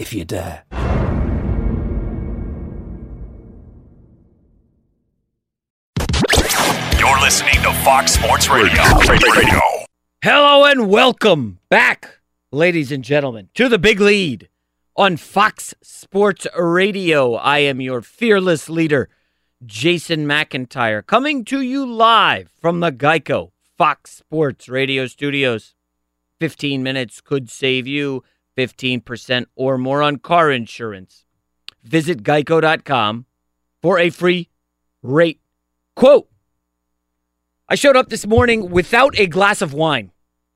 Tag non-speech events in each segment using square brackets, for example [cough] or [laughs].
if you dare. You're listening to Fox Sports Radio. Radio. Hello and welcome back, ladies and gentlemen, to the big lead on Fox Sports Radio. I am your fearless leader, Jason McIntyre, coming to you live from the Geico Fox Sports Radio studios. 15 minutes could save you 15% or more on car insurance. Visit geico.com for a free rate quote. I showed up this morning without a glass of wine.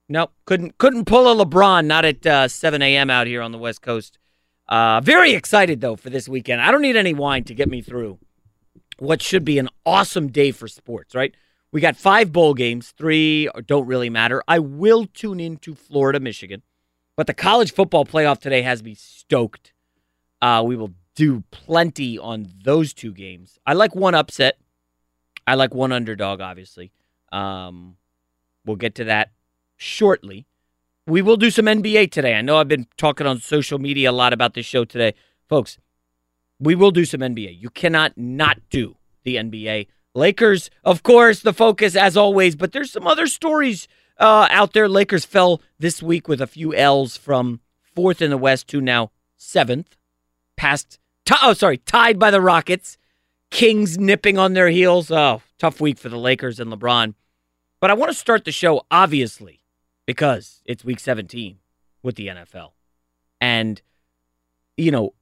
Nope, couldn't couldn't pull a LeBron. Not at uh, 7 a.m. out here on the West Coast. Uh, very excited though for this weekend. I don't need any wine to get me through what should be an awesome day for sports. Right? We got five bowl games. Three don't really matter. I will tune into Florida, Michigan, but the college football playoff today has me stoked. Uh, we will do plenty on those two games. I like one upset. I like one underdog, obviously. Um, we'll get to that shortly. We will do some NBA today. I know I've been talking on social media a lot about this show today. Folks, we will do some NBA. You cannot not do the NBA. Lakers, of course, the focus as always, but there's some other stories uh, out there. Lakers fell this week with a few L's from fourth in the West to now seventh, past, t- oh, sorry, tied by the Rockets. Kings nipping on their heels. Oh, tough week for the Lakers and LeBron. But I want to start the show, obviously, because it's week 17 with the NFL. And, you know,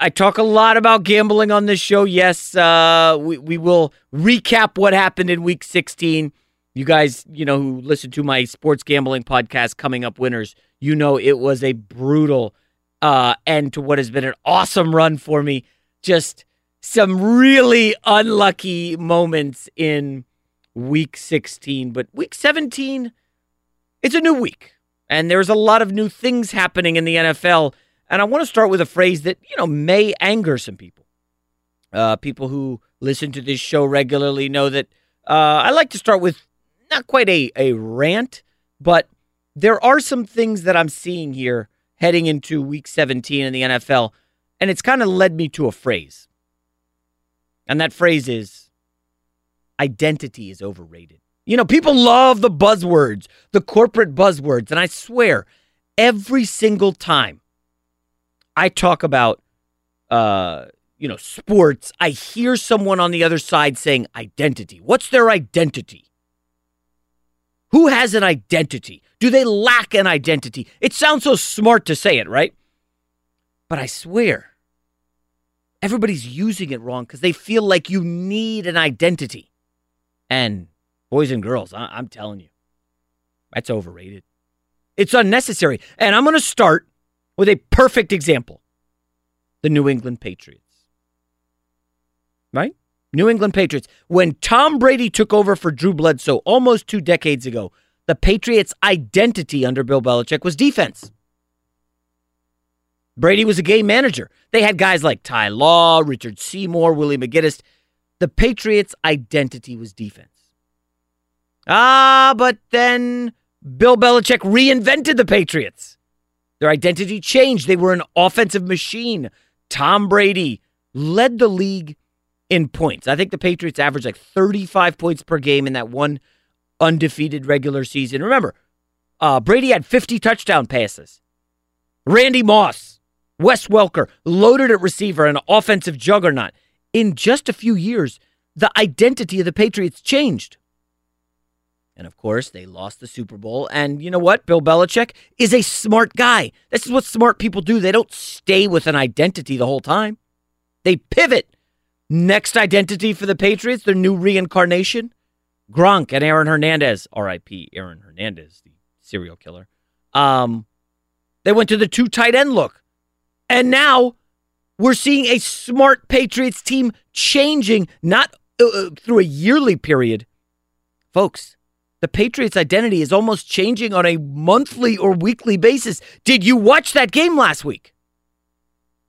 I talk a lot about gambling on this show. Yes, uh, we, we will recap what happened in week 16. You guys, you know, who listen to my sports gambling podcast, Coming Up Winners, you know it was a brutal uh, end to what has been an awesome run for me. Just some really unlucky moments in week 16, but week 17, it's a new week. And there's a lot of new things happening in the NFL. And I want to start with a phrase that, you know, may anger some people. Uh, people who listen to this show regularly know that uh, I like to start with not quite a, a rant, but there are some things that I'm seeing here heading into week 17 in the NFL. And it's kind of led me to a phrase. And that phrase is identity is overrated. You know, people love the buzzwords, the corporate buzzwords. And I swear, every single time I talk about, uh, you know, sports, I hear someone on the other side saying identity. What's their identity? Who has an identity? Do they lack an identity? It sounds so smart to say it, right? But I swear, everybody's using it wrong because they feel like you need an identity. And boys and girls, I- am telling you, that's overrated. It's unnecessary. And I'm going to start with a perfect example the New England Patriots. Right? New England Patriots. When Tom Brady took over for Drew Bledsoe almost two decades ago, the Patriots' identity under Bill Belichick was defense. Brady was a game manager. They had guys like Ty Law, Richard Seymour, Willie McGinest. The Patriots' identity was defense. Ah, but then Bill Belichick reinvented the Patriots. Their identity changed. They were an offensive machine. Tom Brady led the league in points. I think the Patriots averaged like 35 points per game in that one undefeated regular season. Remember, uh, Brady had 50 touchdown passes. Randy Moss, Wes Welker, loaded at receiver, an offensive juggernaut. In just a few years, the identity of the Patriots changed. And of course, they lost the Super Bowl. And you know what? Bill Belichick is a smart guy. This is what smart people do. They don't stay with an identity the whole time, they pivot. Next identity for the Patriots, their new reincarnation Gronk and Aaron Hernandez, R.I.P. Aaron Hernandez, the serial killer. Um, they went to the two tight end look. And now we're seeing a smart Patriots team changing, not uh, uh through a yearly period. Folks, the Patriots' identity is almost changing on a monthly or weekly basis. Did you watch that game last week?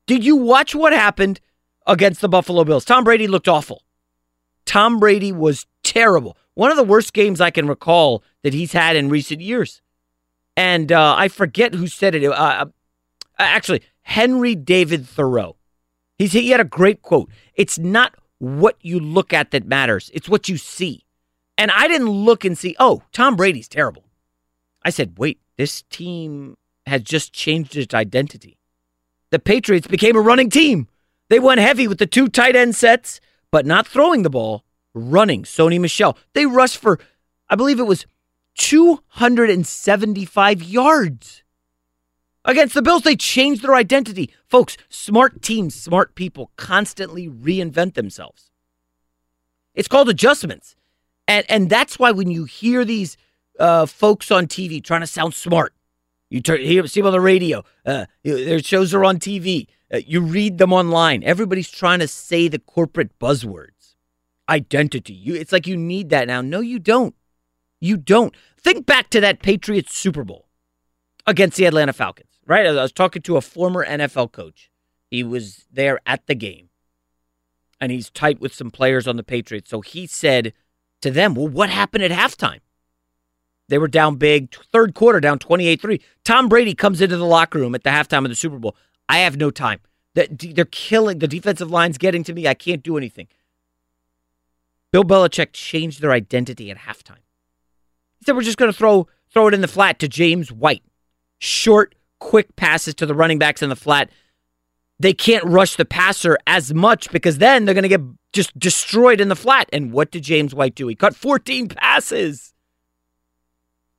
Did you watch what happened against the Buffalo Bills? Tom Brady looked awful. Tom Brady was terrible. One of the worst games I can recall that he's had in recent years. And uh, I forget who said it. Uh, uh actually, Henry David Thoreau. He's, he had a great quote. It's not what you look at that matters, it's what you see. And I didn't look and see, oh, Tom Brady's terrible. I said, wait, this team has just changed its identity. The Patriots became a running team. They went heavy with the two tight end sets, but not throwing the ball, running. Sony Michel. They rushed for, I believe it was 275 yards. Against the Bills, they changed their identity. Folks, smart teams, smart people constantly reinvent themselves. It's called adjustments. And and that's why when you hear these uh, folks on TV trying to sound smart, you turn, hear see them on the radio. Uh, their shows are on TV. Uh, you read them online. Everybody's trying to say the corporate buzzwords, identity. You, it's like you need that now. No, you don't. You don't. Think back to that Patriots Super Bowl against the Atlanta Falcons. Right? I was talking to a former NFL coach. He was there at the game, and he's tight with some players on the Patriots. So he said to them, well, what happened at halftime? They were down big, third quarter down 28 3. Tom Brady comes into the locker room at the halftime of the Super Bowl. I have no time. They're killing, the defensive line's getting to me. I can't do anything. Bill Belichick changed their identity at halftime. He said, we're just going to throw throw it in the flat to James White. Short, quick passes to the running backs in the flat they can't rush the passer as much because then they're going to get just destroyed in the flat. And what did James White do? He caught 14 passes.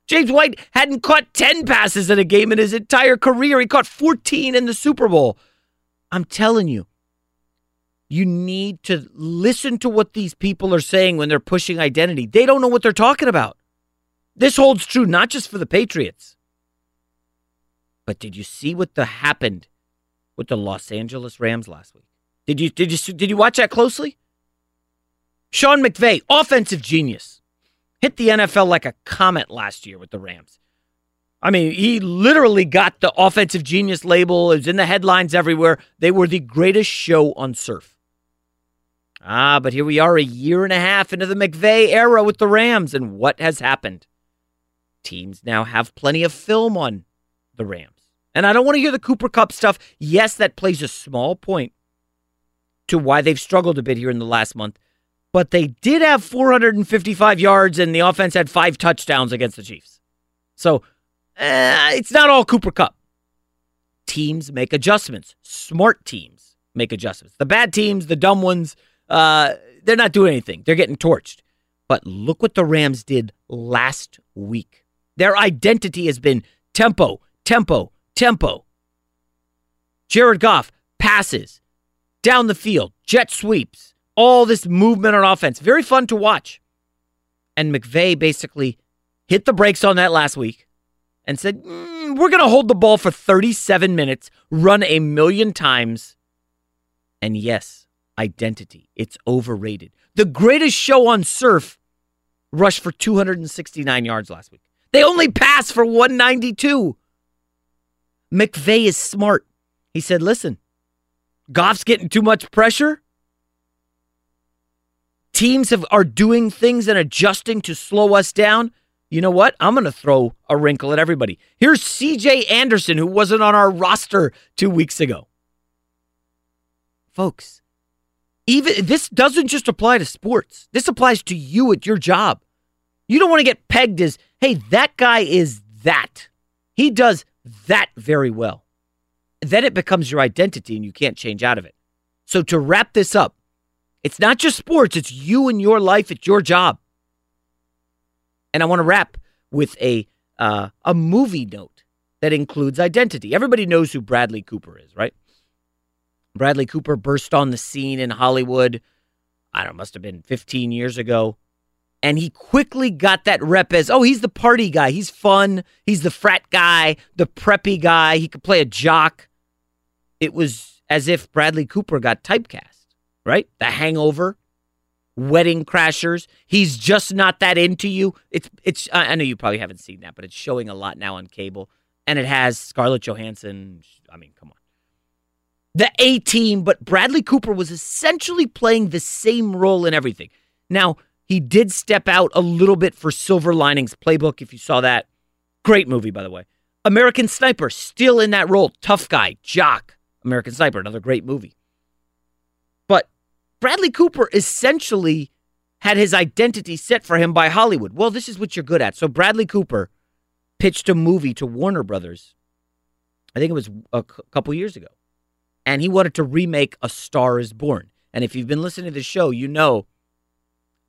James White hadn't caught 10 passes in a game in his entire career. He caught 14 in the Super Bowl. I'm telling you, you need to listen to what these people are saying when they're pushing identity. They don't know what they're talking about. This holds true not just for the Patriots. But did you see what the happened with the Los Angeles Rams last week. Did you did you did you watch that closely? Sean McVay, offensive genius, hit the NFL like a comet last year with the Rams. I mean, he literally got the offensive genius label. It was in the headlines everywhere. They were the greatest show on surf. Ah, but here we are a year and a half into the McVay era with the Rams, and what has happened? Teams now have plenty of film on the Rams. And I don't want to hear the Cooper Kupp stuff. Yes, that plays a small point to why they've struggled a bit here in the last month. But they did have 455 yards, and the offense had five touchdowns against the Chiefs. So eh, it's not all Cooper Kupp. Teams make adjustments. Smart teams make adjustments. The bad teams, the dumb ones, uh, they're not doing anything. They're getting torched. But look what the Rams did last week. Their identity has been tempo, tempo, tempo. Jared Goff passes down the field, jet sweeps, all this movement on offense. Very fun to watch. And McVay basically hit the brakes on that last week and said, mm, We're going to hold the ball for 37 minutes, run a million times. And yes, identity. It's overrated. The greatest show on surf rushed for 269 yards last week. They only passed for 192. McVay is smart. He said, listen, Goff's getting too much pressure. Teams have, are doing things and adjusting to slow us down. You know what? I'm going to throw a wrinkle at everybody. Here's CJ Anderson, who wasn't on our roster two weeks ago. Folks, even this doesn't just apply to sports. This applies to you at your job. You don't want to get pegged as, hey, that guy is that. He does that very well. Then it becomes your identity and you can't change out of it. So to wrap this up, it's not just sports, it's you and your life, it's your job. And I want to wrap with a uh, a movie note that includes identity. Everybody knows who Bradley Cooper is, right? Bradley Cooper burst on the scene in Hollywood, I don't know, must have been 15 years ago. And he quickly got that rep as, oh, he's the party guy. He's fun. He's the frat guy, the preppy guy. He could play a jock. It was as if Bradley Cooper got typecast, right? The hangover, wedding crashers. He's just not that into you. It's, it's, I know you probably haven't seen that, but it's showing a lot now on cable. And it has Scarlett Johansson. I mean, come on the A team, but Bradley Cooper was essentially playing the same role in everything. Now, he did step out a little bit for Silver Linings Playbook, if you saw that. Great movie, by the way. American Sniper, still in that role. Tough guy, jock. American Sniper, another great movie. Bradley Cooper essentially had his identity set for him by Hollywood. Well, this is what you're good at. So Bradley Cooper pitched a movie to Warner Brothers. I think it was a c- couple years ago and he wanted to remake A Star is Born. And if you've been listening to the show, you know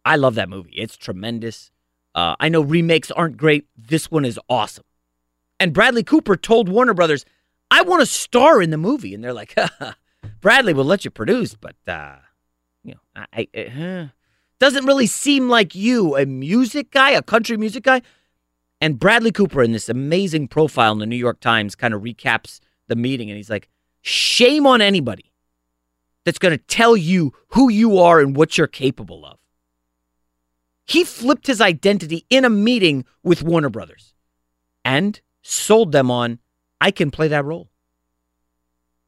I love that movie. It's tremendous. Uh, I know remakes aren't great. This one is awesome. And Bradley Cooper told Warner Brothers, I want to star in the movie. And they're like, [laughs] Bradley will let you produce, but, uh, you know, I, I uh, doesn't really seem like you, a music guy, a country music guy. And Bradley Cooper, in this amazing profile in the New York Times, kind of recaps the meeting. And he's like, Shame on anybody that's going to tell you who you are and what you're capable of. He flipped his identity in a meeting with Warner Brothers and sold them on, I can play that role.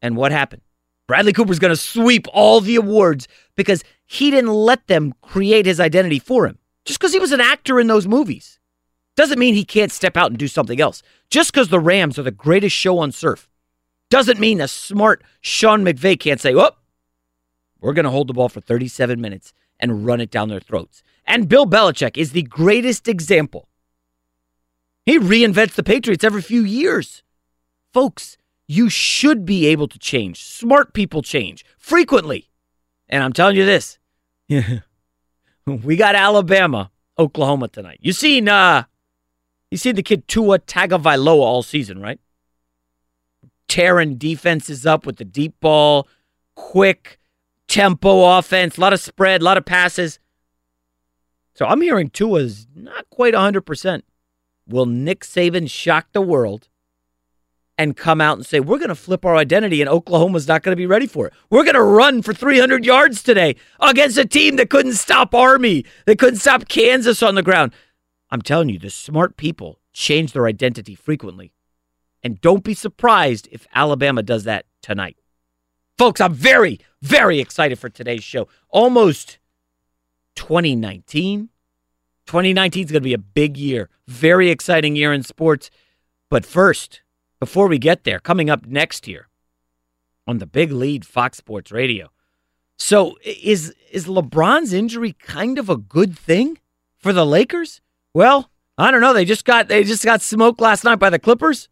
And what happened? Bradley Cooper's going to sweep all the awards because he didn't let them create his identity for him. Just because he was an actor in those movies doesn't mean he can't step out and do something else. Just because the Rams are the greatest show on surf doesn't mean a smart Sean McVay can't say, oh, we're going to hold the ball for 37 minutes and run it down their throats. And Bill Belichick is the greatest example. He reinvents the Patriots every few years. Folks, you should be able to change. Smart people change frequently. And I'm telling you this [laughs] we got Alabama, Oklahoma tonight. You seen uh you seen the kid Tua Tagovailoa all season, right? tearing defenses up with the deep ball, quick tempo offense, a lot of spread, a lot of passes. So I'm hearing Tua's not quite 100%. Will Nick Saban shock the world and come out and say, we're going to flip our identity and Oklahoma's not going to be ready for it? We're going to run for 300 yards today against a team that couldn't stop Army, that couldn't stop Kansas on the ground. I'm telling you, the smart people change their identity frequently. And don't be surprised if Alabama does that tonight. Folks, I'm very, very excited for today's show. Almost 2019. 2019 is going to be a big year. Very exciting year in sports. But first, before we get there, coming up next year on the big lead Fox Sports Radio. So is is LeBron's injury kind of a good thing for the Lakers? Well, I don't know. They just got they just got smoked last night by the Clippers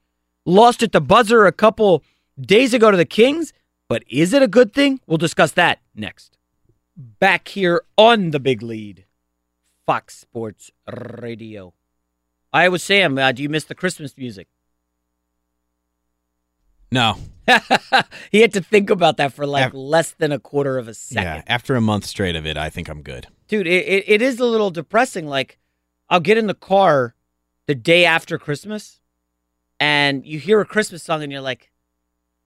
lost at the buzzer a couple days ago to the Kings. But is it a good thing? We'll discuss that next. Back here on the big lead, Fox Sports Radio. Iowa Sam, uh, do you miss the Christmas music? No. [laughs] he had to think about that for like less than a quarter of a second. Yeah, after a month straight of it, I think I'm good. Dude, it, it, it is a little depressing. Like, I'll get in the car the day after Christmas and you hear a Christmas song and you're like,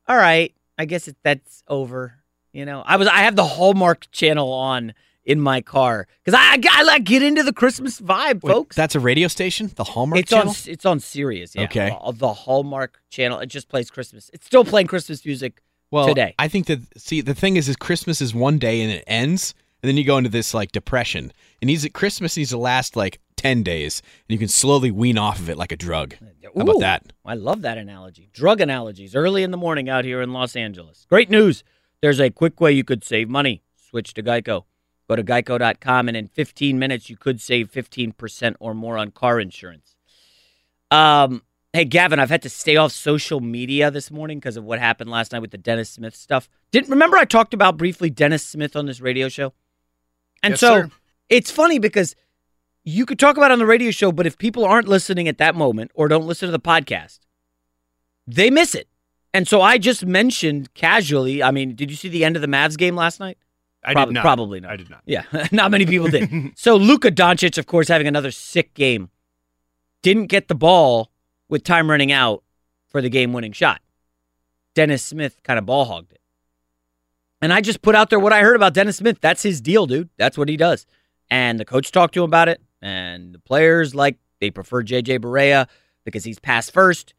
all right, I guess it, that's over. You know, I was I have the Hallmark channel on in my car because I, I I like get into the Christmas vibe, Wait, folks. that's a radio station, the Hallmark it's channel. on it's on Sirius. Yeah, Okay. Uh, the Hallmark channel. It just plays Christmas. It's still playing Christmas music well, today. I think that see the thing is, is Christmas is one day and it ends, and then you go into this like depression. It needs Christmas needs to last like ten days, and you can slowly wean off of it like a drug. How about that? I love that analogy. Drug analogies early in the morning out here in Los Angeles. Great news. There's a quick way you could save money. Switch to Geico. Go to geico.com and in 15 minutes you could save 15% or more on car insurance. Um hey Gavin, I've had to stay off social media this morning because of what happened last night with the Dennis Smith stuff. Didn't remember I talked about briefly Dennis Smith on this radio show? And Yes, so sir. it's funny because you could talk about it on the radio show, but if people aren't listening at that moment or don't listen to the podcast, they miss it. And so I just mentioned casually. I mean, did you see the end of the Mavs game last night? I Prob- did not. Probably not. I did not. Yeah, [laughs] not many people did. [laughs] so Luka Doncic, of course, having another sick game, didn't get the ball with time running out for the game-winning shot. Dennis Smith kind of ball hogged it. And I just put out there what I heard about Dennis Smith. That's his deal, dude. That's what he does. And the coach talked to him about it, and the players like they prefer JJ Barea because he's pass first.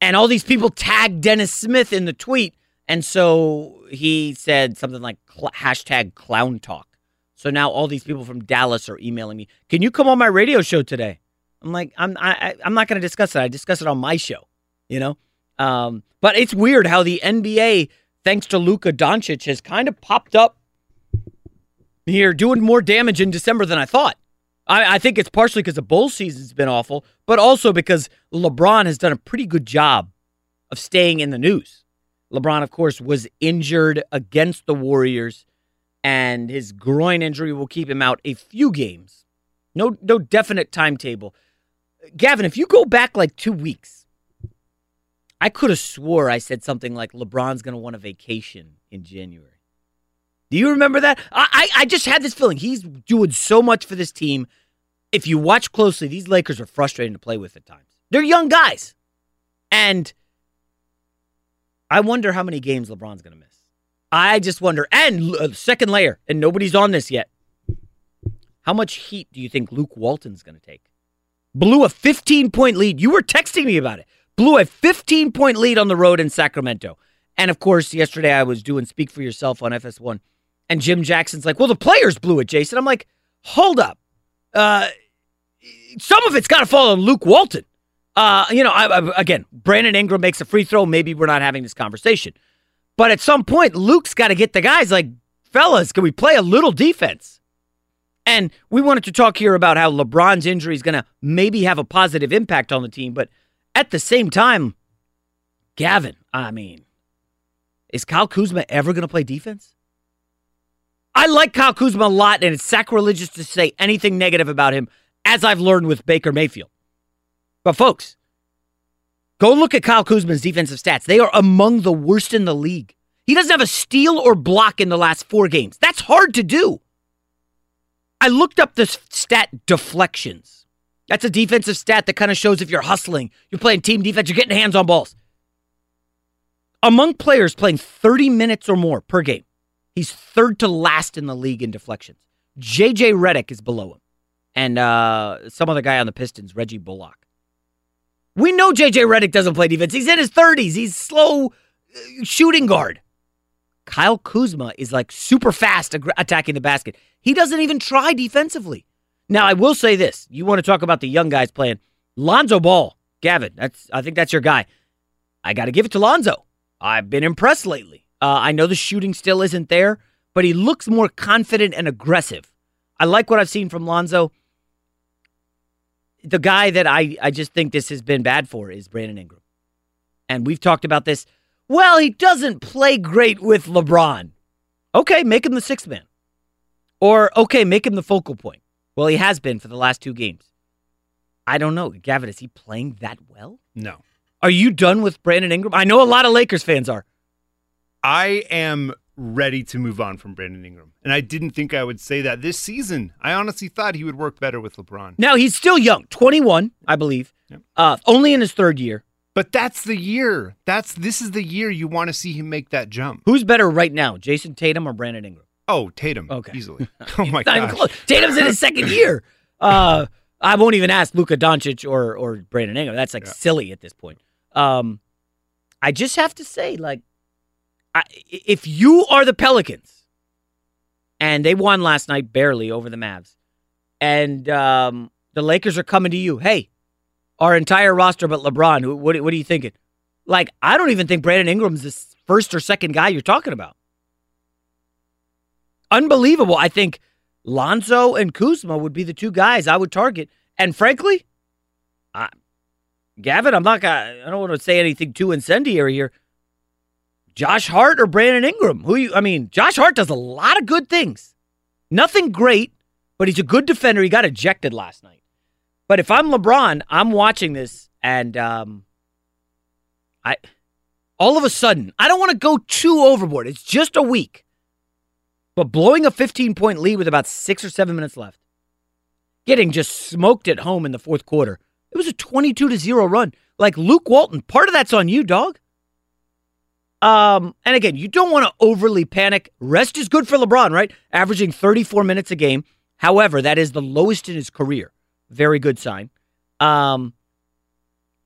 And all these people tagged Dennis Smith in the tweet. And so he said something like cl- hashtag clown talk. So now all these people from Dallas are emailing me. Can you come on my radio show today? I'm like, I'm I, I'm not going to discuss it. I discuss it on my show, you know. Um, but it's weird how the NBA, thanks to Luka Doncic, has kind of popped up here, doing more damage in December than I thought. I, I think it's partially because the bowl season's been awful, but also because LeBron has done a pretty good job of staying in the news. LeBron, of course, was injured against the Warriors, and his groin injury will keep him out a few games. No, no definite timetable. Gavin, if you go back like two weeks, I could have swore I said something like LeBron's going to want a vacation in January. Do you remember that? I, I I just had this feeling he's doing so much for this team. If you watch closely, these Lakers are frustrating to play with at times. They're young guys, and I wonder how many games LeBron's going to miss. I just wonder. And uh, second layer, and nobody's on this yet. How much heat do you think Luke Walton's going to take? Blew a 15 point lead. You were texting me about it. Blew a 15 point lead on the road in Sacramento. And of course, yesterday I was doing Speak for Yourself on FS1. And Jim Jackson's like, well, the players blew it, Jason. I'm like, hold up. Uh, some of it's got to fall on Luke Walton. Uh, you know, I, I, again, Brandon Ingram makes a free throw. Maybe we're not having this conversation. But at some point, Luke's got to get the guys like, fellas, can we play a little defense? And we wanted to talk here about how LeBron's injury is going to maybe have a positive impact on the team. But at the same time, Gavin, I mean, is Kyle Kuzma ever going to play defense? I like Kyle Kuzma a lot, and it's sacrilegious to say anything negative about him, as I've learned with Baker Mayfield. But, folks, go look at Kyle Kuzma's defensive stats. They are among the worst in the league. He doesn't have a steal or block in the last four games. That's hard to do. I looked up this stat deflections. That's a defensive stat that kind of shows if you're hustling, you're playing team defense, you're getting hands on balls. Among players playing 30 minutes or more per game, he's third to last in the league in deflections. JJ Redick is below him. And uh, some other guy on the Pistons, Reggie Bullock. We know JJ Redick doesn't play defense. He's in his 30s. He's slow uh, shooting guard. Kyle Kuzma is like super fast ag- attacking the basket. He doesn't even try defensively. Now, I will say this. You want to talk about the young guys playing. Lonzo Ball, Gavin, that's I think that's your guy. I got to give it to Lonzo. I've been impressed lately. Uh, I know the shooting still isn't there, but he looks more confident and aggressive. I like what I've seen from Lonzo. The guy that I, I just think this has been bad for is Brandon Ingram. And we've talked about this. Well, he doesn't play great with LeBron. Okay, make him the sixth man. Or, okay, make him the focal point. Well, he has been for the last two games. I don't know. Gavin, is he playing that well? No. Are you done with Brandon Ingram? I know a lot of Lakers fans are. I am ready to move on from Brandon Ingram. And I didn't think I would say that this season. I honestly thought he would work better with LeBron. Now, he's still young, 21, I believe. Yep. Uh, only in his third year. But that's the year. That's this is the year you want to see him make that jump. Who's better right now, Jayson Tatum or Brandon Ingram? Oh, Tatum. Okay. Easily. [laughs] Oh my Not even gosh. close. Tatum's in his second year. Uh, I won't even ask Luka Doncic or or Brandon Ingram. That's like silly at this point. Um, I just have to say, like, I, if you are the Pelicans, and they won last night barely over the Mavs, and um, the Lakers are coming to you, hey, our entire roster but LeBron, what, what are you thinking? Like, I don't even think Brandon Ingram's the first or second guy you're talking about. Unbelievable. I think Lonzo and Kuzma would be the two guys I would target. And frankly, I, Gavin, I'm not gonna. I don't want to say anything too incendiary here. Josh Hart or Brandon Ingram? Who you? I mean, Josh Hart does a lot of good things. Nothing great, but he's a good defender. He got ejected last night. But if I'm LeBron, I'm watching this and um, I all of a sudden I don't want to go too overboard. It's just a week. But blowing a 15 point lead with about six or seven minutes left, getting just smoked at home in the fourth quarter. It was a 22 to 0 run. Like Luke Walton, part of that's on you, dog. Um, and again, you don't want to overly panic. Rest is good for LeBron, right? Averaging 34 minutes a game. However, that is the lowest in his career. Very good sign. Um,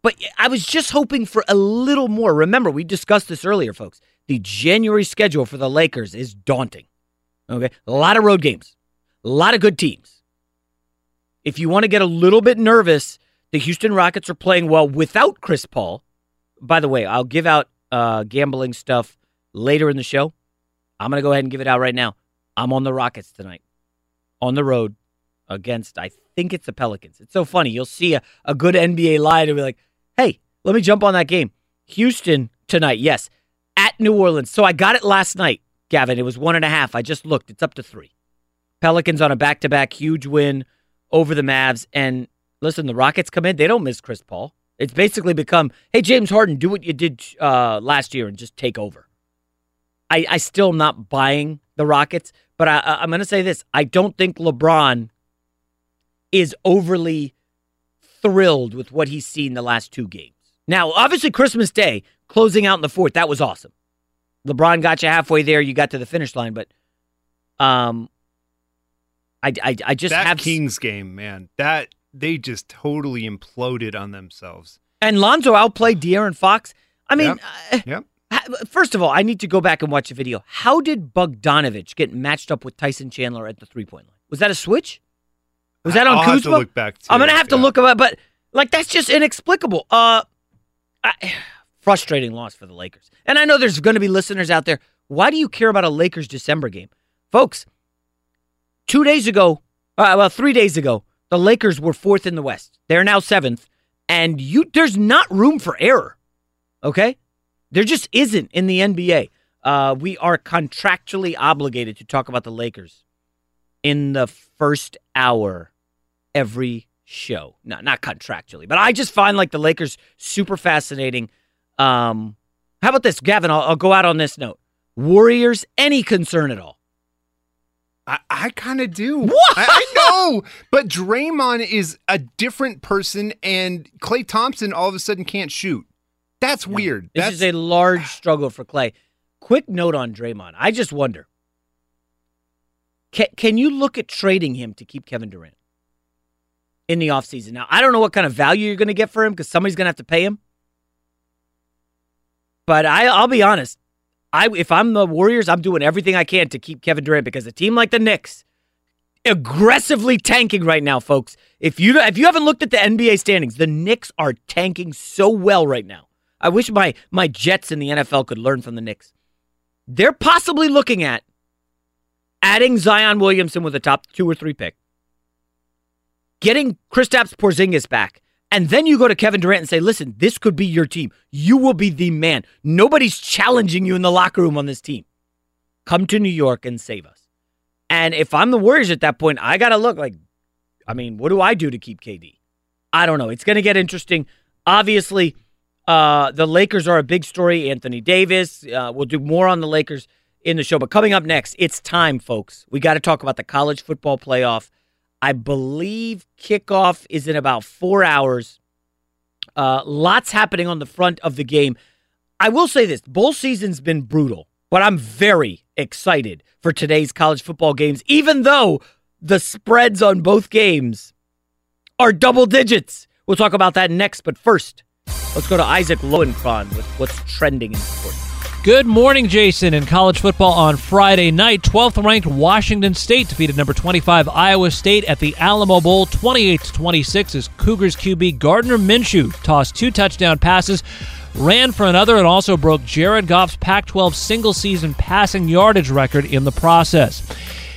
but I was just hoping for a little more. Remember, we discussed this earlier, folks. The January schedule for the Lakers is daunting. Okay. A lot of road games, a lot of good teams. If you want to get a little bit nervous, the Houston Rockets are playing well without Chris Paul. By the way, I'll give out uh, gambling stuff later in the show. I'm going to go ahead and give it out right now. I'm on the Rockets tonight on the road against, I think it's the Pelicans. It's so funny. You'll see a, a good NBA line and be like, hey, let me jump on that game. Houston tonight, yes, at New Orleans. So I got it last night, Gavin. It was one and a half. I just looked. It's up to three. Pelicans on a back to back huge win over the Mavs. And listen, the Rockets come in, they don't miss Chris Paul. It's basically become, hey, James Harden, do what you did uh, last year and just take over. I, I still am not buying the Rockets, but I, I'm going to say this. I don't think LeBron is overly thrilled with what he's seen the last two games. Now, obviously, Christmas Day, closing out in the fourth, that was awesome. LeBron got you halfway there. You got to the finish line, but um, I, I, I just that have Kings game, man. That they just totally imploded on themselves. And Lonzo outplayed De'Aaron Fox. I mean, uh, Yep. first of all, I need to go back and watch the video. How did Bogdanovich get matched up with Tyson Chandler at the three point line? Was that a switch? Was that on I'll have to Kuzma? look back, I'm gonna have to yeah. look about, but like that's just inexplicable. Uh, I, [sighs] frustrating loss for the Lakers. And I know there's going to be listeners out there. Why do you care about a Lakers December game, folks? Two days ago, uh, well, three days ago, the Lakers were fourth in the West. They're now seventh, and you there's not room for error. Okay, there just isn't in the NBA. Uh, we are contractually obligated to talk about the Lakers in the first hour every show. No, not contractually, but I just find like the Lakers super fascinating. Um, how about this, Gavin? I'll, I'll go out on this note. Warriors, any concern at all? I, I kind of do. What? I, I know, but Draymond is a different person, and Klay Thompson all of a sudden can't shoot. That's weird. This That's is a large struggle for Klay. Quick note on Draymond. I just wonder can, can you look at trading him to keep Kevin Durant in the offseason? Now, I don't know what kind of value you're going to get for him because somebody's going to have to pay him. But I, I'll be honest. I, if I'm the Warriors, I'm doing everything I can to keep Kevin Durant because a team like the Knicks, aggressively tanking right now, folks. If you if you haven't looked at the NBA standings, the Knicks are tanking so well right now. I wish my my Jets in the NFL could learn from the Knicks. They're possibly looking at adding Zion Williamson with a top two or three pick, getting Kristaps Porzingis back, and then you go to Kevin Durant and say, "Listen, this could be your team. You will be the man. Nobody's challenging you in the locker room on this team. Come to New York and save us." And if I'm the Warriors at that point, I got to look like, I mean, what do I do to keep KD? I don't know. It's going to get interesting. Obviously, uh, the Lakers are a big story. Anthony Davis. Uh, we'll do more on the Lakers in the show. But coming up next, it's time, folks. We got to talk about the college football playoff. I believe kickoff is in about four hours. Uh, lots happening on the front of the game. I will say this bowl season's been brutal, but I'm very excited for today's college football games, even though the spreads on both games are double digits. We'll talk about that next, but first, let's go to Isaac Lowenkron with what's trending in sports. Good morning, Jason. In college football on Friday night, 12th ranked Washington State defeated number 25 Iowa State at the Alamo Bowl 28 26 as Cougars QB Gardner Minshew tossed two touchdown passes, ran for another, and also broke Jared Goff's Pac 12 single season passing yardage record in the process.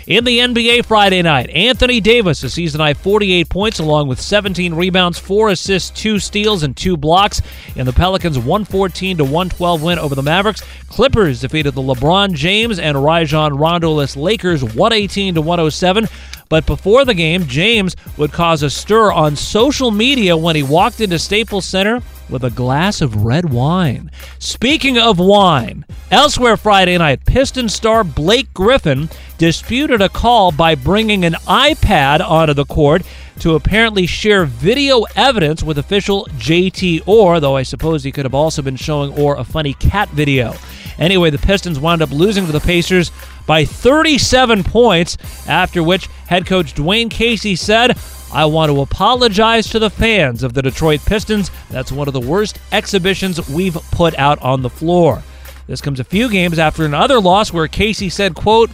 In the NBA Friday night, Anthony Davis, a season high 48 points, along with 17 rebounds, 4 assists, 2 steals, and 2 blocks. In the Pelicans' 114 to 112 win over the Mavericks, Clippers defeated the LeBron James and Rajon Rondo-less Lakers 118 to 107. But before the game, James would cause a stir on social media when he walked into Staples Center with a glass of red wine. Speaking of wine, elsewhere Friday night, Piston star Blake Griffin disputed a call by bringing an iPad onto the court to apparently share video evidence with official JT Orr, though I suppose he could have also been showing Orr a funny cat video. Anyway, the Pistons wound up losing to the Pacers by 37 points, after which head coach Dwane Casey said, I want to apologize to the fans of the Detroit Pistons. That's one of the worst exhibitions we've put out on the floor. This comes a few games after another loss where Casey said, quote,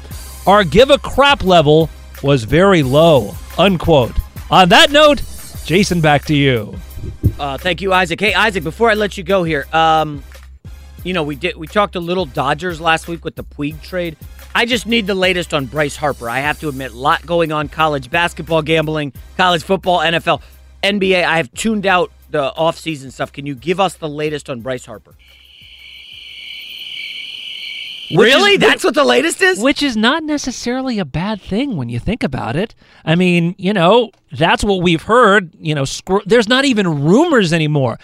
our give a crap level was very low, unquote. On that note, Jason, back to you. Uh, thank you, Isaac. Hey, Isaac, before I let you go here, um, you know, we did we talked a little Dodgers last week with the Puig trade. I just need the latest on Bryce Harper. I have to admit, a lot going on college basketball gambling, college football, NFL, NBA. I have tuned out the offseason stuff. Can you give us the latest on Bryce Harper? really? is- That's what the latest is? Which is not necessarily a bad thing when you think about it. I mean, you know, that's what we've heard. You know, there's not even rumors anymore.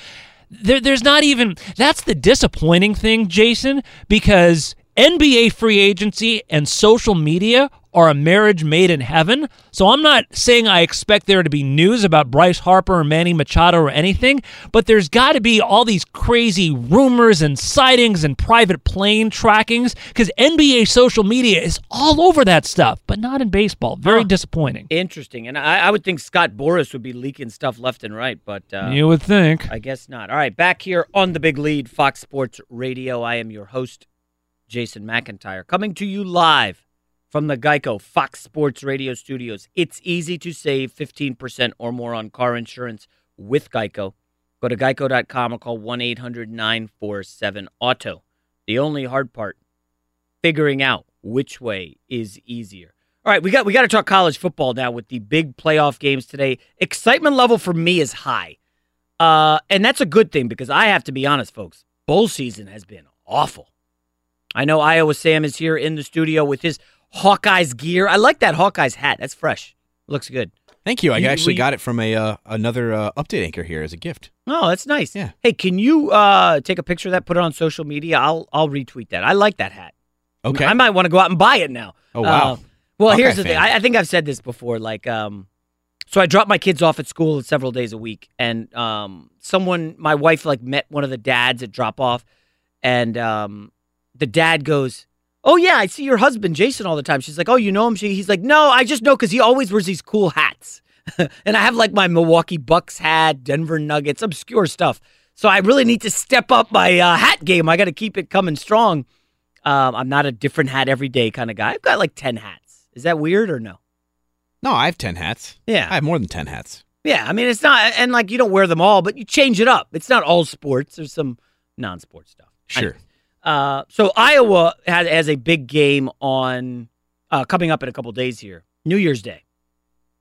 There, there's not even. That's the disappointing thing, Jason, because NBA free agency and social media are a marriage made in heaven. So I'm not saying I expect there to be news about Bryce Harper or Manny Machado or anything, but there's got to be all these crazy rumors and sightings and private plane trackings because NBA social media is all over that stuff, but not in baseball. Very Huh. disappointing. Interesting. And I, I would think Scott Boras would be leaking stuff left and right, but uh, you would think. I guess not. All right, back here on the big lead, Fox Sports Radio. I am your host, Jason McIntyre, coming to you live from the Geico Fox Sports Radio studios. It's easy to save 15% or more on car insurance with Geico. Go to geico.com or call 1 800 947 Auto. The only hard part, figuring out which way is easier. All right, we got we got to talk college football now with the big playoff games today. Excitement level for me is high. Uh, and that's a good thing because I have to be honest, folks. Bowl season has been awful. I know Iowa Sam is here in the studio with his Hawkeyes gear. I like that Hawkeyes hat. That's fresh. Looks good. Thank you. I You- actually we- got it from a uh, another uh, update anchor here as a gift. Oh, that's nice. Yeah. Hey, can you uh, take a picture of that, put it on social media? I'll I'll retweet that. I like that hat. Okay. I might want to go out and buy it now. Oh, wow. Uh, well, Hawkeye here's the thing. I, I think I've said this before. Like, um, so I drop my kids off at school several days a week, and um, someone, my wife, like met one of the dads at drop off, and um, the dad goes, "Oh yeah, I see your husband Jason all the time." She's like, "Oh, you know him?" She, he's like, "No, I just know because he always wears these cool hats." [laughs] and I have like my Milwaukee Bucks hat, Denver Nuggets, obscure stuff. So I really need to step up my uh, hat game. I got to keep it coming strong. Um, I'm not a different hat every day kind of guy. I've got like 10 hats. Is that weird or no? No, I have ten hats. Yeah. I have more than ten hats. Yeah, I mean, it's not, and like you don't wear them all, but you change it up. It's not all sports, there's some non sports stuff. Sure. Anyways, Uh, so Iowa has, has a big game on uh, coming up in a couple days here, New Year's Day,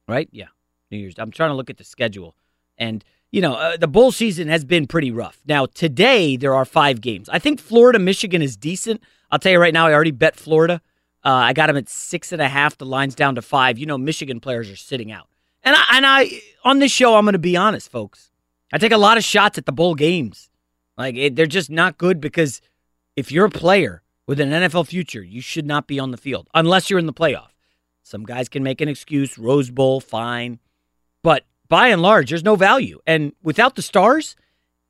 right? Yeah, New Year's. I'm trying to look at the schedule, and you know uh, the bowl season has been pretty rough. Now today there are five games. I think Florida Michigan is decent. I'll tell you right now, I already bet Florida. Uh, I got them at six and a half. The line's down to five. You know, Michigan players are sitting out, and I and I on this show I'm going to be honest, folks. I take a lot of shots at the bowl games. Like it, they're just not good because if you're a player with an NFL future, you should not be on the field unless you're in the playoff. Some guys can make an excuse, Rose Bowl, fine. But by and large, there's no value. And without the stars,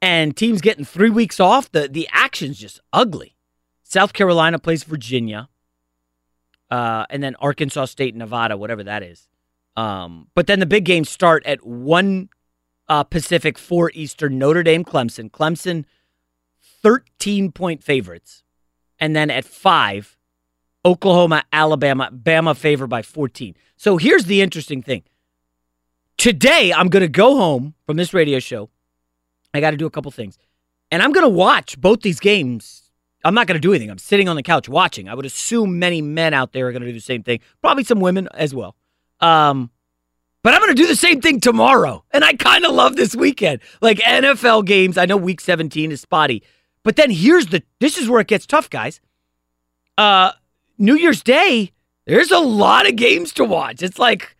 and teams getting three weeks off. The the action's just ugly. South Carolina plays Virginia, uh, and then Arkansas State, Nevada, whatever that is. Um, but then the big games start at one uh, Pacific, four Eastern. Notre Dame, Clemson. Clemson, thirteen point favorites, and then at five, Oklahoma, Alabama, Bama favored by fourteen. So here's the interesting thing. Today, I'm going to go home from this radio show. I got to do a couple things. And I'm going to watch both these games. I'm not going to do anything. I'm sitting on the couch watching. I would assume many men out there are going to do the same thing. Probably some women as well. Um, but I'm going to do the same thing tomorrow. And I kind of love this weekend. Like NFL games. I know week 17 is spotty. But then here's the this is where it gets tough, guys. Uh New Year's Day, there's a lot of games to watch. It's like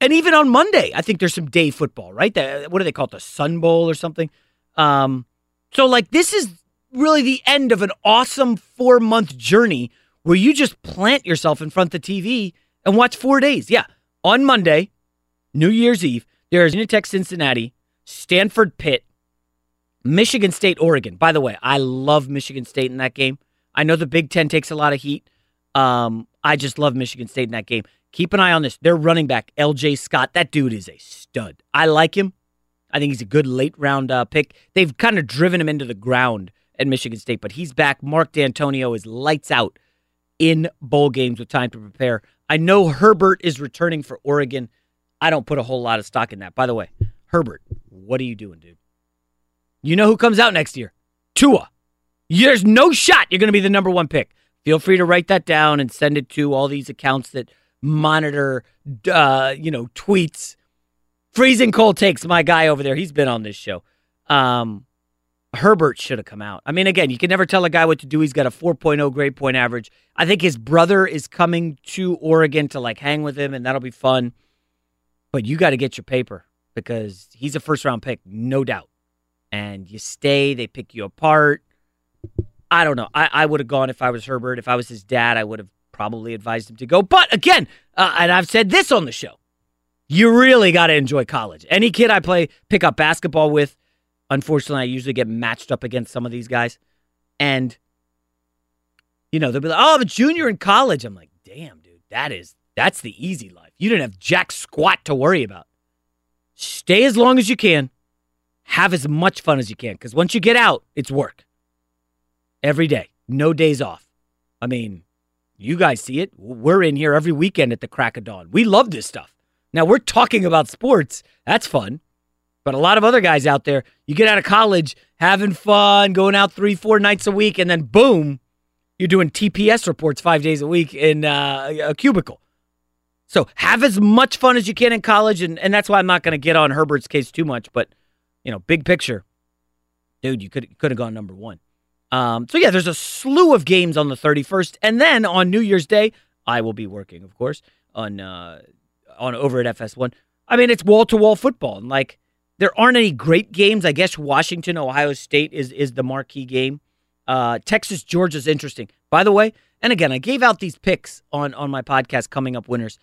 and even on Monday, I think there's some day football, right? The, what do they call it? The Sun Bowl or something. Um, so, like, this is really the end of an awesome four month journey where you just plant yourself in front of the TV and watch four days. Yeah. On Monday, New Year's Eve, there's Virginia Tech, Cincinnati, Stanford, Pitt, Michigan State, Oregon. By the way, I love Michigan State in that game. I know the Big Ten takes a lot of heat. Um, I just love Michigan State in that game. Keep an eye on this. Their running back, LJ Scott, that dude is a stud. I like him. I think he's a good late round uh, pick. They've kind of driven him into the ground at Michigan State, but he's back. Mark Dantonio is lights out in bowl games with time to prepare. I know Herbert is returning for Oregon. I don't put a whole lot of stock in that. By the way, Herbert, what are you doing, dude? You know who comes out next year? Tua. There's no shot you're going to be the number one pick. Feel free to write that down and send it to all these accounts that monitor, uh, you know, tweets. Freezing cold takes my guy over there. He's been on this show. Um, Herbert should have come out. I mean, again, you can never tell a guy what to do. He's got a 4.0 grade point average. I think his brother is coming to Oregon to like hang with him, and that'll be fun. But you got to get your paper because he's a first round pick, no doubt. And you stay, they pick you apart. I don't know. I, I would have gone if I was Herbert. If I was his dad, I would have probably advised him to go. But again, uh, and I've said this on the show, you really got to enjoy college. Any kid I play pick up basketball with, unfortunately, I usually get matched up against some of these guys, and you know they'll be like, "Oh, I'm a junior in college." I'm like, "Damn, dude, that is that's the easy life. You didn't have jack squat to worry about. Stay as long as you can, have as much fun as you can, because once you get out, it's work every day, no days off. I mean, you guys see it. We're in here every weekend at the crack of dawn. We love this stuff. Now we're talking about sports. That's fun. But a lot of other guys out there, you get out of college having fun, going out three, four nights a week, and then boom, you're doing TPS reports five days a week in uh, a cubicle. So have as much fun as you can in college, and, and that's why I'm not going to get on Herbert's case too much. But you know, big picture, dude, you could could have gone number one. Um, so yeah, there's a slew of games on the 31st, and then on New Year's Day, I will be working, of course, on uh, on over at FS1. I mean, it's wall to wall football, and like there aren't any great games. I guess Washington, Ohio State is is the marquee game. Uh, Texas, Georgia's interesting. By the way, and again, I gave out these picks on on my podcast coming up winners.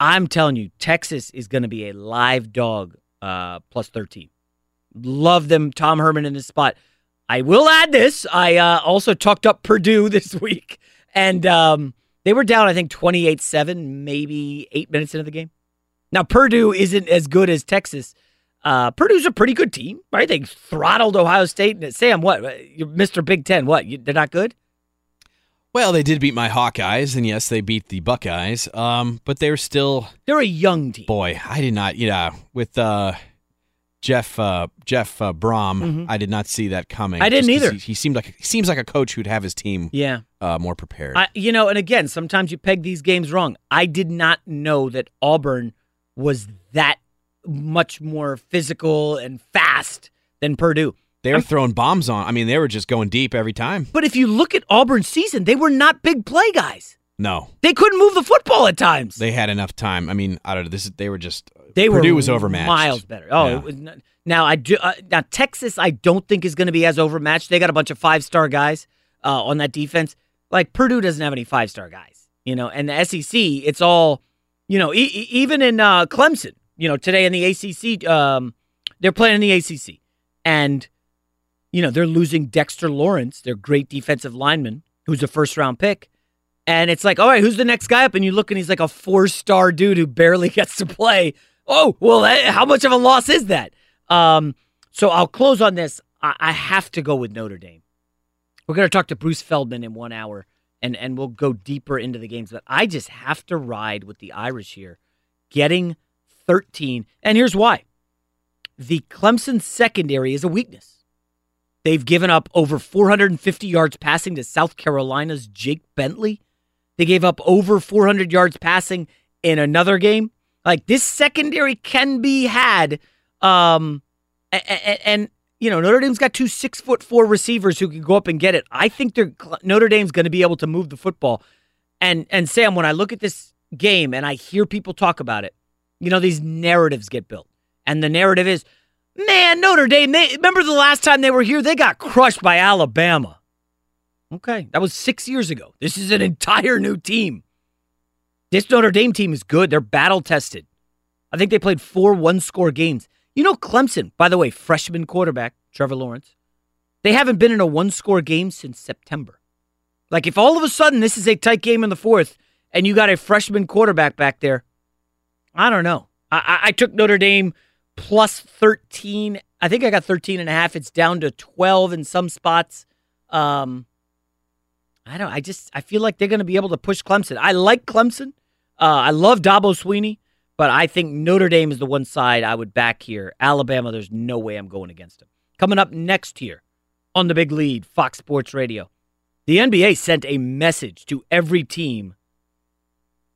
I'm telling you, Texas is going to be a live dog uh, plus 13. Love them. Tom Herman in this spot. I will add this. I uh, also talked up Purdue [laughs] this week, and um, they were down, I think, 28 7, maybe eight minutes into the game. Now, Purdue isn't as good as Texas. Uh, Purdue's a pretty good team, right? They throttled Ohio State. Sam, what? You're Mr. Big Ten. What? You, they're not good? Well, they did beat my Hawkeyes, and yes, they beat the Buckeyes. Um, but they're still they're a young team. Boy, I did not, yeah, with uh, Jeff uh, Jeff uh, Brohm. Mhm. I did not see that coming. I didn't either. He, he seemed like he seems like a coach who'd have his team Yeah. uh, more prepared. I, you know, and again, sometimes you peg these games wrong. I did not know that Auburn was that much more physical and fast than Purdue. they were throwing bombs on. I mean, they were just going deep every time. But if you look at Auburn's season, they were not big play guys. No, They couldn't move the football at times. they had enough time. I mean, I don't know. This is, they were just They Purdue were was overmatched. miles better. Oh, Yeah. it was not, now I do. Uh, now Texas, I don't think is going to be as overmatched. They got a bunch of five star guys uh, on that defense. Like Purdue doesn't have any five star guys, you know. And the SEC, it's all, you know, e- e- even in uh, Clemson, you know, today in the ACC, um, they're playing in the ACC, and you know, they're losing Dexter Lawrence, their great defensive lineman, who's a first round pick. And it's like, all right, who's the next guy up? And you look and he's like a four star dude who barely [laughs] gets to play. Oh, well, how much of a loss is that? Um, so I'll close on this. I, I have to go with Notre Dame. We're going to talk to Bruce Feldman in one hour, and, and we'll go deeper into the games. But I just have to ride with the Irish here, getting 13. And here's why the Clemson secondary is a weakness. They've given up over 450 yards passing to South Carolina's Jake Bentley. They gave up over 400 yards passing in another game. Like this secondary can be had. Um, and, and you know Notre Dame's got two six foot four receivers who can go up and get it. I think they're Notre Dame's going to be able to move the football. And and Sam, when I look at this game and I hear people talk about it, you know these narratives get built, and the narrative is, man, Notre Dame. They remember the last time they were here, they got crushed by Alabama. Okay, that was six years ago. This is an entire new team. This Notre Dame team is good. They're battle tested. I think they played four one score games. You know, Clemson, by the way, freshman quarterback, Trevor Lawrence, they haven't been in a one score game since September. Like, if all of a sudden this is a tight game in the fourth and you got a freshman quarterback back there, I don't know. I, I, took Notre Dame plus 13. I think I got 13 and a half. It's down to 12 in some spots. Um, I don't. I just I feel like they're going to be able to push Clemson. I like Clemson. Uh, I love Dabo Swinney, but I think Notre Dame is the one side I would back here. Alabama, there's no way I'm going against them. Coming up next here on the Big Lead, Fox Sports Radio, the NBA sent a message to every team,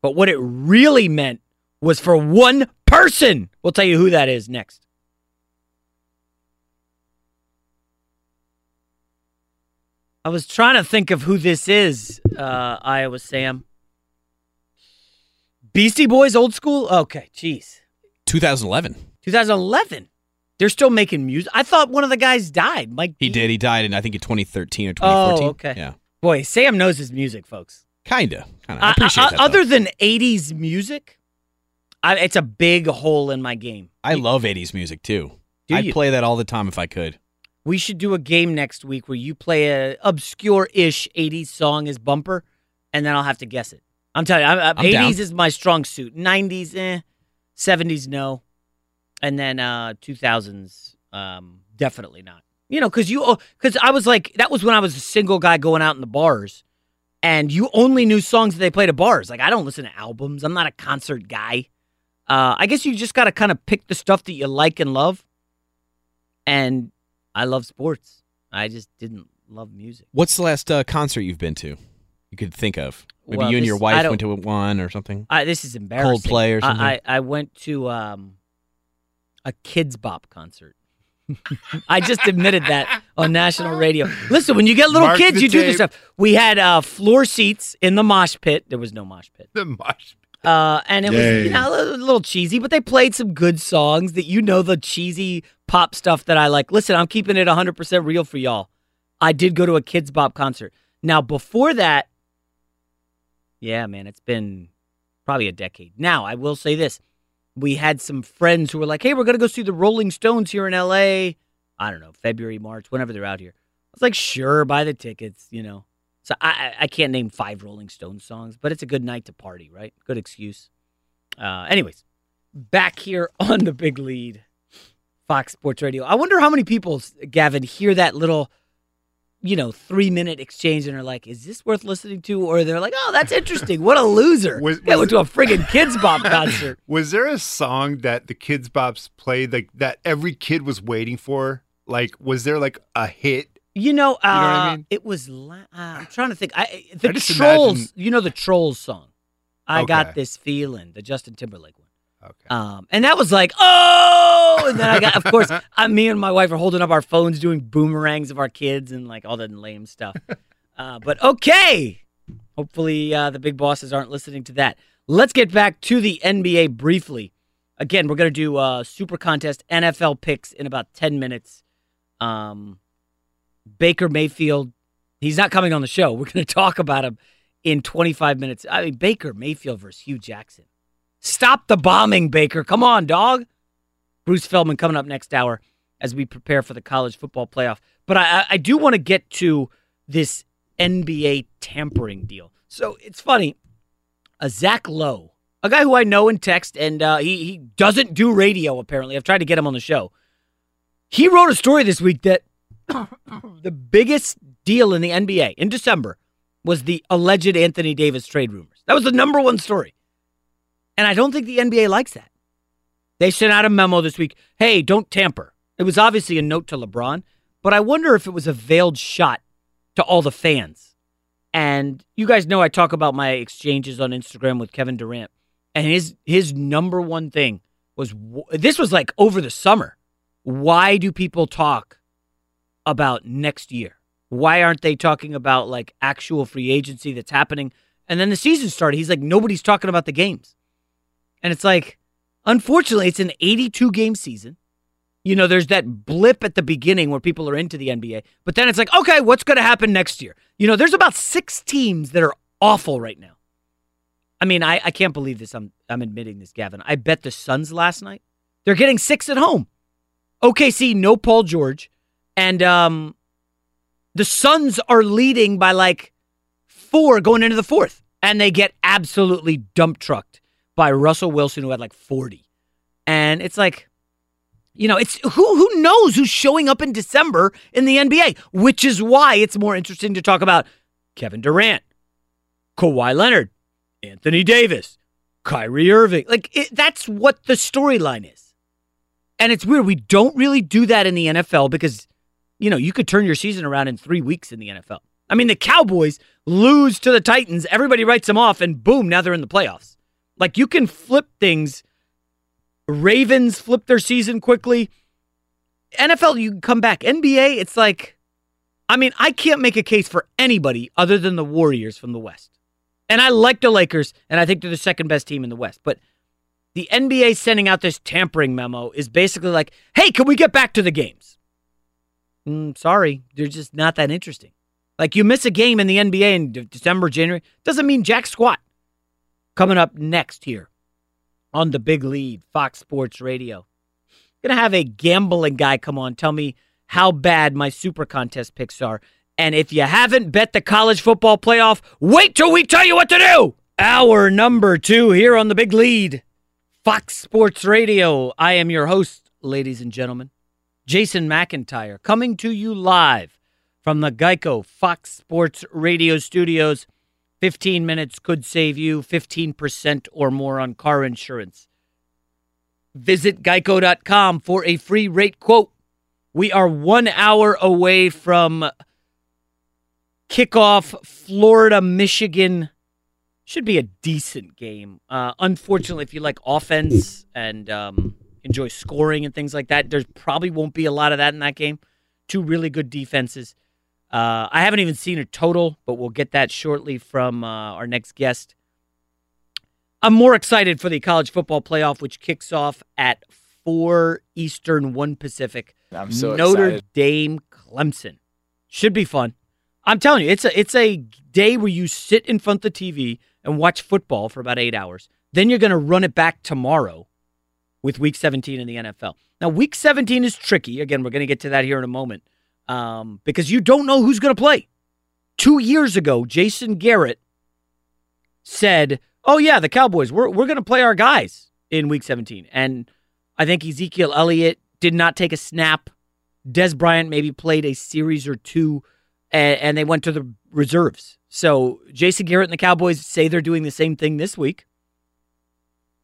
but what it really meant was for one person. We'll tell you who that is next. I was trying to think of who this is, uh, Iowa Sam. Beastie Boys, old school? Okay, jeez. 2011. 2011. They're still making music. I thought one of the guys died. Mike. He did. He died in I think in 2013 or 2014. Oh, okay. Yeah. Boy, Sam knows his music, folks. Kinda. Kinda. I appreciate Uh, that. Other though. than 80s music, I, it's a big hole in my game. I love 80s music too. Do I'd you? play that all the time if I could. We should do a game next week where you play a obscure-ish 80s song as bumper, and then I'll have to guess it. I'm telling you, I, I, I'm 80s down. is my strong suit. 90s, eh. 70s, no. And then uh 2000s, um, definitely not. You know, because you, because I was like, that was when I was a single guy going out in the bars, and you only knew songs that they played at bars. Like I don't listen to albums. I'm not a concert guy. Uh, I guess you just got to kind of pick the stuff that you like and love. And I love sports. I just didn't love music. What's the last uh, concert you've been to? You could think of. Maybe Well, you and your I wife went to one or something. I, this is embarrassing. Coldplay or I- something? I, I, went to um, a Kidz Bop concert. [laughs] I just admitted that on national radio. Listen, when you get little Mark kids, the you do this stuff. We had uh, floor seats in the mosh pit. There was no mosh pit. The mosh. Uh, and it was you know, a little, little cheesy, but they played some good songs that you know the cheesy pop stuff that I like. Listen, I'm keeping it 100% real for y'all. I did go to a Kidz Bop concert. Now, before that, yeah, man, it's been probably a decade. Now, I will say this. We had some friends who were like, hey, we're going to go see the Rolling Stones here in LA. I don't know, February, March, whenever they're out here. I was like, sure, buy the tickets, you know. So I, I- can't name five Rolling Stones songs, but it's a good night to party, right? Good excuse. Uh, anyways, back here [laughs] on the big lead, Fox Sports Radio. I wonder how many people, Gavin, hear that little, you know, three minute exchange and are like, is this worth listening to? Or they're like, oh, that's interesting. What a [laughs] loser. Was- they went to a friggin' Kidz Bop concert. [laughs] Was there a song that the Kidz Bops played like that every kid was waiting for? Like, was there like a hit? You know, uh, what I mean? it was. La- uh, I'm trying to think. I the I trolls. imagine- You know the trolls song. I got this feeling. The Justin Timberlake one. Okay. Um, and that was like, oh, and then I got, of course, [laughs] I, me and my wife are holding up our phones, doing boomerangs of our kids and like all that lame stuff. [laughs] Uh, but okay, hopefully uh, the big bosses aren't listening to that. Let's get back to the NBA briefly. Again, we're gonna do uh, super contest NFL picks in about ten minutes. Um, Baker Mayfield, he's not coming on the show. We're gonna [laughs] talk about him in 25 minutes. I mean, Baker Mayfield versus Hue Jackson. Stop the bombing, Baker. Come on, dog. Bruce Feldman coming up next hour. as we prepare for the college football playoff. But I, I do want to get to this NBA tampering deal. So it's funny. A Zach Lowe, a guy who I know in text, and uh, he he doesn't do radio. Apparently, I've tried to get him on the show. He wrote a story this week that [coughs] the biggest deal in the NBA in December was the alleged Anthony Davis trade rumors. That was the number one story. And I don't think the NBA likes that. They sent out a memo this week hey, don't tamper. It was obviously a note to LeBron, but I wonder if it was a veiled shot to all the fans. And you guys know I talk about my exchanges on Instagram with Kevin Durant, and his his number one thing was this was like over the summer. Why do people talk about next year? Why aren't they talking about like actual free agency that's happening? And then the season started. He's like, nobody's talking about the games. And it's like, unfortunately, it's an 82 game season. You know, there's that blip at the beginning where people are into the NBA, but then it's like, okay, what's going to happen next year? You know, there's about six teams that are awful right now. I mean, I, I can't believe this. I'm I'm admitting this, Gavin. I bet the Suns last night. They're getting six at home. OKC, no Paul George, and um, the Suns are leading by like four going into the fourth, and they get absolutely dump trucked by Russell Wilson, who had like 40. And it's like, you know, it's who who knows who's showing up in December in the NBA, which is why it's more interesting to talk about Kevin Durant, Kawhi Leonard, Anthony Davis, Kyrie Irving. Like it, that's what the storyline is. And it's weird we don't really do that in the NFL because you know, you could turn your season around in 3 weeks in the NFL. I mean, the Cowboys lose to the Titans, everybody writes them off and boom, now they're in the playoffs. Like you can flip things Ravens flip their season quickly. NFL, you can come back. NBA, it's like, I mean, I can't make a case for anybody other than the Warriors from the West. And I like the Lakers, and I think they're the second best team in the West. But the NBA sending out this tampering memo is basically like, hey, can we get back to the games? Mm, sorry, they're just not that interesting. Like you miss a game in the NBA in December, January, doesn't mean jack squat. Coming up next here on the big lead, Fox Sports Radio. Gonna have a gambling guy come on, tell me how bad my super contest picks are. And if you haven't bet the college football playoff, wait till we tell you what to do. Hour number two here on the big lead, Fox Sports Radio. I am your host, ladies and gentlemen, Jason McIntyre, coming to you live from the Geico Fox Sports Radio studios. 15 minutes could save you 15% or more on car insurance. Visit geico.com for a free rate quote. We are one hour away from kickoff Florida, Michigan. Should be a decent game. Uh, unfortunately, if you like offense and um, enjoy scoring and things like that, there probably won't be a lot of that in that game. Two really good defenses. Uh, I haven't even seen a total, but we'll get that shortly from uh, our next guest. I'm more excited for the college football playoff, which kicks off at 4 Eastern, 1 Pacific. I'm so Notre excited. Dame Clemson. Should be fun. I'm telling you, it's a it's a day where you sit in front of the TV and watch football for about eight hours. Then you're going to run it back tomorrow with Week 17 in the NFL. Now, Week 17 is tricky. Again, we're going to get to that here in a moment um, because you don't know who's going to play. Two years ago, Jason Garrett said, "Oh yeah, the Cowboys, we're we're going to play our guys in Week 17," and I think Ezekiel Elliott did not take a snap. Dez Bryant maybe played a series or two, and, and they went to the reserves. So Jason Garrett and the Cowboys say they're doing the same thing this week.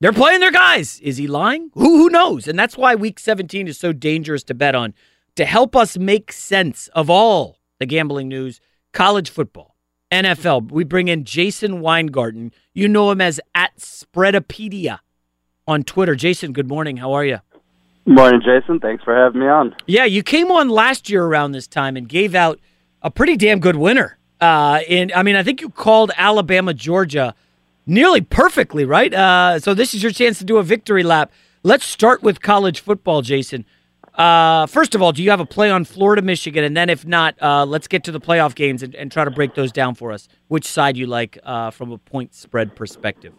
They're playing their guys. Is he lying? Who who knows? And that's why Week 17 is so dangerous to bet on to help us make sense of all the gambling news, college football, NFL. We bring in Jason Weingarten. You know him as at Spreadopedia on Twitter. Jason, good morning. How are you? Morning, Jason. Thanks for having me on. Yeah, you came on last year around this time and gave out a pretty damn good winner. Uh, in I mean, I think you called Alabama, Georgia nearly perfectly, right? Uh, so this is your chance to do a victory lap. Let's start with college football, Jason. Uh, first of all, do you have a play on Florida, Michigan? And then if not, uh, let's get to the playoff games and, and, try to break those down for us. Which side you like uh, from a point spread perspective?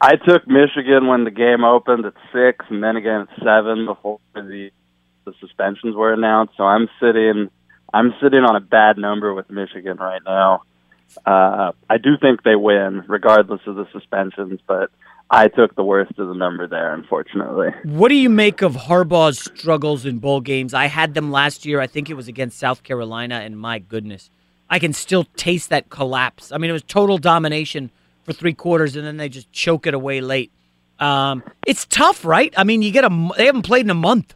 I took Michigan when the game opened at six, and then again at seven before the the suspensions were announced. So I'm sitting, I'm sitting on a bad number with Michigan right now. Uh, I do think they win, regardless of the suspensions, but I took the worst of the number there, unfortunately. What do you make of Harbaugh's struggles in bowl games? I had them last year. I think it was against South Carolina, and my goodness, I can still taste that collapse. I mean, it was total domination for three quarters, and then they just choke it away late. Um, it's tough, right? I mean, you get a they haven't played in a month.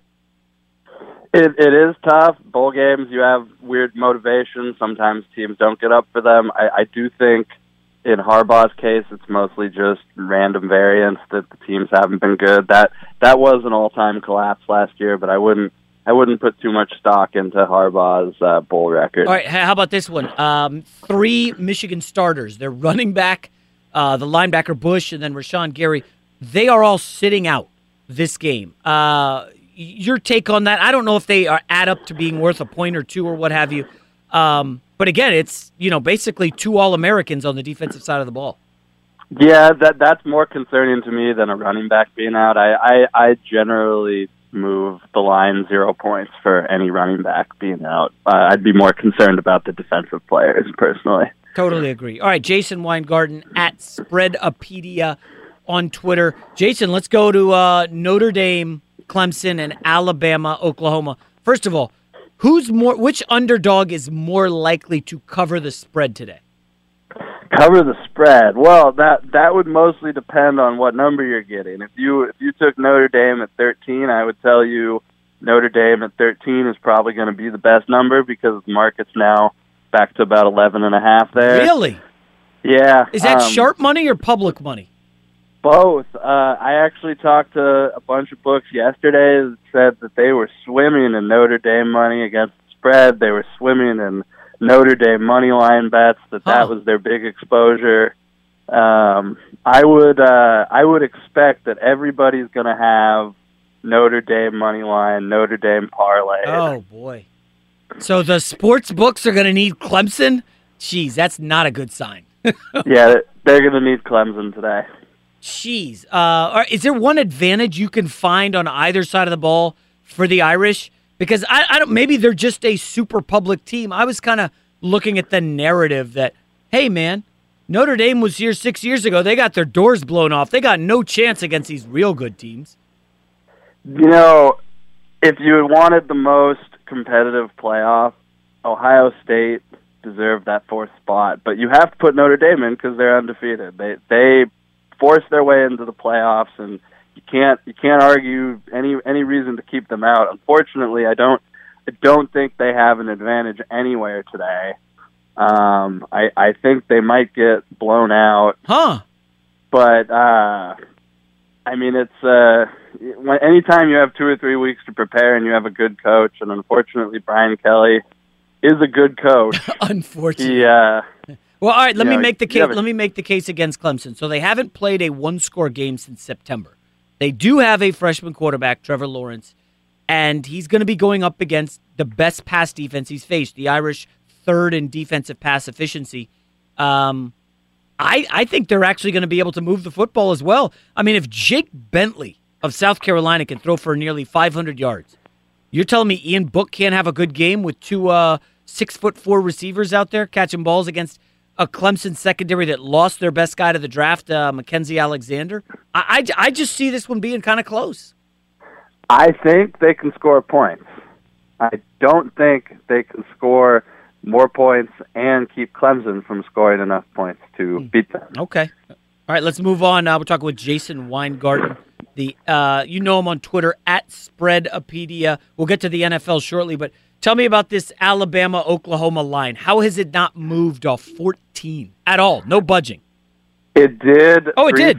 It, it is tough. Bowl games, you have weird motivation. Sometimes teams don't get up for them. I, I do think in Harbaugh's case, it's mostly just random variance that the teams haven't been good. That that was an all-time collapse last year, but I wouldn't I wouldn't put too much stock into Harbaugh's uh, bowl record. All right, how about this one? Um, three Michigan starters. They're running back, uh, the linebacker Bush, and then Rashan Gary. They are all sitting out this game. Uh, your take on that? I don't know if they are add up to being worth a point or two or what have you. Um, but again, it's you know basically two All Americans on the defensive side of the ball. Yeah, that that's more concerning to me than a running back being out. I I, I generally move the line zero points for any running back being out. Uh, I'd be more concerned about the defensive players personally. Totally agree. All right, Jason Weingarten at Spreadopedia on Twitter. Jason, let's go to uh, Notre Dame, Clemson, and Alabama, Oklahoma. First of all, who's more? Which underdog is more likely to cover the spread today? Cover the spread. Well, that that would mostly depend on what number you're getting. If you if you took Notre Dame at 13, I would tell you Notre Dame at 13 is probably going to be the best number because the market's now back to about 11 and a half there. Really? Yeah. Is that um, sharp money or public money? Both. Uh, I actually talked to a bunch of books yesterday that said that they were swimming in Notre Dame money against the spread. They were swimming in Notre Dame money line bets. That that Huh. was their big exposure. Um, I would uh, I would expect that everybody's going to have Notre Dame money line, Notre Dame parlay. Oh boy. So the sports books are going to need Clemson. Jeez, that's not a good sign. [laughs] yeah, they're going to need Clemson today. Jeez. Uh, is there one advantage you can find on either side of the ball for the Irish? Because I, I don't. Maybe they're just a super public team. I was kind of looking at the narrative that, hey, man, Notre Dame was here six years ago. They got their doors blown off. They got no chance against these real good teams. You know, if you wanted the most competitive playoff, Ohio State deserved that fourth spot, but you have to put Notre Dame in because they're undefeated. They they forced their way into the playoffs, and you can't you can't argue any any reason to keep them out. Unfortunately, I don't I don't think they have an advantage anywhere today. Um, I I think they might get blown out Huh? but uh I mean it's uh when anytime you have two or three weeks to prepare and you have a good coach and unfortunately Brian Kelly is a good coach. [laughs] Unfortunately. he uh Well, all right. Let You me know, make the case. Let me make the case against Clemson. So they haven't played a one-score game since September. They do have a freshman quarterback, Trevor Lawrence, and he's going to be going up against the best pass defense he's faced, the Irish third in defensive pass efficiency. Um, I I think they're actually going to be able to move the football as well. I mean, if Jake Bentley of South Carolina can throw for nearly 500 yards, you're telling me Ian Book can't have a good game with two uh, six foot four receivers out there catching balls against a Clemson secondary that lost their best guy to the draft, uh, Mackensie Alexander? I, I, I just see this one being kind of close. I think they can score points. I don't think they can score more points and keep Clemson from scoring enough points to beat them. Okay. All right, let's move on. Uh, we're talking with Jason Weingarten. The uh, you know him on Twitter at Spreadopedia. We'll get to the NFL shortly, but tell me about this Alabama Oklahoma line. How has it not moved off 14 at all? No budging. It did. Oh, it did.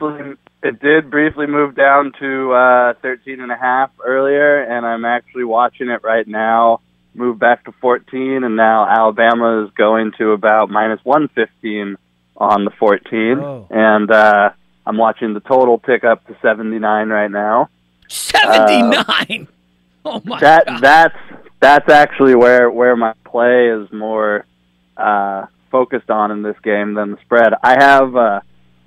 It did briefly move down to uh, 13 and a half earlier, and I'm actually watching it right now move back to 14, and now Alabama is going to about minus 115 on the 14, Oh. and uh, I'm watching the total pick up to 79 right now. 79. oh my that god. that's that's actually where where my play is more uh, focused on in this game than the spread. I have uh,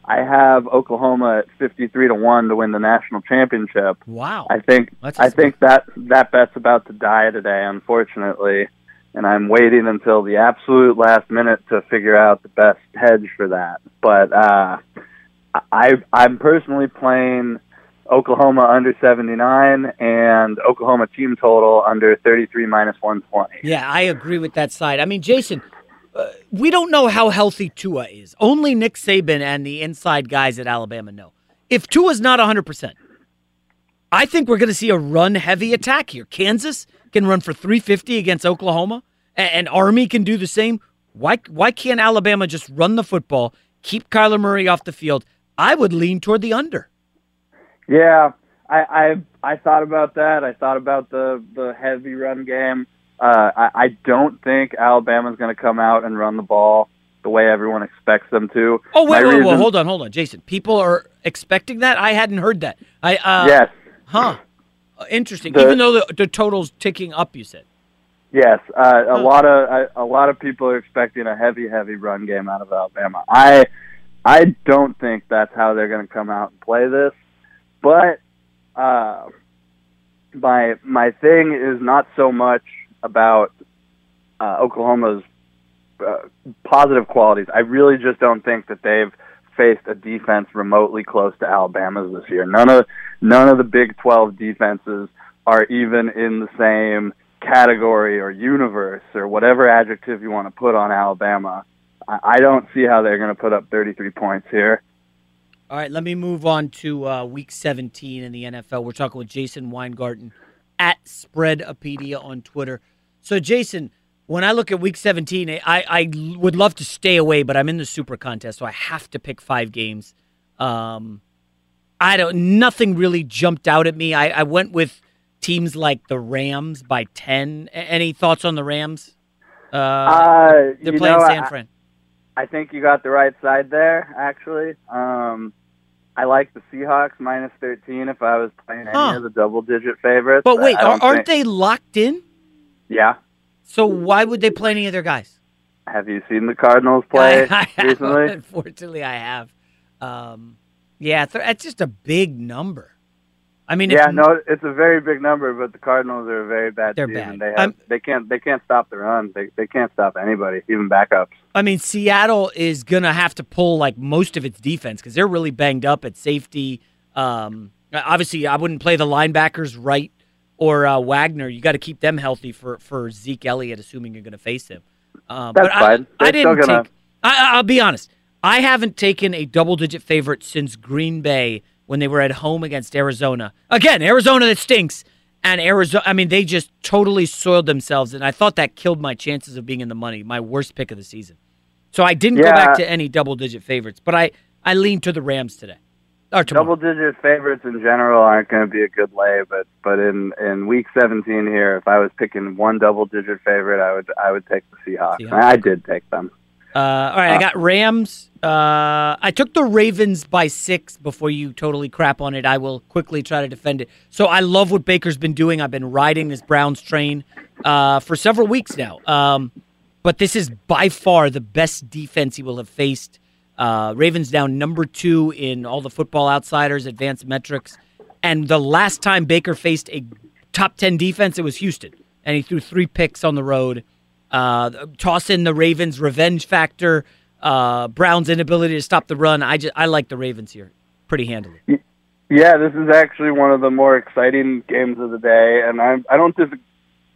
I have Oklahoma at 53 to 1 to win the national championship. Wow. I think That's I think that that bet's about to die today unfortunately, and I'm waiting until the absolute last minute to figure out the best hedge for that. But uh I I'm personally playing Oklahoma under 79 and Oklahoma team total under 33 minus 120. Yeah, I agree with that side. I mean, Jason, uh, we don't know how healthy Tua is. Only Nick Saban and the inside guys at Alabama know. If Tua's not 100%, I think we're going to see a run heavy attack here. Kansas can run for 350 against Oklahoma, and, and Army can do the same. Why, why can't Alabama just run the football, keep Kyler Murray off the field? I would lean toward the under. Yeah, I I I thought about that. I thought about the the heavy run game. Uh, I, I don't think Alabama's going to come out and run the ball the way everyone expects them to. Oh wait, My wait, wait, hold on, hold on, Jason. People are expecting that. I hadn't heard that. I uh, Yes. huh? Uh, Interesting. The- Even though the, the total's ticking up, you said. Yes, uh, a lot of a, a lot of people are expecting a heavy, heavy run game out of Alabama. I I don't think that's how they're going to come out and play this. But uh, my my thing is not so much about uh, Oklahoma's uh, positive qualities. I really just don't think that they've faced a defense remotely close to Alabama's this year. None of none of the Big 12 defenses are even in the same category or universe or whatever adjective you want to put on Alabama. I, I don't see how they're going to put up 33 points here. All right, let me move on to uh, Week 17 in the NFL. We're talking with Jason Weingarten at Spreadopedia on Twitter. So, Jason, when I look at Week 17, I, I would love to stay away, but I'm in the Super Contest, so I have to pick five games. Um, I don't. Nothing really jumped out at me. I, I went with teams like the Rams by 10. A- Any thoughts on the Rams? Uh, Uh, they're playing know, San I- Fran. I think you got the right side there, actually. Um, I like the Seahawks minus 13 if I was playing any Huh. of the double digit favorites. But wait, aren't think- they locked in? Yeah. So why would they play any of their guys? Have you seen the Cardinals [laughs] play I, I have. recently? [laughs] Unfortunately, I have. Um, yeah, th- that's just a big number. I mean, yeah, no, it's a very big number, but the Cardinals are a very bad They're team. bad. They have, I'm- they can't they can't stop the run. They they can't stop anybody, even backups. I mean, Seattle is gonna have to pull like most of its defense because they're really banged up at safety. Um, obviously, I wouldn't play the linebackers right or uh, Wagner. You got to keep them healthy for for Zeke Elliott, assuming you're going to face him. Um, That's but fine. I, They're didn't gonna- take. I, I- I'll be honest. I haven't taken a double digit favorite since Green Bay when they were at home against Arizona. Again, Arizona that stinks. And Arizona, I mean, they just totally soiled themselves. And I thought that killed my chances of being in the money, my worst pick of the season. So I didn't go back to any double digit favorites, but I, I leaned to the Rams today. Double digit favorites in general aren't going to be a good lay, but but in in week 17 here, if I was picking one double digit favorite, I would I would take the Seahawks. Seahawks. I did take them. Uh, all right, I got Rams. Uh, I took the Ravens by six before you totally crap on it. I will quickly try to defend it. So I love what Baker's been doing. I've been riding this Browns train uh, for several weeks now. Um, but this is by far the best defense he will have faced. Uh, Ravens down number two in all the Football Outsiders advanced metrics. And the last time Baker faced a top 10 defense, it was Houston. And he threw three picks on the road. Uh, toss in the Ravens' revenge factor, uh, Brown's inability to stop the run. I just I like the Ravens here pretty handily. Yeah, this is actually one of the more exciting games of the day, and I I don't dis-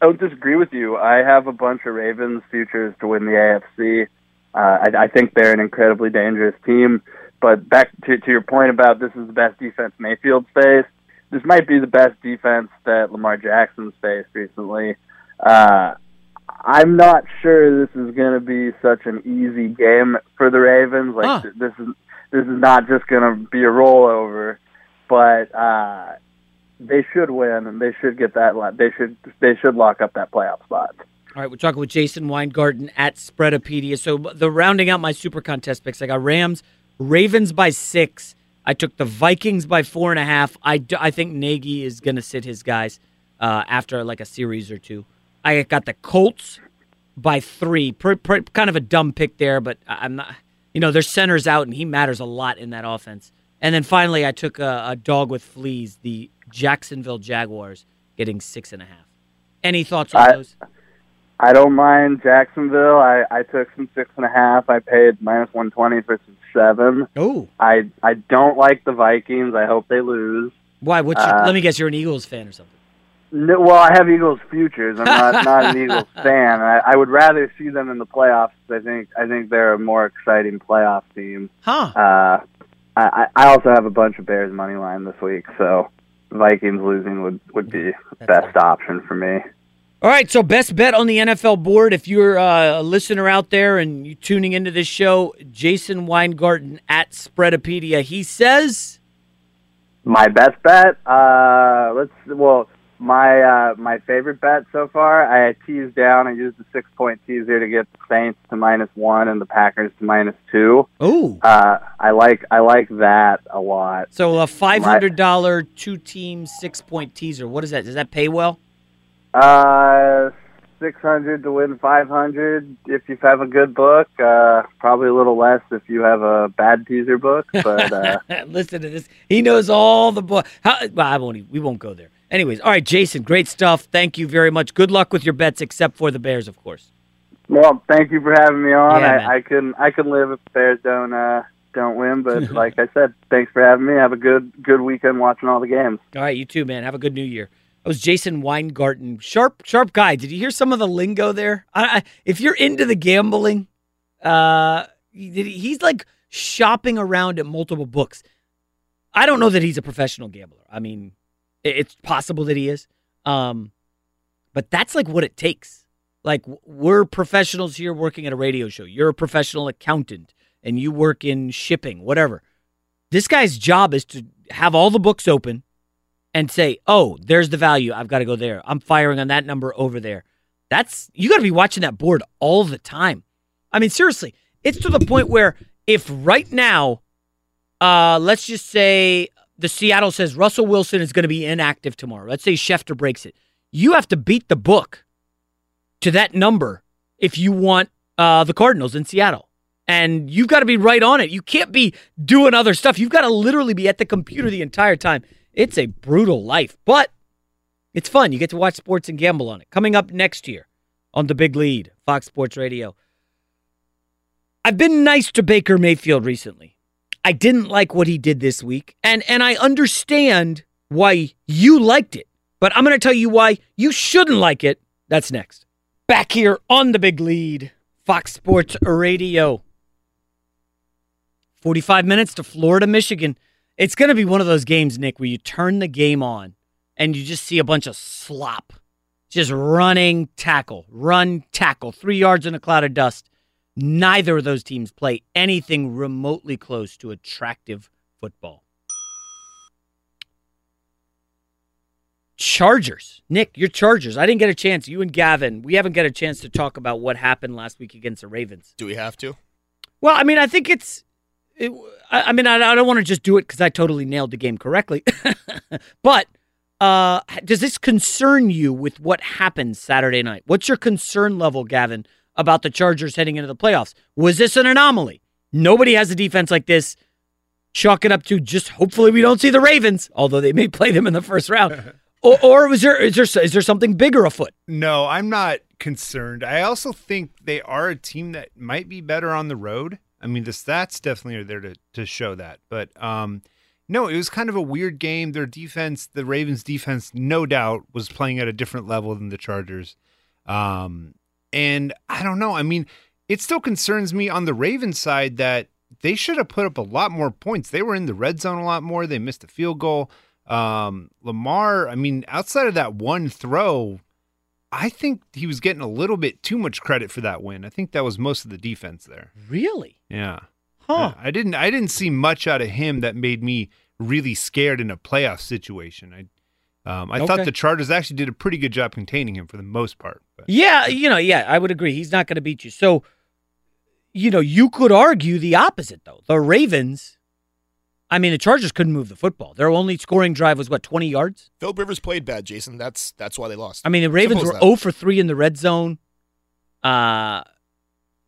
I don't disagree with you. I have a bunch of Ravens futures to win the AFC. Uh, I, I think they're an incredibly dangerous team. But back to, to your point about this is the best defense Mayfield's faced. This might be the best defense that Lamar Jackson's faced recently. Uh, I'm not sure this is going to be such an easy game for the Ravens. Like Huh. this is this is not just going to be a rollover, but uh, they should win and they should get that. They should they should lock up that playoff spot. All right, we're talking with Jason Weingarten at Spreadopedia. So the rounding out my super contest picks, I got Rams, Ravens by six. I took the Vikings by four and a half. I, I think Nagy is going to sit his guys uh, after like a series or two. I got the Colts by three. Per, per, kind of a dumb pick there, but I'm not. You know, their center's out, and he matters a lot in that offense. And then finally, I took a, a dog with fleas, the Jacksonville Jaguars, getting six and a half. Any thoughts on I- those? I don't mind Jacksonville. I, I took some six and a half. I paid minus one twenty for some seven. Oh, I I don't like the Vikings. I hope they lose. why? What's your, Uh, let me guess, you're an Eagles fan or something. No, well, I have Eagles futures. I'm not not an [laughs] Eagles fan. I, I would rather see them in the playoffs. I think I think they're a more exciting playoff team. Huh? Uh, I I also have a bunch of Bears money line this week, so Vikings losing would would be the best option for me. All right, so best bet on the NFL board. If you're uh, a listener out there and you tuning into this show, Jason Weingarten at Spreadopedia, he says My best bet. Uh, let's well, my uh, my favorite bet so far. I teased down. I used the six point teaser to get the Saints to minus one and the Packers to minus two. Ooh. Uh, I like I like that a lot. so a five hundred dollar two team six point teaser. What is that? Does that pay well? Uh, six hundred to win five hundred if you have a good book. Uh, probably a little less if you have a bad teaser book. But uh, [laughs] Listen to this. He knows all the book. How, well, I won't. We won't go there. Anyways, all right, Jason. Great stuff. Thank you very much. Good luck with your bets, except for the Bears, of course. well, thank you for having me on. Yeah. I, I can I can live if the Bears don't uh, don't win. But [laughs] like I said, thanks for having me. Have a good good weekend watching all the games. All right, you too, man. Have a good New Year. That was Jason Weingarten, sharp, sharp guy. Did you hear some of the lingo there? I, I, if you're into the gambling, uh, he's like shopping around at multiple books. I don't know that he's a professional gambler. I mean, it's possible that he is, um, but that's like what it takes. Like we're professionals here working at a radio show. You're a professional accountant, and you work in shipping, whatever. This guy's job is to have all the books open and say, "Oh, there's the value. I've got to go there. I'm firing on that number over there." That's you got to be watching that board all the time. I mean, seriously, it's to the point where if right now, uh, let's just say the Seattle says Russell Wilson is going to be inactive tomorrow. Let's say Schefter breaks it. You have to beat the book to that number if you want uh, the Cardinals in Seattle. And you've got to be right on it. You can't be doing other stuff. You've got to literally be at the computer the entire time. It's a brutal life, but it's fun. You get to watch sports and gamble on it. Coming up next year on The Big Lead, Fox Sports Radio. I've been nice to Baker Mayfield recently. I didn't like what he did this week, and and I understand why you liked it, but I'm going to tell you why you shouldn't like it. That's next. Back here on The Big Lead, Fox Sports Radio. 45 minutes to Florida, Michigan. It's going to be one of those games, Nick, where you turn the game on and you just see a bunch of slop. Just running tackle, run tackle, three yards in a cloud of dust. Neither of those teams play anything remotely close to attractive football. Chargers. Nick, your Chargers. I didn't get a chance. You and Gavin, we haven't got a chance to talk about what happened last week against the Ravens. Do we have to? Well, I mean, I think it's. It, I, I mean, I, I don't want to just do it because I totally nailed the game correctly. [laughs] but uh, does this concern you with what happened Saturday night? What's your concern level, Gavin, about the Chargers heading into the playoffs? Was this an anomaly? Nobody has a defense like this. Chalk it up to just hopefully we don't see the Ravens, although they may play them in the first round. [laughs] or, or was there is there is there something bigger afoot? No, I'm not concerned. I also think they are a team that might be better on the road. I mean, the stats definitely are there to, to show that. But um, no, it was kind of a weird game. Their defense, the Ravens' defense, no doubt, was playing at a different level than the Chargers. Um, and I don't know. I mean, it still concerns me on the Ravens side that they should have put up a lot more points. They were in the red zone a lot more. They missed a field goal. Um, Lamar, I mean, outside of that one throw, I think he was getting a little bit too much credit for that win. I think that was most of the defense there. Really? Yeah. Huh. Yeah, I didn't I didn't see much out of him that made me really scared in a playoff situation. I um, I Okay. thought the Chargers actually did a pretty good job containing him for the most part. Yeah, you know, yeah, I would agree. He's not going to beat you. So, you know, you could argue the opposite, though. The Ravens, I mean, the Chargers couldn't move the football. Their only scoring drive was, what, 20 yards? Philip Rivers played bad, Jason. That's that's why they lost. I mean, the Ravens Simple were as that. 0 for 3 in the red zone. Uh,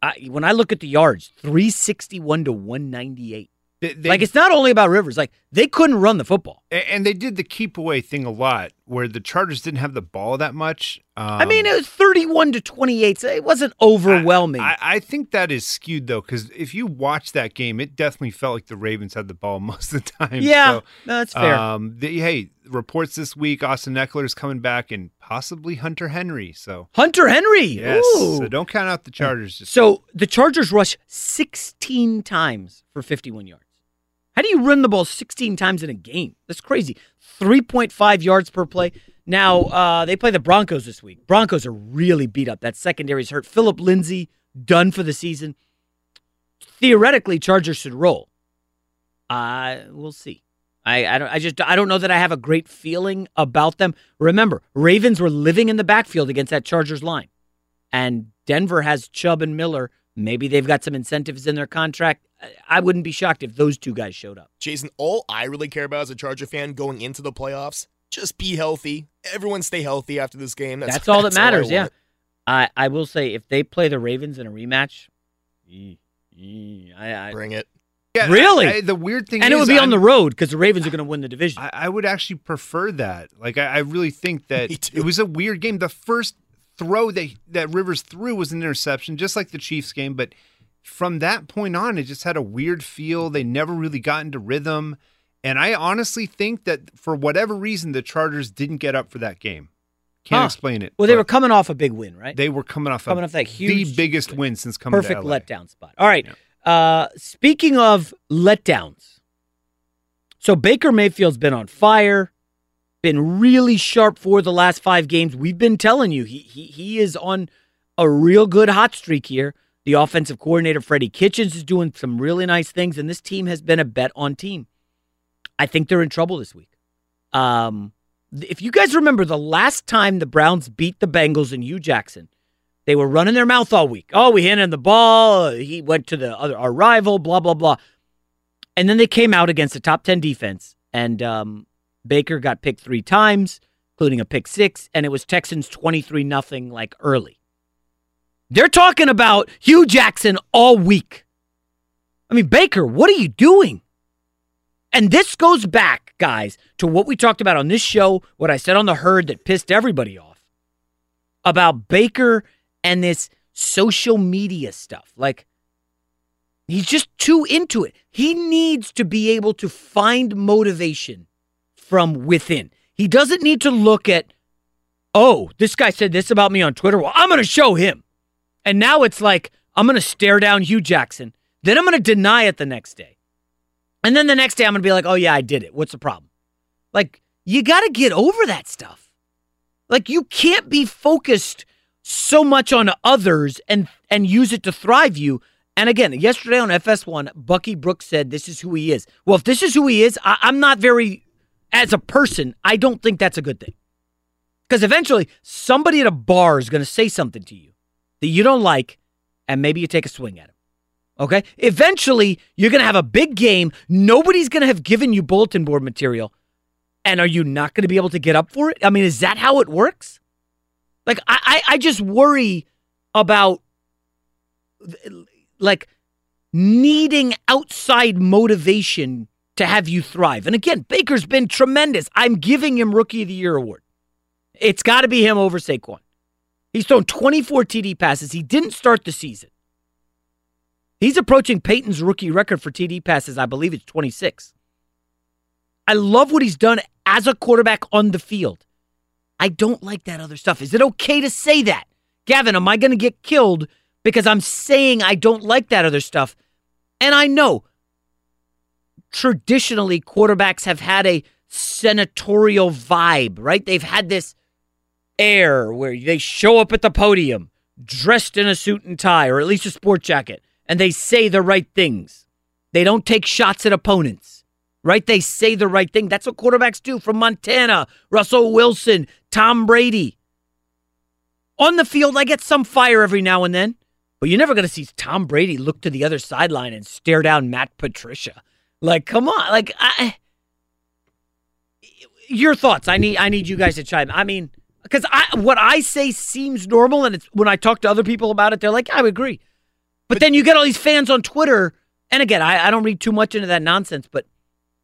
I, when I look at the yards, 361 to 198. They- they- like it's not only about Rivers. Like they couldn't run the football. And they did the keep away thing a lot, where the Chargers didn't have the ball that much. Um, I mean, it was 31 to 28. So it wasn't overwhelming. I, I think that is skewed though, because if you watch that game, it definitely felt like the Ravens had the ball [laughs] most of the time. Yeah, So, no, that's fair. Um, the, hey, reports this week: Austin Ekeler is coming back, and possibly Hunter Henry. So Hunter Henry. yes, Ooh. so don't count out the Chargers. Just So the Chargers rush 16 times for 51 yards. How do you run the ball 16 times in a game? That's crazy. 3.5 yards per play. Now, uh, they play the Broncos this week. Broncos are really beat up. That secondary's hurt. Philip Lindsay, done for the season. Theoretically, Chargers should roll. Uh, we'll see. I, I, don't, I just I don't know that I have a great feeling about them. Remember, Ravens were living in the backfield against that Chargers line and Denver has Chubb and Miller. Maybe they've got some incentives in their contract. I- I wouldn't be shocked if those two guys showed up. Jason, all I really care about as a Charger fan going into the playoffs, just be healthy. Everyone stay healthy after this game. That's, That's, all that [laughs] I matters. yeah. I I will say if they play the Ravens in a rematch, ee, ee, I, I, Bring it. Yeah, really. I- I- the weird thing and it would be on I'm- the road because the Ravens are going to win the division. I, I would actually prefer that. Like, I, I really think [laughs] that it was a weird game. The first throw that that Rivers threw was an interception, just like the Chiefs game. But from that point on, it just had a weird feel. They never really got into rhythm, and I honestly think that for whatever reason, the Chargers didn't get up for that game. Can't Huh. explain it. Well, they were coming off a big win, right? They were coming off coming a, off that the biggest win since coming perfect to LA. letdown spot. All right. Uh, speaking of letdowns, so Baker Mayfield's been on fire, been really sharp for the last five games. We've been telling you he he he is on a real good hot streak here. The offensive coordinator Freddie Kitchens is doing some really nice things, and this team has been a bet on team. I think they're in trouble this week. Um, if you guys remember the last time the Browns beat the Bengals in Hue Jackson, they were running their mouth all week. Oh, we handed him the ball. He went to the other our rival. Blah blah blah. And then they came out against a top ten defense, and um, Baker got picked three times, including a pick six, and it was Texans twenty three nothing like early. They're talking about Hue Jackson all week. I mean, Baker, what are you doing? And this goes back, guys, to what we talked about on this show, what I said on the herd that pissed everybody off about Baker and this social media stuff. Like, he's just too into it. He needs to be able to find motivation from within. He doesn't need to look at, oh, this guy said this about me on Twitter. Well, I'm going to show him. And now it's like, I'm going to stare down Hue Jackson. Then I'm going to deny it the next day. And then the next day I'm going to be like, oh, yeah, I did it. What's the problem? Like, you got to get over that stuff. Like, you can't be focused so much on others and and use it to thrive you. And again, yesterday on FS1, Bucky Brooks said this is who he is. Well, if this is who he is, I, I'm not very, as a person, I don't think that's a good thing. Because eventually, somebody at a bar is going to say something to you that you don't like, and maybe you take a swing at him. Okay? Eventually, you're going to have a big game. Nobody's going to have given you bulletin board material. And are you not going to be able to get up for it? I mean, is that how it works? Like, I, I, I just worry about like needing outside motivation to have you thrive. And again, Baker's been tremendous. I'm giving him Rookie of the Year award. It's got to be him over Saquon. He's thrown 24 TD passes. He didn't start the season. He's approaching Peyton's rookie record for TD passes. I believe it's 26. I love what he's done as a quarterback on the field. I don't like that other stuff. Is it okay to say that? Gavin, am I going to get killed because I'm saying I don't like that other stuff? And I know traditionally quarterbacks have had a senatorial vibe, right? They've had this air where they show up at the podium dressed in a suit and tie or at least a sport jacket and they say the right things. They don't take shots at opponents, right? They say the right thing. That's what quarterbacks do from Montana, Russell Wilson, Tom Brady. On the field, I get some fire every now and then, but you're never going to see Tom Brady look to the other sideline and stare down Matt Patricia. Like, come on. Like, I. Your thoughts. I need I need you guys to chime. I mean, because I what I say seems normal, and it's when I talk to other people about it, they're like, I agree. But, then you get all these fans on Twitter, and again, I, I don't read too much into that nonsense, but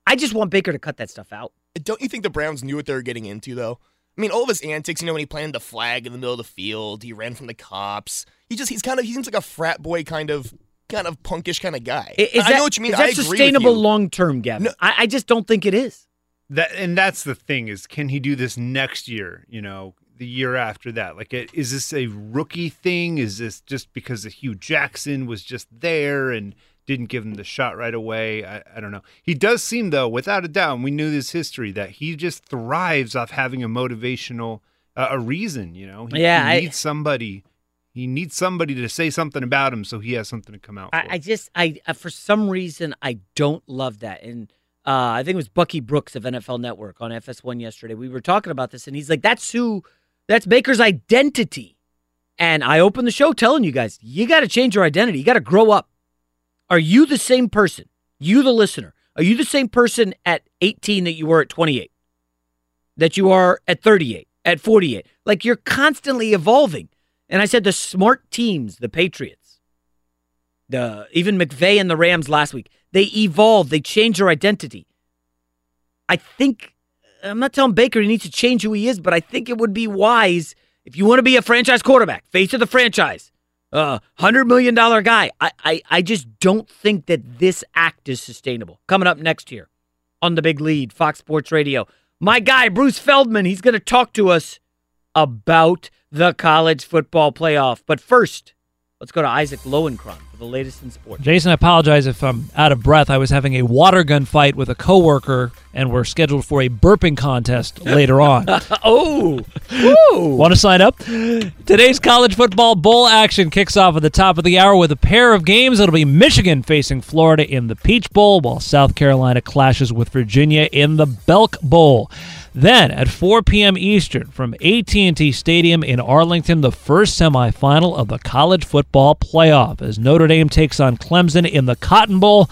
I just want Baker to cut that stuff out. Don't you think the Browns knew what they were getting into, though? I mean, all of his antics, you know, when he planted the flag in the middle of the field, he ran from the cops. He just, he's kind of, he seems like a frat boy kind of, kind of punkish kind of guy. I- Is I that, know what you mean. Is I that agree sustainable long term, Gavin? I, I just don't think it is. That and that's the thing is, can he do this next year? You know, the year after that. Like, it- is this a rookie thing? Is this just because Hue Jackson was just there and didn't give him the shot right away? I, I don't know. He does seem, though, without a doubt, and we knew this history that he just thrives off having a motivational, uh, a reason. You know, he, Yeah, he I- needs somebody. He needs somebody to say something about him, so he has something to come out. I, I just, I for some reason, I don't love that. And uh, I think it was Bucky Brooks of NFL Network on FS1 yesterday. We were talking about this, and he's like, "That's who, that's Baker's identity." And I opened the show telling you guys, you got to change your identity. You got to grow up. Are you the same person? You, the listener, are you the same person at 18 that you were at 28? That you are at 38, at 48? Like you're constantly evolving. And I said the smart teams, the Patriots, the even McVay and the Rams last week, they evolve, they change their identity. I think I'm not telling Baker he needs to change who he is, but I think it would be wise if you want to be a franchise quarterback, face of the franchise, uh, hundred million dollar guy. I, I I just don't think that this act is sustainable. Coming up next here on the big lead, Fox Sports Radio, my guy Bruce Feldman. He's going to talk to us about the college football playoff. But first, let's go to Isaac Lowenkron for the latest in sports. Jason, I apologize if I'm out of breath. I was having a water gun fight with a coworker, and we're scheduled for a burping contest [laughs] later on. [laughs] oh, [laughs] woo. Want to sign up? Today's college football bowl action kicks off at the top of the hour with a pair of games. It'll be Michigan facing Florida in the Peach Bowl, while South Carolina clashes with Virginia in the Belk Bowl. Then at 4 p.m. Eastern from AT&T Stadium in Arlington, the first semifinal of the college football playoff as Notre Dame takes on Clemson in the Cotton Bowl.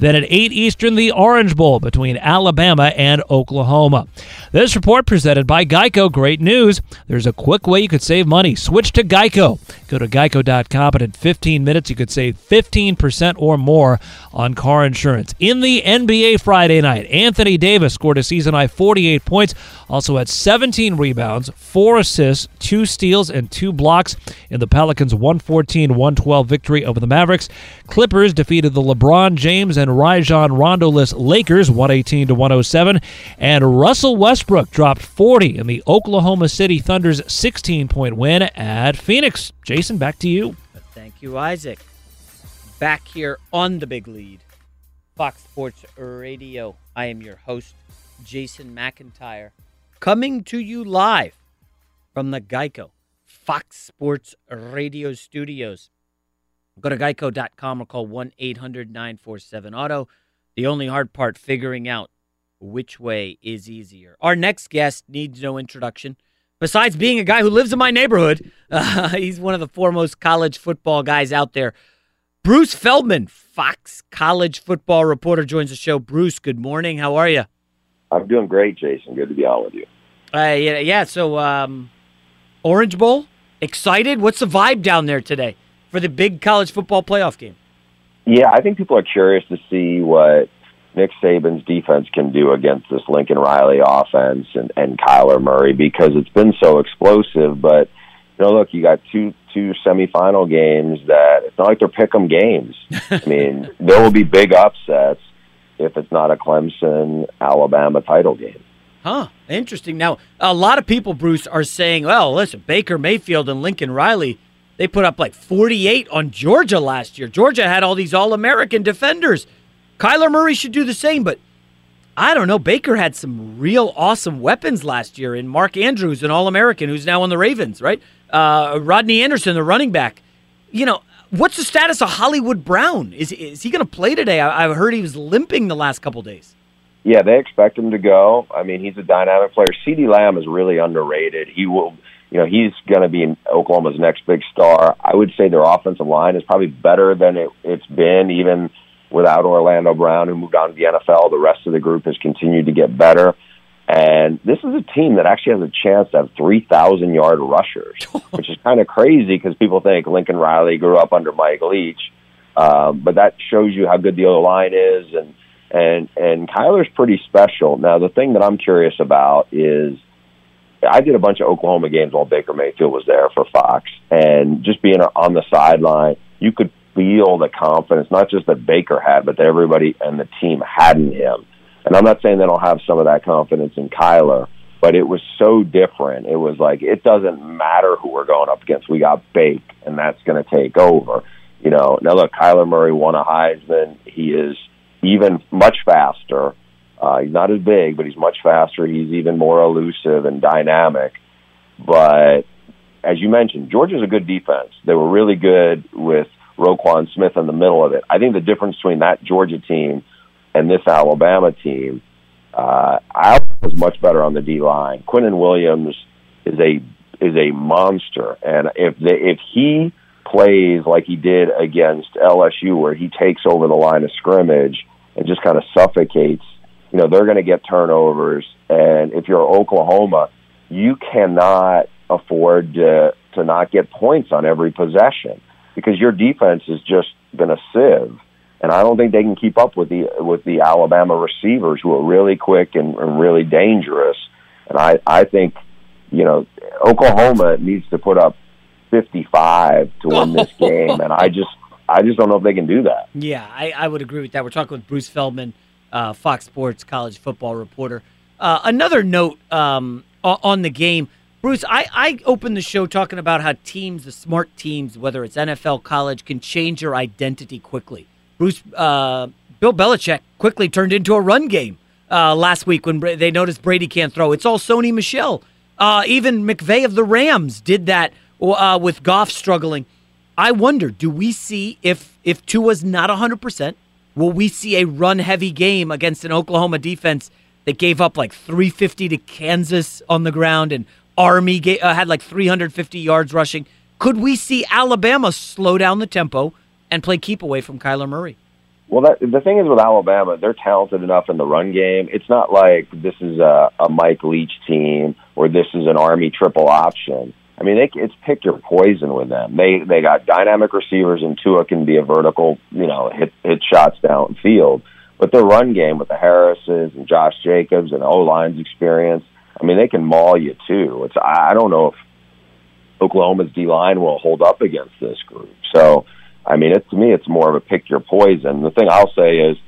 Then at 8 Eastern, the Orange Bowl between Alabama and Oklahoma. This report presented by Geico. Great news. There's a quick way you could save money. Switch to Geico. Go to geico.com, and in 15 minutes, you could save 15% or more on car insurance. In the NBA Friday night, Anthony Davis scored a season high 48 points, also had 17 rebounds, four assists, two steals, and two blocks in the Pelicans' 114 112 victory over the Mavericks. Clippers defeated the LeBron James and Rajon Rondo-less Lakers 118 to 107, and Russell Westbrook dropped 40 in the Oklahoma City Thunder's 16-point win at Phoenix. Jason, back to you. Thank you, Isaac. Back here on the big lead, Fox Sports Radio. I am your host, Jason McIntyre, coming to you live from the Geico Fox Sports Radio studios. Go to geico.com or call 1 800 947 Auto. The only hard part, figuring out which way is easier. Our next guest needs no introduction. Besides being a guy who lives in my neighborhood, [laughs] uh, he's one of the foremost college football guys out there. Bruce Feldman, Fox college football reporter, joins the show. Bruce, good morning. How are you? I'm doing great, Jason. Good to be on with you. Uh, yeah, yeah. So, um, Orange Bowl, excited? What's the vibe down there today for the big college football playoff game? Yeah, I think people are curious to see what Nick Saban's defense can do against this Lincoln Riley offense and, and Kyler Murray because it's been so explosive. But you know, look, you got two two semifinal games that it's not like they're pick 'em games. I mean, [laughs] there will be big upsets if it's not a Clemson Alabama title game. Huh. Interesting. Now, a lot of people, Bruce, are saying, well, listen, Baker Mayfield and Lincoln Riley, they put up like 48 on Georgia last year. Georgia had all these All American defenders. Kyler Murray should do the same, but I don't know. Baker had some real awesome weapons last year in Mark Andrews, an All American who's now on the Ravens, right? Uh, Rodney Anderson, the running back. You know, what's the status of Hollywood Brown? Is, is he going to play today? I, I heard he was limping the last couple days. Yeah, they expect him to go. I mean, he's a dynamic player. CeeDee Lamb is really underrated. He will, you know, he's going to be Oklahoma's next big star. I would say their offensive line is probably better than it, it's been, even without Orlando Brown, who moved on to the NFL. The rest of the group has continued to get better. And this is a team that actually has a chance to have 3,000 yard rushers, [laughs] which is kind of crazy because people think Lincoln Riley grew up under Mike Leach. Um, but that shows you how good the O line is. And, and, and Kyler's pretty special. Now, the thing that I'm curious about is I did a bunch of Oklahoma games while Baker Mayfield was there for Fox. And just being on the sideline, you could feel the confidence, not just that Baker had, but that everybody and the team had in him. And I'm not saying they don't have some of that confidence in Kyler, but it was so different. It was like it doesn't matter who we're going up against. We got Bake, and that's going to take over. You know. Now look, Kyler Murray won a Heisman. He is even much faster. Uh, he's not as big, but he's much faster. He's even more elusive and dynamic. But as you mentioned, Georgia's a good defense. They were really good with Roquan Smith in the middle of it. I think the difference between that Georgia team and this Alabama team, uh, Alabama was much better on the D line. Quinnen Williams is a is a monster, and if they, if he plays like he did against LSU, where he takes over the line of scrimmage and just kind of suffocates, you know, they're going to get turnovers. And if you're Oklahoma, you cannot afford to to not get points on every possession because your defense has just been a sieve and I don't think they can keep up with the with the Alabama receivers who are really quick and, and really dangerous. And I I think you know Oklahoma needs to put up 55 to win this [laughs] game, and I just I just don't know if they can do that. Yeah, I, I would agree with that. We're talking with Bruce Feldman, uh, Fox Sports college football reporter. Uh, another note um, on the game. Bruce, I, I opened the show talking about how teams, the smart teams, whether it's NFL, college, can change your identity quickly. Bruce uh, Bill Belichick quickly turned into a run game uh, last week when they noticed Brady can't throw. It's all Sony Michel. Uh, even McVay of the Rams did that uh, with Goff struggling. I wonder, do we see if if Tua's not 100%, will we see a run heavy game against an Oklahoma defense that gave up like 350 to Kansas on the ground and Army gave, uh, had like 350 yards rushing? Could we see Alabama slow down the tempo and play keep away from Kyler Murray. Well, that, the thing is with Alabama, they're talented enough in the run game. It's not like this is a, a Mike Leach team or this is an Army triple option. I mean, they, it's pick your poison with them. They they got dynamic receivers, and Tua can be a vertical, you know, hit hit shots downfield. But their run game with the Harrises and Josh Jacobs and O line's experience, I mean, they can maul you too. It's I don't know if Oklahoma's D line will hold up against this group. So I mean, it, to me, it's more of a pick your poison. The thing I'll say is,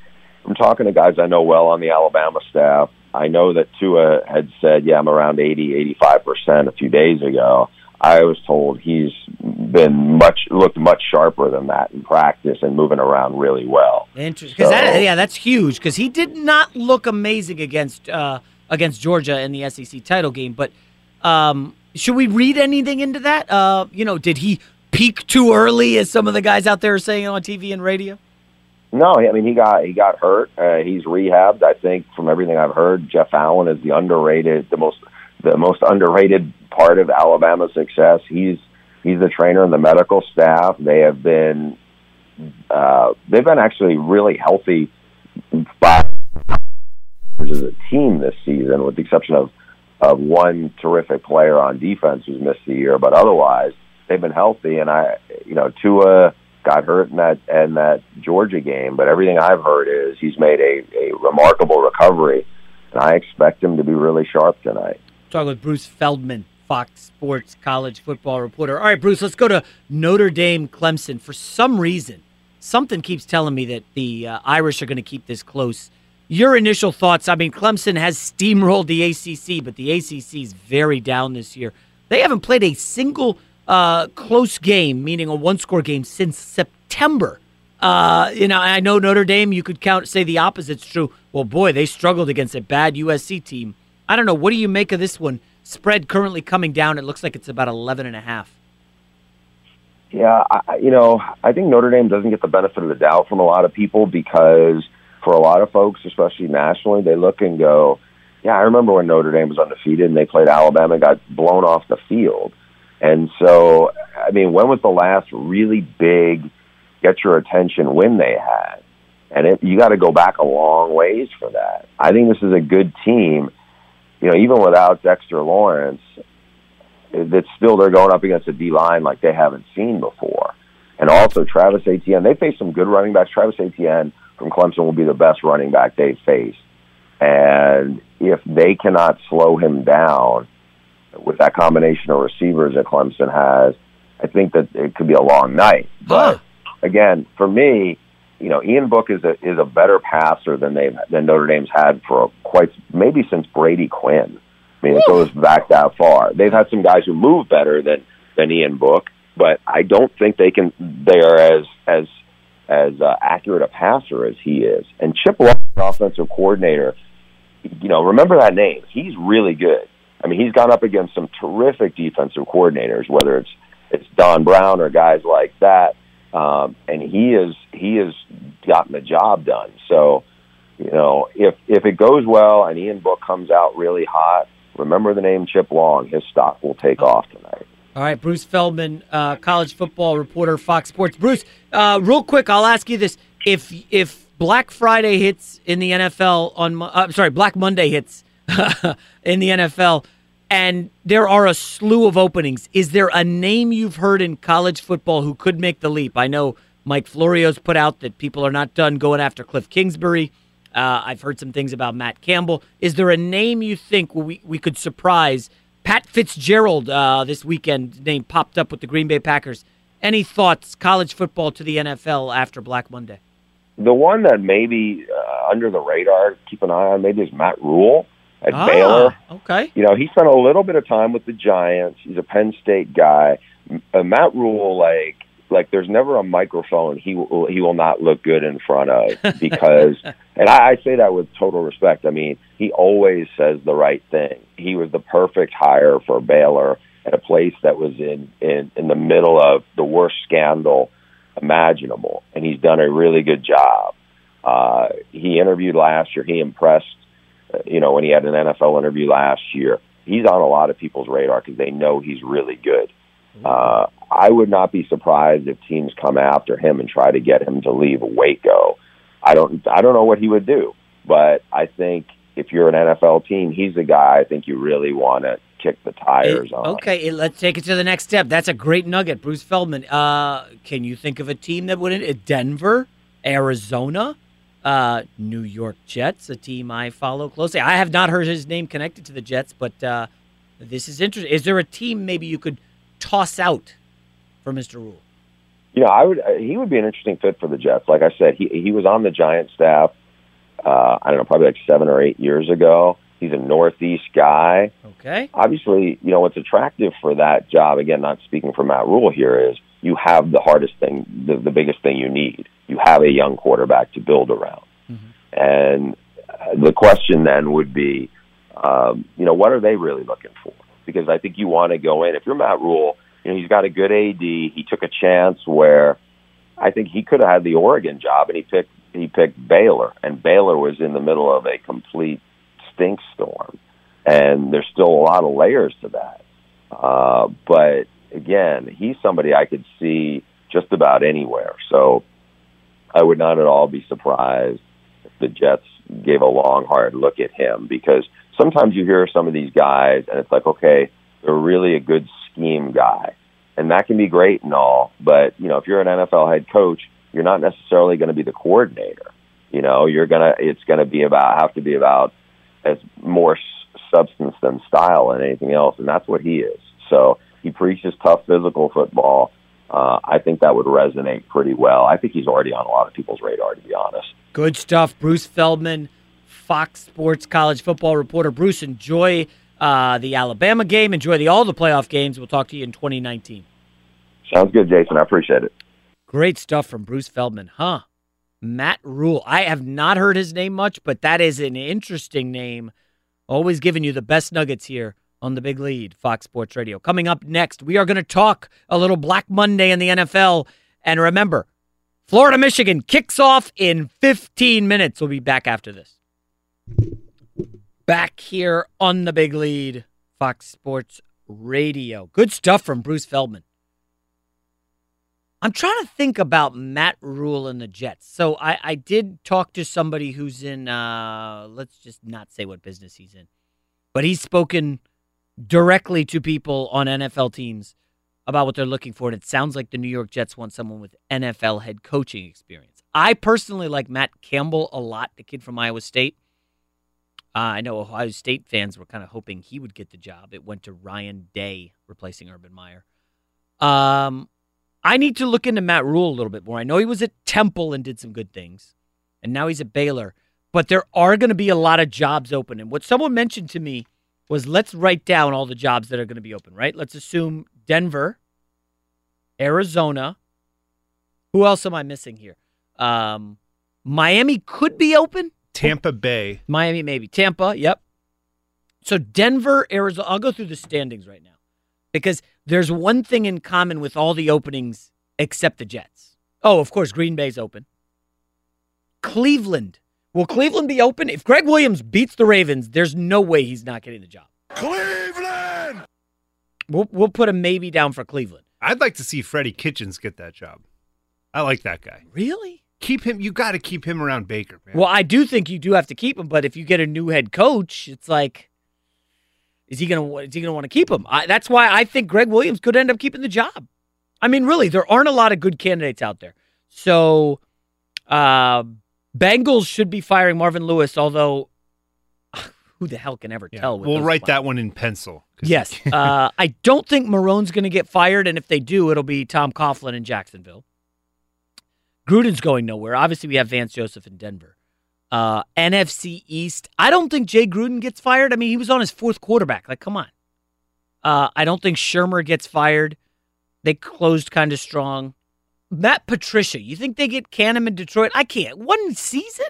I'm talking to guys I know well on the Alabama staff. I know that Tua had said, yeah, I'm around 80, 85% a few days ago. I was told he's been much looked much sharper than that in practice and moving around really well. Interesting, so, that, yeah, that's huge. Because he did not look amazing against uh, against Georgia in the SEC title game. But um, should we read anything into that? Uh, you know, did he peak too early, as some of the guys out there are saying on TV and radio? No, I mean he got he got hurt. Uh, he's rehabbed. I think from everything I've heard, Jeff Allen is the underrated, the most the most underrated part of Alabama's success. He's he's the trainer and the medical staff. They have been uh, they've been actually really healthy as a team this season, with the exception of of one terrific player on defense who's missed the year. But otherwise, they've been healthy, and I, you know, Tua got hurt in that in that Georgia game, but everything I've heard is he's made a, a remarkable recovery, and I expect him to be really sharp tonight. Talking with Bruce Feldman, Fox Sports college football reporter. All right, Bruce, let's go to Notre Dame Clemson. For some reason, something keeps telling me that the uh, Irish are going to keep this close. Your initial thoughts? I mean, Clemson has steamrolled the ACC, but the ACC is very down this year. They haven't played a single uh, close game, meaning a one score game, since September. Uh, you know, I know Notre Dame, you could count, say the opposite's true. Well, boy, they struggled against a bad USC team. I don't know. What do you make of this one? Spread currently coming down. It looks like it's about 11 and a half. Yeah, I, you know, I think Notre Dame doesn't get the benefit of the doubt from a lot of people because for a lot of folks, especially nationally, they look and go, yeah, I remember when Notre Dame was undefeated and they played Alabama and got blown off the field. And so, I mean, when was the last really big get your attention win they had? And it, you got to go back a long ways for that. I think this is a good team. You know, even without Dexter Lawrence, it's still they're going up against a D line like they haven't seen before. And also Travis Etienne, they face some good running backs. Travis Etienne from Clemson will be the best running back they face. And if they cannot slow him down with that combination of receivers that Clemson has, I think that it could be a long night. But again, for me, you know, Ian Book is a is a better passer than they than Notre Dame's had for quite maybe since Brady Quinn. I mean, it goes back that far. They've had some guys who move better than than Ian Book, but I don't think they can. They are as as as uh, accurate a passer as he is. And Chip Long, offensive coordinator, you know, remember that name. He's really good. I mean, he's gone up against some terrific defensive coordinators, whether it's it's Don Brown or guys like that, um, and he is he has gotten the job done. So, you know, if if it goes well and Ian Book comes out really hot, remember the name Chip Long. His stock will take off tonight. All right, Bruce Feldman, uh, college football reporter, Fox Sports. Bruce, uh, real quick, I'll ask you this: if if Black Friday hits in the NFL on, uh, sorry, Black Monday hits [laughs] in the NFL, and there are a slew of openings, is there a name you've heard in college football who could make the leap? I know Mike Florio's put out that people are not done going after Cliff Kingsbury. Uh, I've heard some things about Matt Campbell. Is there a name you think we, we could surprise? Pat Fitzgerald uh, this weekend name popped up with the Green Bay Packers. Any thoughts, college football to the NFL after Black Monday? The one that maybe uh, under the radar, keep an eye on, maybe is Matt Rhule at Ah, Baylor. Okay. You know, he spent a little bit of time with the Giants. He's a Penn State guy. Uh, Matt Rhule, like, like there's never a microphone he will he will not look good in front of [laughs] because, and I, I say that with total respect. I mean, he always says the right thing. He was the perfect hire for Baylor at a place that was in in in the middle of the worst scandal imaginable, and he's done a really good job. Uh, he interviewed last year. He impressed you know, when he had an NFL interview last year. He's on a lot of people's radar because they know he's really good. Uh, I would not be surprised if teams come after him and try to get him to leave Waco. I don't, I don't know what he would do, but I think if you're an NFL team, he's the guy I think you really want to kick the tires on. Okay, let's take it to the next step. That's a great nugget, Bruce Feldman. Uh, can you think of a team that wouldn't? Denver, Arizona, uh, New York Jets, a team I follow closely. I have not heard his name connected to the Jets, but uh, this is interesting. Is there a team maybe you could toss out for Mr. Rhule? you know, I would uh, he would be an interesting fit for the Jets. Like I said, he he was on the Giants staff. Uh, I don't know, probably like seven or eight years ago. He's a Northeast guy. Okay. Obviously, you know what's attractive for that job. Again, not speaking for Matt Rhule here is you have the hardest thing, the, the biggest thing you need. You have a young quarterback to build around. And uh, the question then would be, um, you know, what are they really looking for? Because I think you want to go in. If you're Matt Rhule, you know, he's got a good AD. He took a chance where I think he could have had the Oregon job, and he picked he picked Baylor, and Baylor was in the middle of a complete stink storm, and there's still a lot of layers to that. Uh, but again, he's somebody I could see just about anywhere. So I would not at all be surprised if the Jets gave a long, hard look at him because sometimes you hear some of these guys and it's like, okay, they're really a good scheme guy. And that can be great and all, but you know, if you're an NFL head coach, you're not necessarily going to be the coordinator. You know, you're gonna it's going to be about have to be about as more substance than style and anything else, and that's what he is. So he preaches tough physical football. Uh, I think that would resonate pretty well. I think he's already on a lot of people's radar, to be honest. Good stuff. Bruce Feldman, Fox Sports college football reporter. Bruce, enjoy uh, the Alabama game. Enjoy the all the playoff games. We'll talk to you in 2019. Sounds good, Jason. I appreciate it. Great stuff from Bruce Feldman, huh? Matt Rhule. I have not heard his name much, but that is an interesting name. Always giving you the best nuggets here on the big lead, Fox Sports Radio. Coming up next, we are going to talk a little Black Monday in the NFL. And remember, Florida Michigan kicks off in 15 minutes. We'll be back after this. Back here on the big lead, Fox Sports Radio. Good stuff from Bruce Feldman. I'm trying to think about Matt Rhule and the Jets. So I, I did talk to somebody who's in, uh, let's just not say what business he's in. but he's spoken directly to people on NFL teams about what they're looking for. And it sounds like the New York Jets want someone with NFL head coaching experience. I personally like Matt Campbell a lot, the kid from Iowa State. Uh, I know Ohio State fans were kind of hoping he would get the job. It went to Ryan Day replacing Urban Meyer. Um, I need to look into Matt Rhule a little bit more. I know he was at Temple and did some good things, and now he's at Baylor. But there are going to be a lot of jobs open. And what someone mentioned to me was let's write down all the jobs that are going to be open, right? Let's assume Denver, Arizona. Who else am I missing here? Um, Miami could be open. Tampa Bay. Miami, maybe. Tampa, yep. So Denver, Arizona. I'll go through the standings right now because there's one thing in common with all the openings except the Jets. Oh, of course, Green Bay's open. Cleveland. Will Cleveland be open? If Gregg Williams beats the Ravens, there's no way he's not getting the job. Cleveland. We'll, we'll put a maybe down for Cleveland. I'd like to see Freddie Kitchens get that job. I like that guy. Really? Keep him. You got to keep him around Baker, man. Well, I do think you do have to keep him, but if you get a new head coach, it's like, is he gonna is he gonna want to keep him? I, that's why I think Gregg Williams could end up keeping the job. I mean, really, there aren't a lot of good candidates out there. So, uh, Bengals should be firing Marvin Lewis, although [sighs] who the hell can ever Yeah, tell? We'll write that one in pencil. Yes. [laughs] uh, I don't think Marrone's going to get fired, and if they do, it'll be Tom Coughlin in Jacksonville. Gruden's going nowhere. Obviously, we have Vance Joseph in Denver. Uh, NFC East. I don't think Jay Gruden gets fired. I mean, he was on his fourth quarterback. Like, come on. Uh, I don't think Shurmur gets fired. They closed kind of strong. Matt Patricia. You think they get Canham in Detroit? I can't. One season?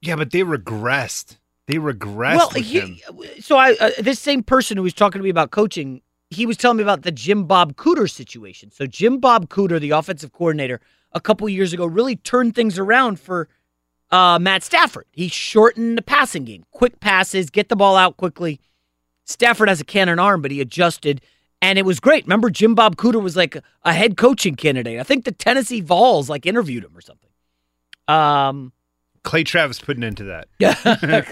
Yeah, but they regressed. They regressed well, he- so I uh, this same person who was talking to me about coaching, he was telling me about the Jim Bob Cooter situation. So Jim Bob Cooter, the offensive coordinator, a couple years ago, really turned things around for uh, Matt Stafford. He shortened the passing game, quick passes, get the ball out quickly. Stafford has a cannon arm, but he adjusted, and it was great. Remember, Jim Bob Cooter was like a head coaching candidate. I think the Tennessee Vols like interviewed him or something. Um, Clay Travis putting into that. [laughs] Yeah.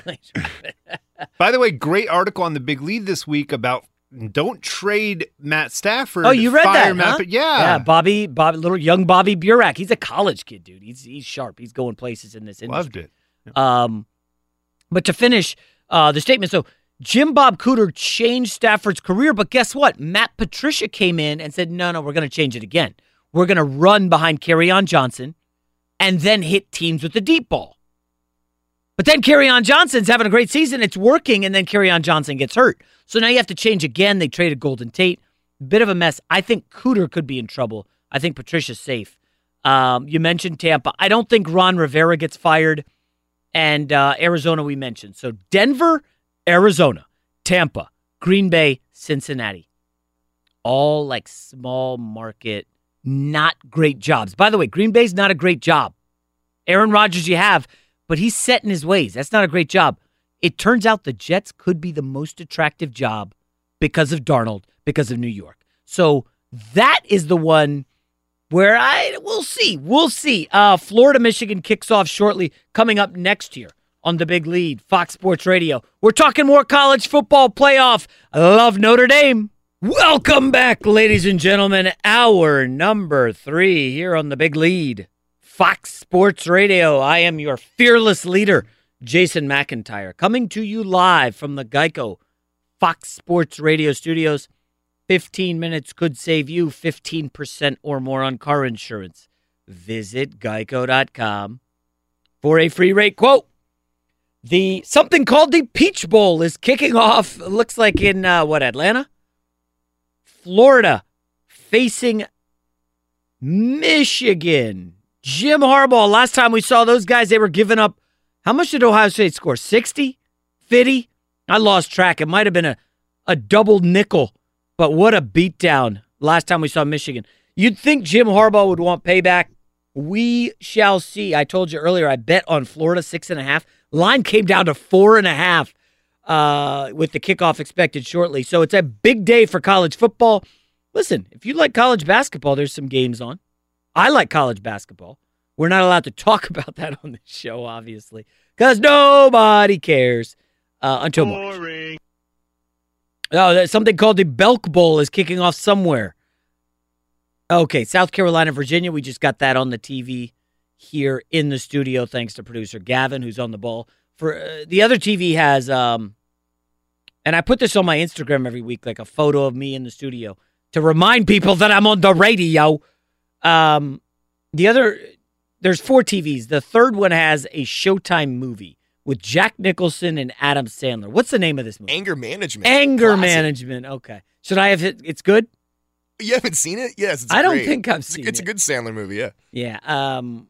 [laughs] By the way, great article on the Big Lead this week about don't trade Matt Stafford. Oh, you read fire that? Matt, huh? but yeah, yeah. Bobby, Bobby, little young Bobby Burack. He's a college kid, dude. He's he's sharp. He's going places in this industry. loved it. Um, but to finish uh, the statement, so Jim Bob Cooter changed Stafford's career, but guess what? Matt Patricia came in and said, "No, no, we're going to change it again. We're going to run behind on Johnson, and then hit teams with the deep ball." But then on Johnson's having a great season. It's working, and then on Johnson gets hurt. So now you have to change again. They traded Golden Tate. Bit of a mess. I think Cooter could be in trouble. I think Patricia's safe. Um, you mentioned Tampa. I don't think Ron Rivera gets fired. And uh, Arizona, we mentioned. So Denver, Arizona, Tampa, Green Bay, Cincinnati. All like small market, not great jobs. By the way, Green Bay's not a great job. Aaron Rodgers, you have, but he's set in his ways. That's not a great job. It turns out the Jets could be the most attractive job because of Darnold, because of New York. So that is the one where I we'll see. We'll see. Uh, Florida Michigan kicks off shortly, coming up next year on the big lead, Fox Sports Radio. We're talking more college football playoff. I love Notre Dame. Welcome back, ladies and gentlemen. Hour number three here on the big lead. Fox Sports Radio. I am your fearless leader, Jason McIntyre, coming to you live from the Geico Fox Sports Radio studios. 15 minutes could save you 15% or more on car insurance. Visit geico.com for a free rate quote. The something called the Peach Bowl is kicking off. Looks like in uh, what Atlanta, Florida, facing Michigan. Jim Harbaugh. Last time we saw those guys, they were giving up. How much did Ohio State score? 60? 50? I lost track. It might have been a, a double nickel, but what a beatdown last time we saw Michigan. You'd think Jim Harbaugh would want payback. We shall see. I told you earlier, I bet on Florida six and a half. Line came down to four and a half uh, with the kickoff expected shortly. So it's a big day for college football. Listen, if you like college basketball, there's some games on. I like college basketball. We're not allowed to [laughs] talk about that on the show, obviously, because nobody cares. uh, until March. Oh, something called the Belk Bowl is kicking off somewhere. Okay, South Carolina, Virginia. We just got that on the TV here in the studio, thanks to producer Gavin, who's on the ball. For uh, the other TV has, um, and I put this on my Instagram every week, like a photo of me in the studio to remind people that I'm on the radio. Um, the other, there's four TVs. The third one has a Showtime movie with Jack Nicholson and Adam Sandler. What's the name of this movie? Anger management. Anger Classic. Management. Okay. Should I have it? It's good. You haven't seen it? Yes. It's I don't great. think I've It's a- seen It's a good Sandler movie. Yeah. Yeah. Um,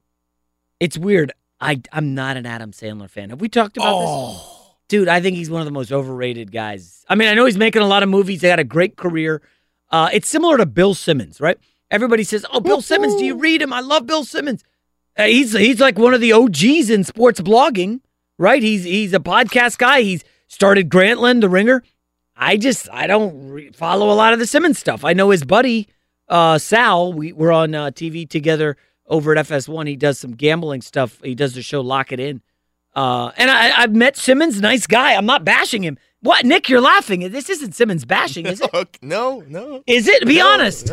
it's weird. I I'm not an Adam Sandler fan. Have we talked about this? Dude, I think he's one of the most overrated guys. I mean, I know he's making a lot of movies. They got a great career. Uh, it's similar to Bill Simmons, right? Everybody says, "Oh, Bill Simmons, do you read him? I love Bill Simmons." Uh, he's he's like one of the OGs in sports blogging, right? He's he's a podcast guy. He's started Grantland, The Ringer. I just I don't re- follow a lot of the Simmons stuff. I know his buddy uh, Sal. We we're on uh, TV together over at FS1. He does some gambling stuff. He does the show Lock It In. Uh, and I, I've met Simmons, nice guy. I'm not bashing him. What, Nick? You're laughing. This isn't Simmons bashing, is it? [laughs] no, no. Is it? Be No, honest.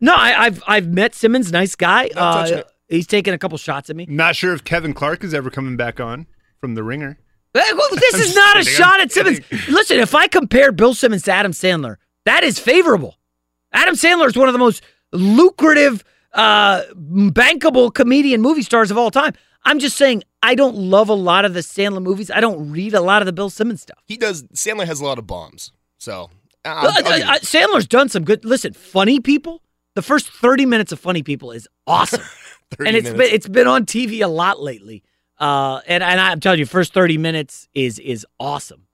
No, I, I've I've met Simmons, nice guy. Uh, he's taken a couple shots at me. Not sure if Kevin Clark is ever coming back on from The Ringer. Well, [laughs] this is just not a shot at Simmons. [laughs] Listen, if I compare Bill Simmons to Adam Sandler, that is favorable. Adam Sandler is one of the most lucrative, uh, bankable comedian movie stars of all time. I'm just saying, I don't love a lot of the Sandler movies. I don't read a lot of the Bill Simmons stuff. He does. Sandler has a lot of bombs. So. I'll- Uh, I'll give uh, you- uh, Sandler's done some good. Listen, Funny People. The first 30 minutes of Funny People is awesome, [laughs] and it's minutes. been it's been on TV a lot lately. Uh, and and I'm telling you, first 30 minutes is is awesome.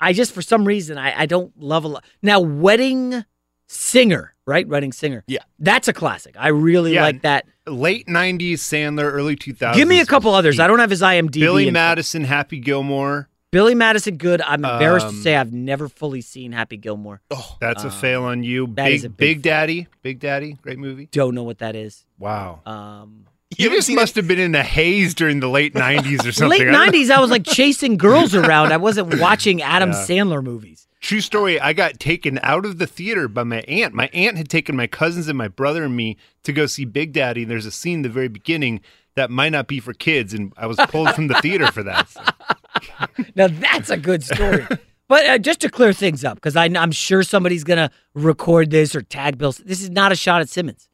I just for some reason I I don't love a lot. Now, Wedding Singer, right? Wedding Singer. Yeah, that's a classic. I really Yeah, like that. Late '90s Sandler, early 2000s. Give me a couple others. I don't have his IMDb. Billy Madison, Happy Gilmore. Billy Madison, good. I'm embarrassed to Um, say I've never fully seen Happy Gilmore. Oh, That's a Um, fail on you. Big, a big Big Daddy, Big Daddy, great movie. Don't know what that is. Wow. Um, You, just must have been in a haze during the late '90s or something. Late I don't know. '90s, I was like chasing girls around. I wasn't [laughs] watching Adam Yeah. Sandler movies. True story. I got taken out of the theater by my aunt. My aunt had taken my cousins and my brother and me to go see Big Daddy. And there's a scene in the very beginning that might not be for kids, and I was pulled from the theater for that. So. [laughs] Now that's a good story. but uh, just to clear things up, because I'm sure somebody's gonna record this or tag Bill. This is not a shot at Simmons.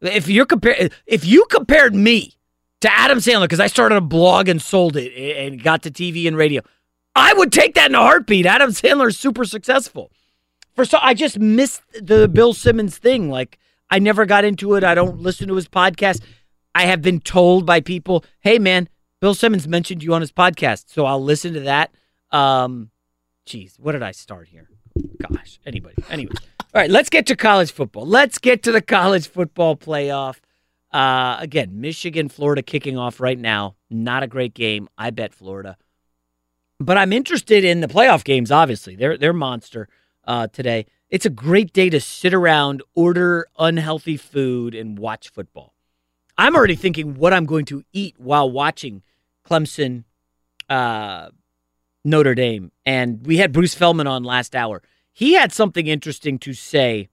If you're compare, if you compared me to Adam Sandler, because I started a blog and sold it and got to TV and radio, I would take that in a heartbeat. Adam Sandler is super successful. For so, I just missed the Bill Simmons thing. Like I never got into it. I don't listen to his podcast. I have been told by people, "Hey, man, Bill Simmons mentioned you on his podcast, so I'll listen to that." Um, geez, what did I start here? Gosh, anybody. Anyway, all right, let's get to college football. Let's get to the college football playoff. Uh, again, Michigan, Florida kicking off right now. Not a great game. I bet Florida, but I'm interested in the playoff games. Obviously, they're they're monster uh, today. It's a great day to sit around, order unhealthy food, and watch football. I'm already thinking what I'm going to eat while watching Clemson, uh, Notre Dame. And we had Bruce Feldman on last hour. He had something interesting to say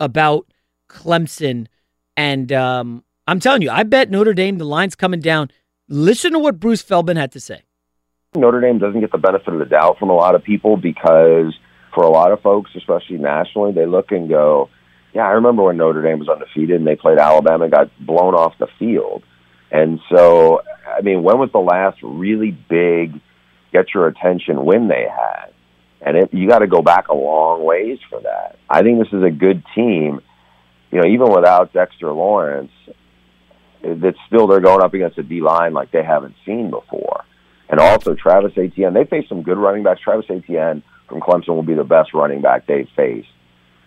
about Clemson. And um, I'm telling you, I bet Notre Dame, the line's coming down. Listen to what Bruce Feldman had to say. Notre Dame doesn't get the benefit of the doubt from a lot of people because for a lot of folks, especially nationally, they look and go, yeah, I remember when Notre Dame was undefeated and they played Alabama and got blown off the field. And so, I mean, when was the last really big get your attention win they had? And it, you got to go back a long ways for that. I think this is a good team. You know, even without Dexter Lawrence, that's still they're going up against a D line like they haven't seen before. And also Travis Etienne, they face some good running backs. Travis Etienne from Clemson will be the best running back they face.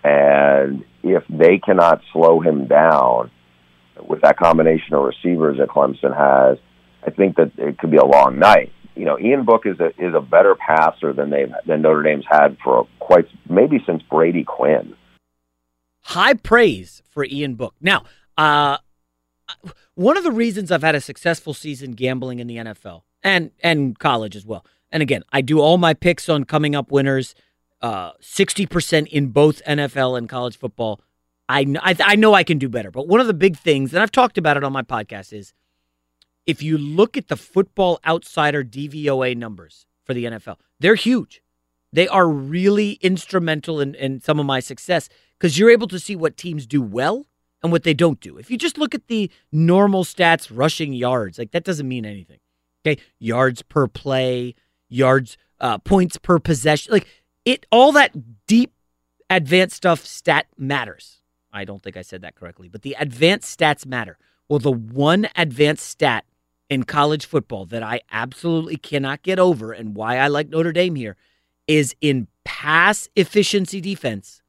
And if they cannot slow him down with that combination of receivers that Clemson has, I think that it could be a long night. You know, Ian Book is a is a better passer than they've than Notre Dame's had for quite maybe since Brady Quinn. high praise for Ian Book. Now, uh, one of the reasons I've had a successful season gambling in the NFL and and college as well, And again, I do all my picks on coming up winners, uh, 60% in both NFL and college football. I, I, I know I can do better. But one of the big things, and I've talked about it on my podcast, is if you look at the Football Outsider DVOA numbers for the NFL, they're huge. They are really instrumental in, in some of my success because you're able to see what teams do well and what they don't do. If you just look at the normal stats, rushing yards, like that doesn't mean anything. Okay, yards per play, yards, uh, points per possession, like it, all that deep, advanced stuff stat matters. I don't think I said that correctly, but the advanced stats matter. Well, the one advanced stat in college football that I absolutely cannot get over and why I like Notre Dame here is in pass efficiency defense,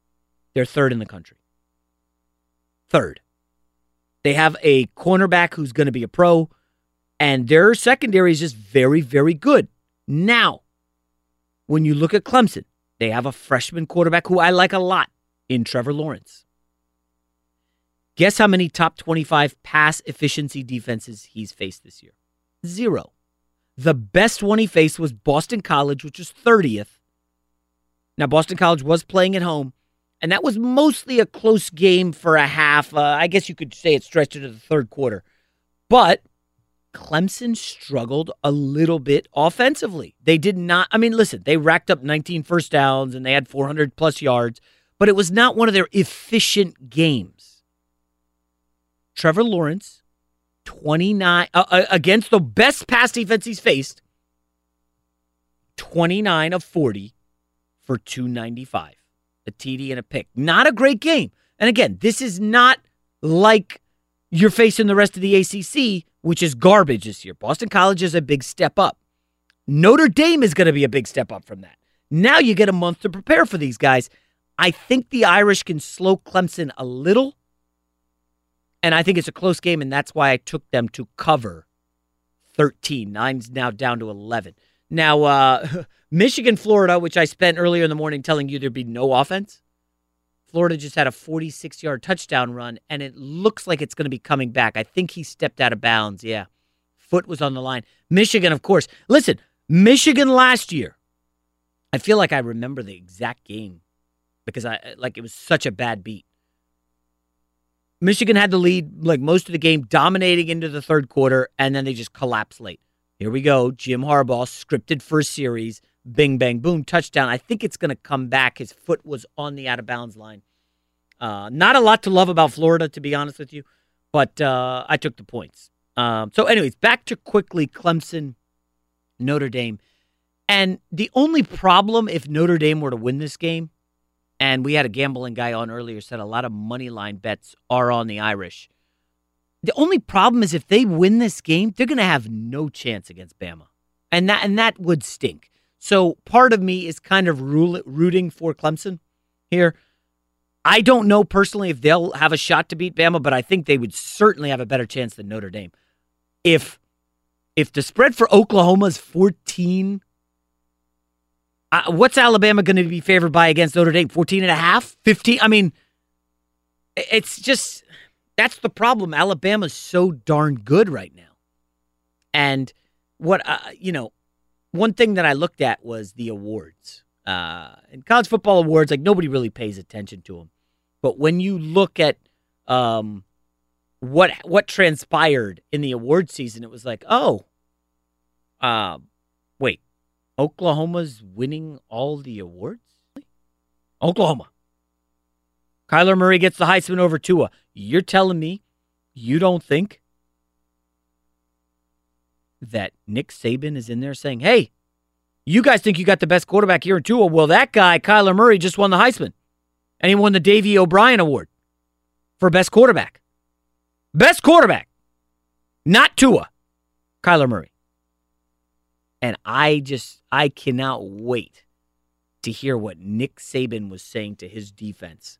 they're third in the country. Third. They have a cornerback who's going to be a pro, and their secondary is just very, very good. Now, when you look at Clemson, they have a freshman quarterback who I like a lot in Trevor Lawrence. Guess how many top 25 pass efficiency defenses he's faced this year? Zero. The best one he faced was Boston College, which was 30th. Now, Boston College was playing at home, and that was mostly a close game for a half. Uh, I guess you could say it stretched into the third quarter. But Clemson struggled a little bit offensively. They did not, I mean, listen, they racked up 19 first downs and they had 400 plus yards, but it was not one of their efficient games. Trevor Lawrence, 29, uh, uh, against the best pass defense he's faced, 29 of 40 for 295, a TD and a pick. Not a great game. And again, this is not like you're facing the rest of the ACC, which is garbage this year. Boston College is a big step up. Notre Dame is going to be a big step up from that. Now you get a month to prepare for these guys. I think the Irish can slow Clemson a little. And I think it's a close game, and that's why I took them to cover 13. Nine's now down to 11. Now, uh, [laughs] Michigan, Florida, which I spent earlier in the morning telling you there'd be no offense. Florida just had a 46 yard touchdown run, and it looks like it's going to be coming back. I think he stepped out of bounds. Yeah. Foot was on the line. Michigan, of course. Listen, Michigan last year, I feel like I remember the exact game because I like it was such a bad beat. Michigan had the lead like most of the game, dominating into the third quarter, and then they just collapsed late. Here we go. Jim Harbaugh, scripted first series, bing, bang, boom, touchdown. I think it's going to come back. His foot was on the out of bounds line. Uh, not a lot to love about Florida, to be honest with you, but uh, I took the points. Um, so, anyways, back to quickly Clemson, Notre Dame. And the only problem if Notre Dame were to win this game, and we had a gambling guy on earlier said a lot of money line bets are on the Irish. The only problem is if they win this game, they're going to have no chance against Bama, and that and that would stink. So part of me is kind of rooting for Clemson here. I don't know personally if they'll have a shot to beat Bama, but I think they would certainly have a better chance than Notre Dame. If if the spread for Oklahoma is 14, uh, what's Alabama going to be favored by against Notre Dame? 14 and a half? 15? I mean, it's just that's the problem. Alabama's so darn good right now. And what, uh, you know, one thing that I looked at was the awards. Uh, in college football awards, like nobody really pays attention to them. But when you look at um, what what transpired in the award season, it was like, oh, um, wait, Oklahoma's winning all the awards? Oklahoma. Kyler Murray gets the Heisman over Tua. You're telling me you don't think that Nick Saban is in there saying, hey, you guys think you got the best quarterback here in Tua? Well, that guy, Kyler Murray, just won the Heisman. And he won the Davey O'Brien Award for best quarterback. Best quarterback. Not Tua. Kyler Murray. And I just, I cannot wait to hear what Nick Saban was saying to his defense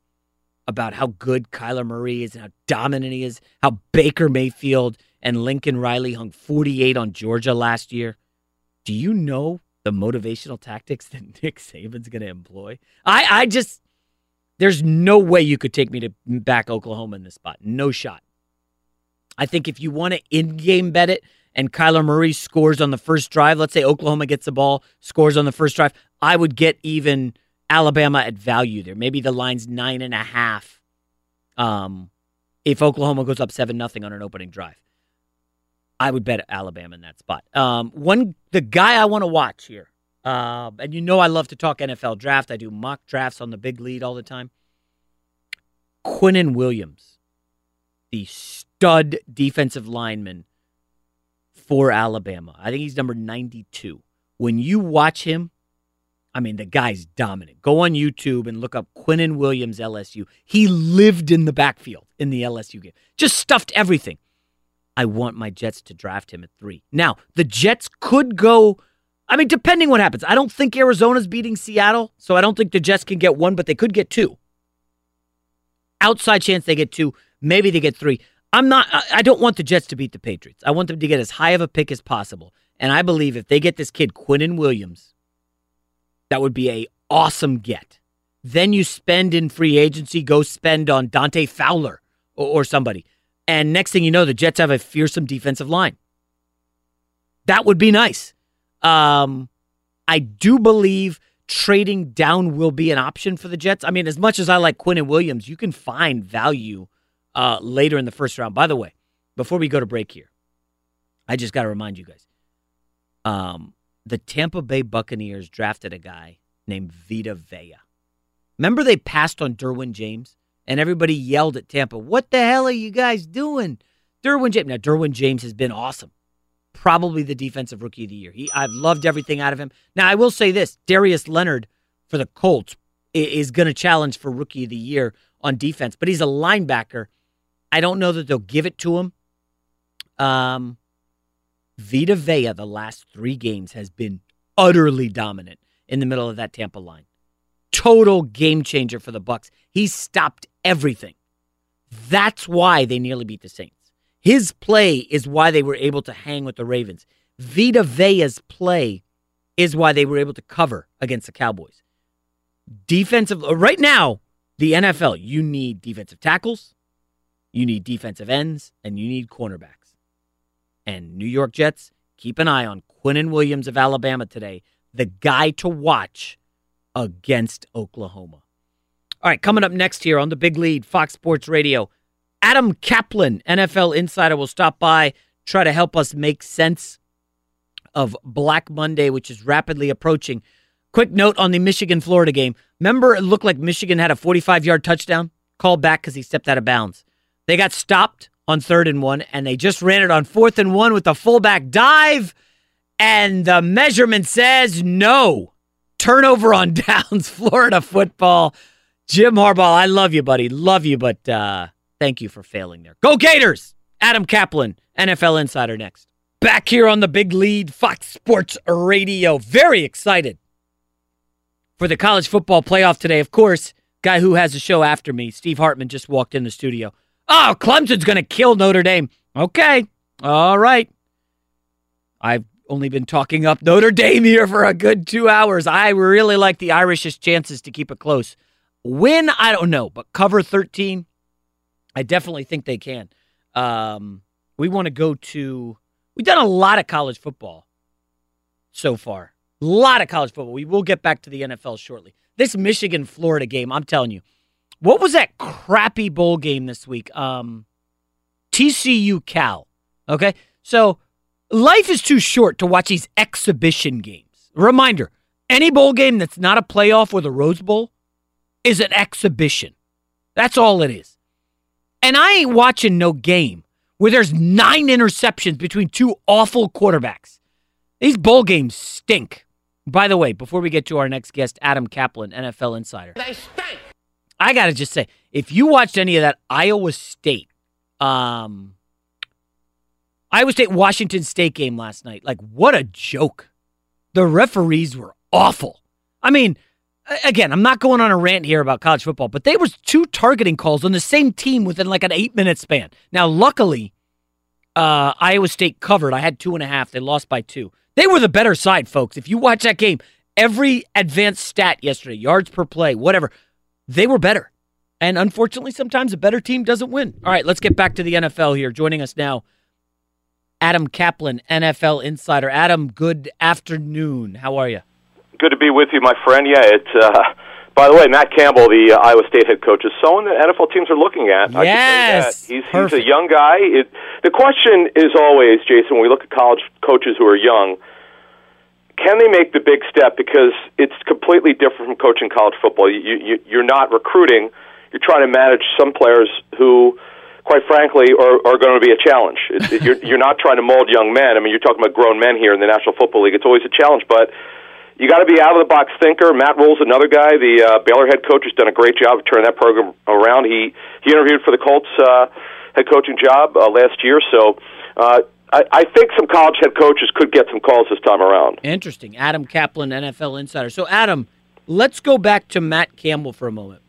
about how good Kyler Murray is and how dominant he is, how Baker Mayfield and Lincoln Riley hung 48 on Georgia last year. Do you know the motivational tactics [laughs] that Nick Saban's going to employ? I, I just, there's no way you could take me to back Oklahoma in this spot. No shot. I think if you want to in game bet it and Kyler Murray scores on the first drive, let's say Oklahoma gets the ball, scores on the first drive, I would get even Alabama at value there. Maybe the line's nine and a half. Um, if Oklahoma goes up seven nothing on an opening drive, I would bet Alabama in that spot. Um, one the guy I want to watch here, uh, and you know I love to talk NFL draft. I do mock drafts on the big lead all the time. Quinnen Williams, the stud defensive lineman for Alabama. I think he's number 92. When you watch him, I mean, the guy's dominant. Go on YouTube and look up Quinnen Williams LSU. He lived in the backfield in the LSU game, just stuffed everything. I want my Jets to draft him at three. Now, the Jets could go. I mean, depending what happens. I don't think Arizona's beating Seattle, so I don't think the Jets can get one, but they could get two. Outside chance they get two. Maybe they get three. I'm not. I don't want the Jets to beat the Patriots. I want them to get as high of a pick as possible. And I believe if they get this kid Quinnen Williams, that would be a awesome get. Then you spend in free agency, go spend on Dante Fowler or, or somebody. And next thing you know, the Jets have a fearsome defensive line. That would be nice. Um, I do believe trading down will be an option for the Jets. I mean, as much as I like Quinnen Williams, you can find value uh, later in the first round. By the way, before we go to break here, I just got to remind you guys. Um, the Tampa Bay Buccaneers drafted a guy named Vita Vea. Remember they passed on Derwin James and everybody yelled at Tampa, "What the hell are you guys doing?" Derwin James. Now Derwin James has been awesome. Probably the defensive rookie of the year. He, I've loved everything out of him. Now I will say this: Darius Leonard for the Colts is going to challenge for rookie of the year on defense, but he's a linebacker. I don't know that they'll give it to him. Um, Vita Vea, the last three games, has been utterly dominant in the middle of that Tampa line. Total game changer for the Bucks. He stopped everything. That's why they nearly beat the Saints. His play is why they were able to hang with the Ravens. Vita Vea's play is why they were able to cover against the Cowboys. Defensive, right now, the NFL, you need defensive tackles, you need defensive ends, and you need cornerbacks and New York Jets, keep an eye on Quinnen Williams of Alabama today, the guy to watch against Oklahoma. All right, coming up next here on the big lead, Fox Sports Radio, Adam Kaplan, NFL insider, will stop by, try to help us make sense of Black Monday, which is rapidly approaching. Quick note on the Michigan Florida game. Remember, it looked like Michigan had a 45 yard touchdown called back because he stepped out of bounds. They got stopped on third and one, and they just ran it on fourth and one with the fullback dive. And the measurement says no. Turnover on [laughs] downs, Florida football. Jim Harbaugh, I love you, buddy. Love you, but uh, thank you for failing there. Go Gators! Adam Kaplan, NFL Insider next. Back here on the big lead, Fox Sports Radio. Very excited for the college football playoff today. Of course, guy who has a show after me, Steve Hartman, just walked in the studio. Oh, Clemson's going to kill Notre Dame. Okay. All right. I've only been talking up Notre Dame here for a good two hours. I really like the Irish's chances to keep it close. Win, I don't know, but cover 13, I definitely think they can. Um, we want to go to, we've done a lot of college football so far. A lot of college football. We will get back to the NFL shortly. This Michigan Florida game, I'm telling you, what was that crappy bowl game this week? Um, TCU Cal. Okay. So life is too short to watch these exhibition games. Reminder any bowl game that's not a playoff or the Rose Bowl is an exhibition. That's all it is. And I ain't watching no game where there's nine interceptions between two awful quarterbacks. These bowl games stink. By the way, before we get to our next guest, Adam Kaplan, NFL Insider. They stink. I got to just say, if you watched any of that Iowa State, um, Iowa State Washington State game last night, like what a joke. The referees were awful. I mean, again, I'm not going on a rant here about college football, but there was two targeting calls on the same team within like an eight minute span. Now, luckily, uh, Iowa State covered. I had two and a half. They lost by two. They were the better side, folks. If you watch that game, every advanced stat yesterday, yards per play, whatever, they were better. And unfortunately, sometimes a better team doesn't win. All right, let's get back to the NFL here. Joining us now, Adam Kaplan, NFL insider. Adam, good afternoon. How are you? Good to be with you, my friend. Yeah, it's. Uh, by the way, Matt Campbell, the uh, Iowa State head coach, is someone that NFL teams are looking at. I can Yes, that. He's, he's a young guy. It, the question is always, Jason, when we look at college coaches who are young, can they make the big step? Because it's completely different from coaching college football. You, you, you're not recruiting. You're trying to manage some players who, quite frankly, are, are going to be a challenge. It, you're, you're not trying to mold young men. I mean, you're talking about grown men here in the National Football League. It's always a challenge, but you got to be out of the box thinker. Matt Rhule's another guy. The uh, Baylor head coach has done a great job of turning that program around. He he interviewed for the Colts uh, head coaching job uh, last year, so uh, I, I think some college head coaches could get some calls this time around. Interesting. Adam Kaplan, NFL insider. So, Adam, let's go back to Matt Campbell for a moment.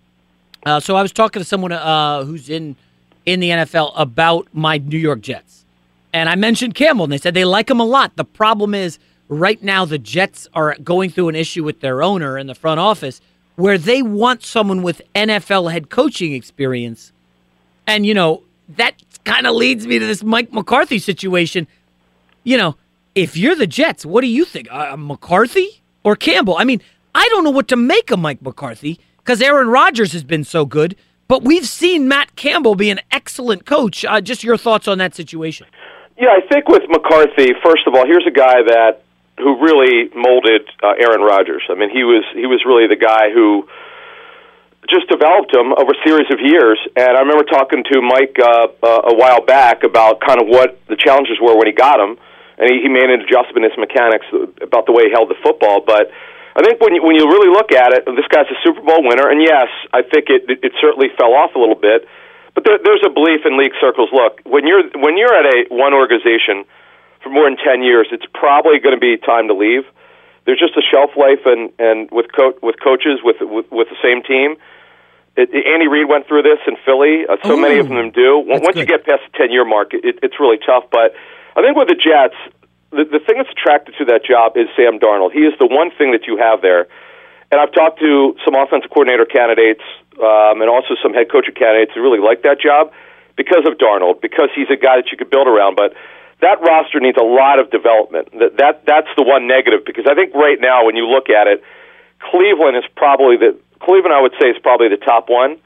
Uh, so, I was talking to someone uh, who's in in the NFL about my New York Jets, and I mentioned Campbell, and they said they like him a lot. The problem is, right now, the Jets are going through an issue with their owner in the front office where they want someone with NFL head coaching experience, and you know that kind of leads me to this Mike McCarthy situation. You know, if you're the Jets, what do you think? Uh, McCarthy or Campbell? I mean, I don't know what to make of Mike McCarthy because Aaron Rodgers has been so good, but we've seen Matt Campbell be an excellent coach. Uh, just your thoughts on that situation. Yeah, I think with McCarthy, first of all, here's a guy that who really molded uh, Aaron Rodgers. I mean, he was he was really the guy who just developed him over a series of years. And I remember talking to Mike uh, uh, a while back about kind of what the challenges were when he got him, and he, he made an adjustment in his mechanics about the way he held the football. But I think when you, when you really look at it, this guy's a Super Bowl winner, and yes, I think it it, it certainly fell off a little bit. But there, there's a belief in league circles. Look, when you're when you're at a one organization for more than ten years, it's probably going to be time to leave. There's just a shelf life, and and with co- with coaches with, with with the same team. It, Andy Reid went through this in Philly. Uh, so many of them do. Once you get past the ten year mark, it, it's really tough. But I think with the Jets, the, the thing that's attracted to that job is Sam Darnold. He is the one thing that you have there. And I've talked to some offensive coordinator candidates um, and also some head coaching candidates who really like that job because of Darnold, because he's a guy that you could build around. But that roster needs a lot of development. That, that that's the one negative because I think right now when you look at it, Cleveland is probably the Cleveland. I would say is probably the top one,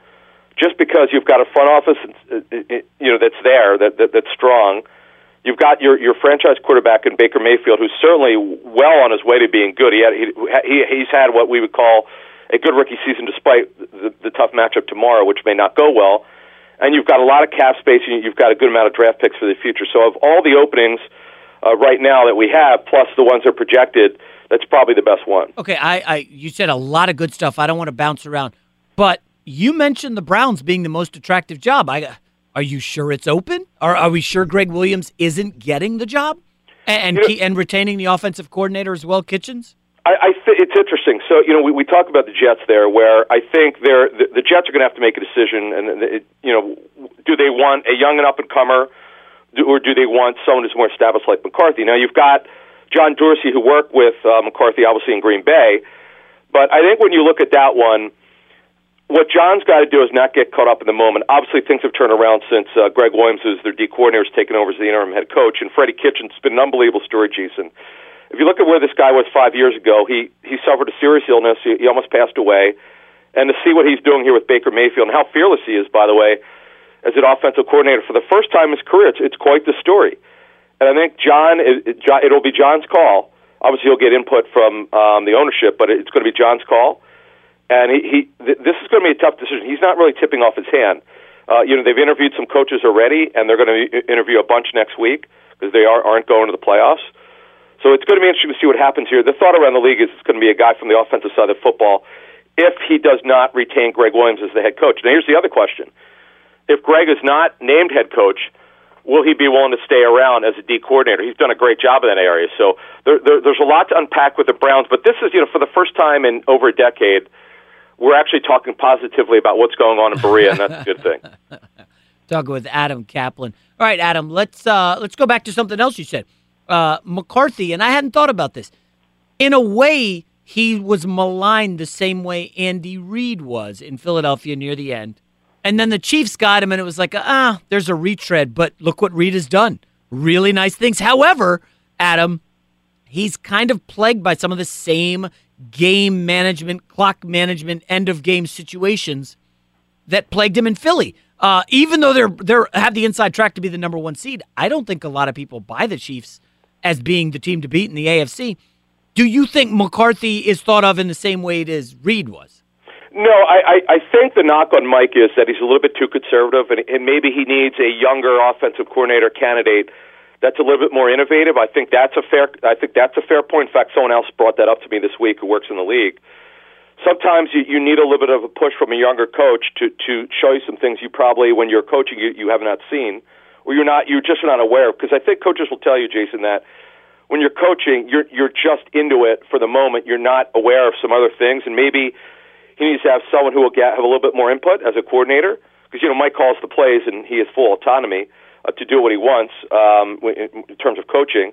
just because you've got a front office, uh, you know, that's there that, that that's strong. You've got your your franchise quarterback in Baker Mayfield, who's certainly well on his way to being good. He had he, he he's had what we would call a good rookie season, despite the, the tough matchup tomorrow, which may not go well. And you've got a lot of cap space, and you've got a good amount of draft picks for the future. So, of all the openings uh, right now that we have, plus the ones that are projected, that's probably the best one. Okay, I, I you said a lot of good stuff. I don't want to bounce around, but you mentioned the Browns being the most attractive job. I are you sure it's open? Are are we sure Gregg Williams isn't getting the job and and, key, and retaining the offensive coordinator as well, Kitchens? I, I th- it's interesting. So you know, we, we talk about the Jets there, where I think they're the, the Jets are going to have to make a decision, and it, you know, do they want a young and up and comer, or do they want someone who's more established like McCarthy? Now you've got John Dorsey who worked with uh, McCarthy, obviously in Green Bay, but I think when you look at that one. What John's got to do is not get caught up in the moment. Obviously, things have turned around since uh, Gregg Williams, who's their D coordinator, has taken over as the interim head coach, and Freddie Kitchens. Been an unbelievable story, Jason if you look at where this guy was five years ago, he he suffered a serious illness. He, he almost passed away, and to see what he's doing here with Baker Mayfield and how fearless he is, by the way, as an offensive coordinator for the first time in his career, it's, it's quite the story. And I think John, it, it, it'll be John's call. Obviously, he'll get input from um, the ownership, but it's going to be John's call. And he, he th- this is going to be a tough decision. He's not really tipping off his hand. Uh, you know, they've interviewed some coaches already, and they're going to interview a bunch next week because they are, aren't going to the playoffs. So it's going to be interesting to see what happens here. The thought around the league is it's going to be a guy from the offensive side of football if he does not retain Gregg Williams as the head coach. Now, here's the other question. If Gregg is not named head coach, will he be willing to stay around as a D coordinator? He's done a great job in that area. So there, there, there's a lot to unpack with the Browns, but this is, you know, for the first time in over a decade, we're actually talking positively about what's going on in Berea, and that's a good thing. [laughs] Talking with Adam Kaplan. All right, Adam, let's uh, let's go back to something else you said uh, McCarthy, and I hadn't thought about this. In a way, he was maligned the same way Andy Reid was in Philadelphia near the end. And then the Chiefs got him, and it was like, ah, there's a retread. But look what Reid has done. really nice things. However, Adam, he's kind of plagued by some of the same game management, clock management, end of game situations that plagued him in Philly. Uh, even though they're they're have the inside track to be the number one seed, I don't think a lot of people buy the Chiefs as being the team to beat in the AFC. Do you think McCarthy is thought of in the same way as Reid was? No, I, I, I think the knock on Mike is that he's a little bit too conservative, and, and maybe he needs a younger offensive coordinator candidate that's a little bit more innovative. I think that's a fair. I think that's a fair point. In fact, someone else brought that up to me this week who works in the league sometimes you, you need a little bit of a push from a younger coach to to show you some things you probably when you're coaching you, you have not seen or you're not you're just not aware because I think coaches will tell you Jason that when you're coaching you're you're just into it for the moment you're not aware of some other things and maybe he needs to have someone who will get have a little bit more input as a coordinator because you know Mike calls the plays and he has full autonomy uh, to do what he wants um, in, in terms of coaching.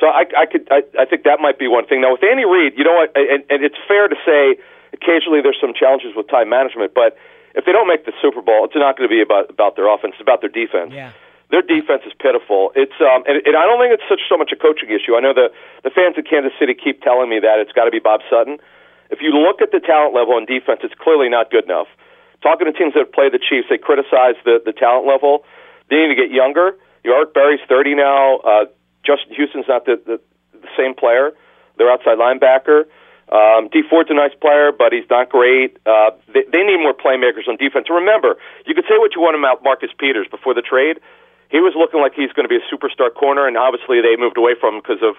So I, I could I, I think that might be one thing. Now with Andy Reid, you know what, and, and it's fair to say Occasionally, there's some challenges with time management, but if they don't make the Super Bowl, it's not going to be about about their offense. It's about their defense. Yeah. Their defense is pitiful. It's um, and, and I don't think it's such so much a coaching issue. I know the the fans of Kansas City keep telling me that it's got to be Bob Sutton. If you look at the talent level on defense, it's clearly not good enough. Talking to teams that play the Chiefs, they criticize the the talent level. They need to get younger. Your Eric Berry's 30 now. Uh, Justin Houston's not the, the the same player. Their outside linebacker. Um, Dee Ford's a nice player, but he's not great. Uh, they, they need more playmakers on defense. Remember, you could say what you want about Marcus Peters before the trade. He was looking like he's going to be a superstar corner, and obviously they moved away from him because of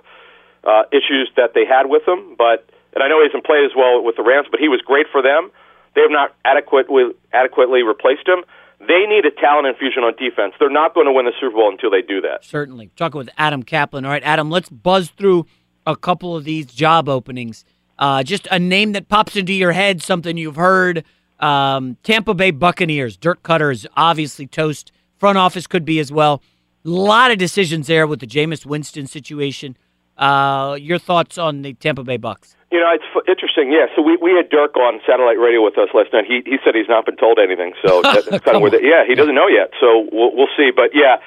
uh, issues that they had with him. But and I know he hasn't played as well with the Rams, but he was great for them. They have not adequately adequately replaced him. They need a talent infusion on defense. They're not going to win the Super Bowl until they do that. Certainly. Talking with Adam Kaplan. All right, Adam, let's buzz through a couple of these job openings. Uh, just a name that pops into your head, something you've heard. Um, Tampa Bay Buccaneers, Dirk Koetter is obviously toast. Front office could be as well. A lot of decisions there with the Jameis Winston situation. Uh, your thoughts on the Tampa Bay Bucks? You know, it's f- interesting. Yeah, so we we had Dirk on satellite radio with us last night. He he said he's not been told anything, so [laughs] that's kind of where. The, yeah, he doesn't know yet. So we'll we'll see. But yeah,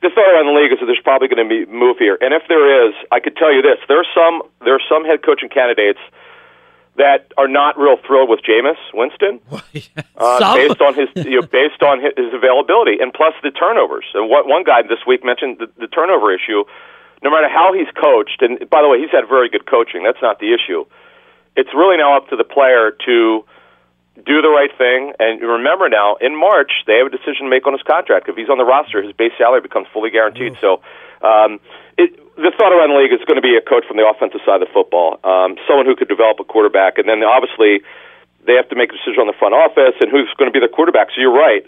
the thought around the league is that there's probably going to be move here, and if there is, I could tell you this: there are some there are some head coaching candidates that are not real thrilled with Jameis Winston, uh, based on his you know, [laughs] based on his, his availability, and plus the turnovers. And what one guy this week mentioned the, the turnover issue. No matter how he's coached, and by the way, he's had very good coaching. That's not the issue. It's really now up to the player to do the right thing. And remember now, in March, they have a decision to make on his contract. If he's on the roster, his base salary becomes fully guaranteed. So, um, it, the thought around the league is going to be a coach from the offensive side of the football, um, someone who could develop a quarterback, and then obviously they have to make a decision on the front office and who's going to be the quarterback. So you're right.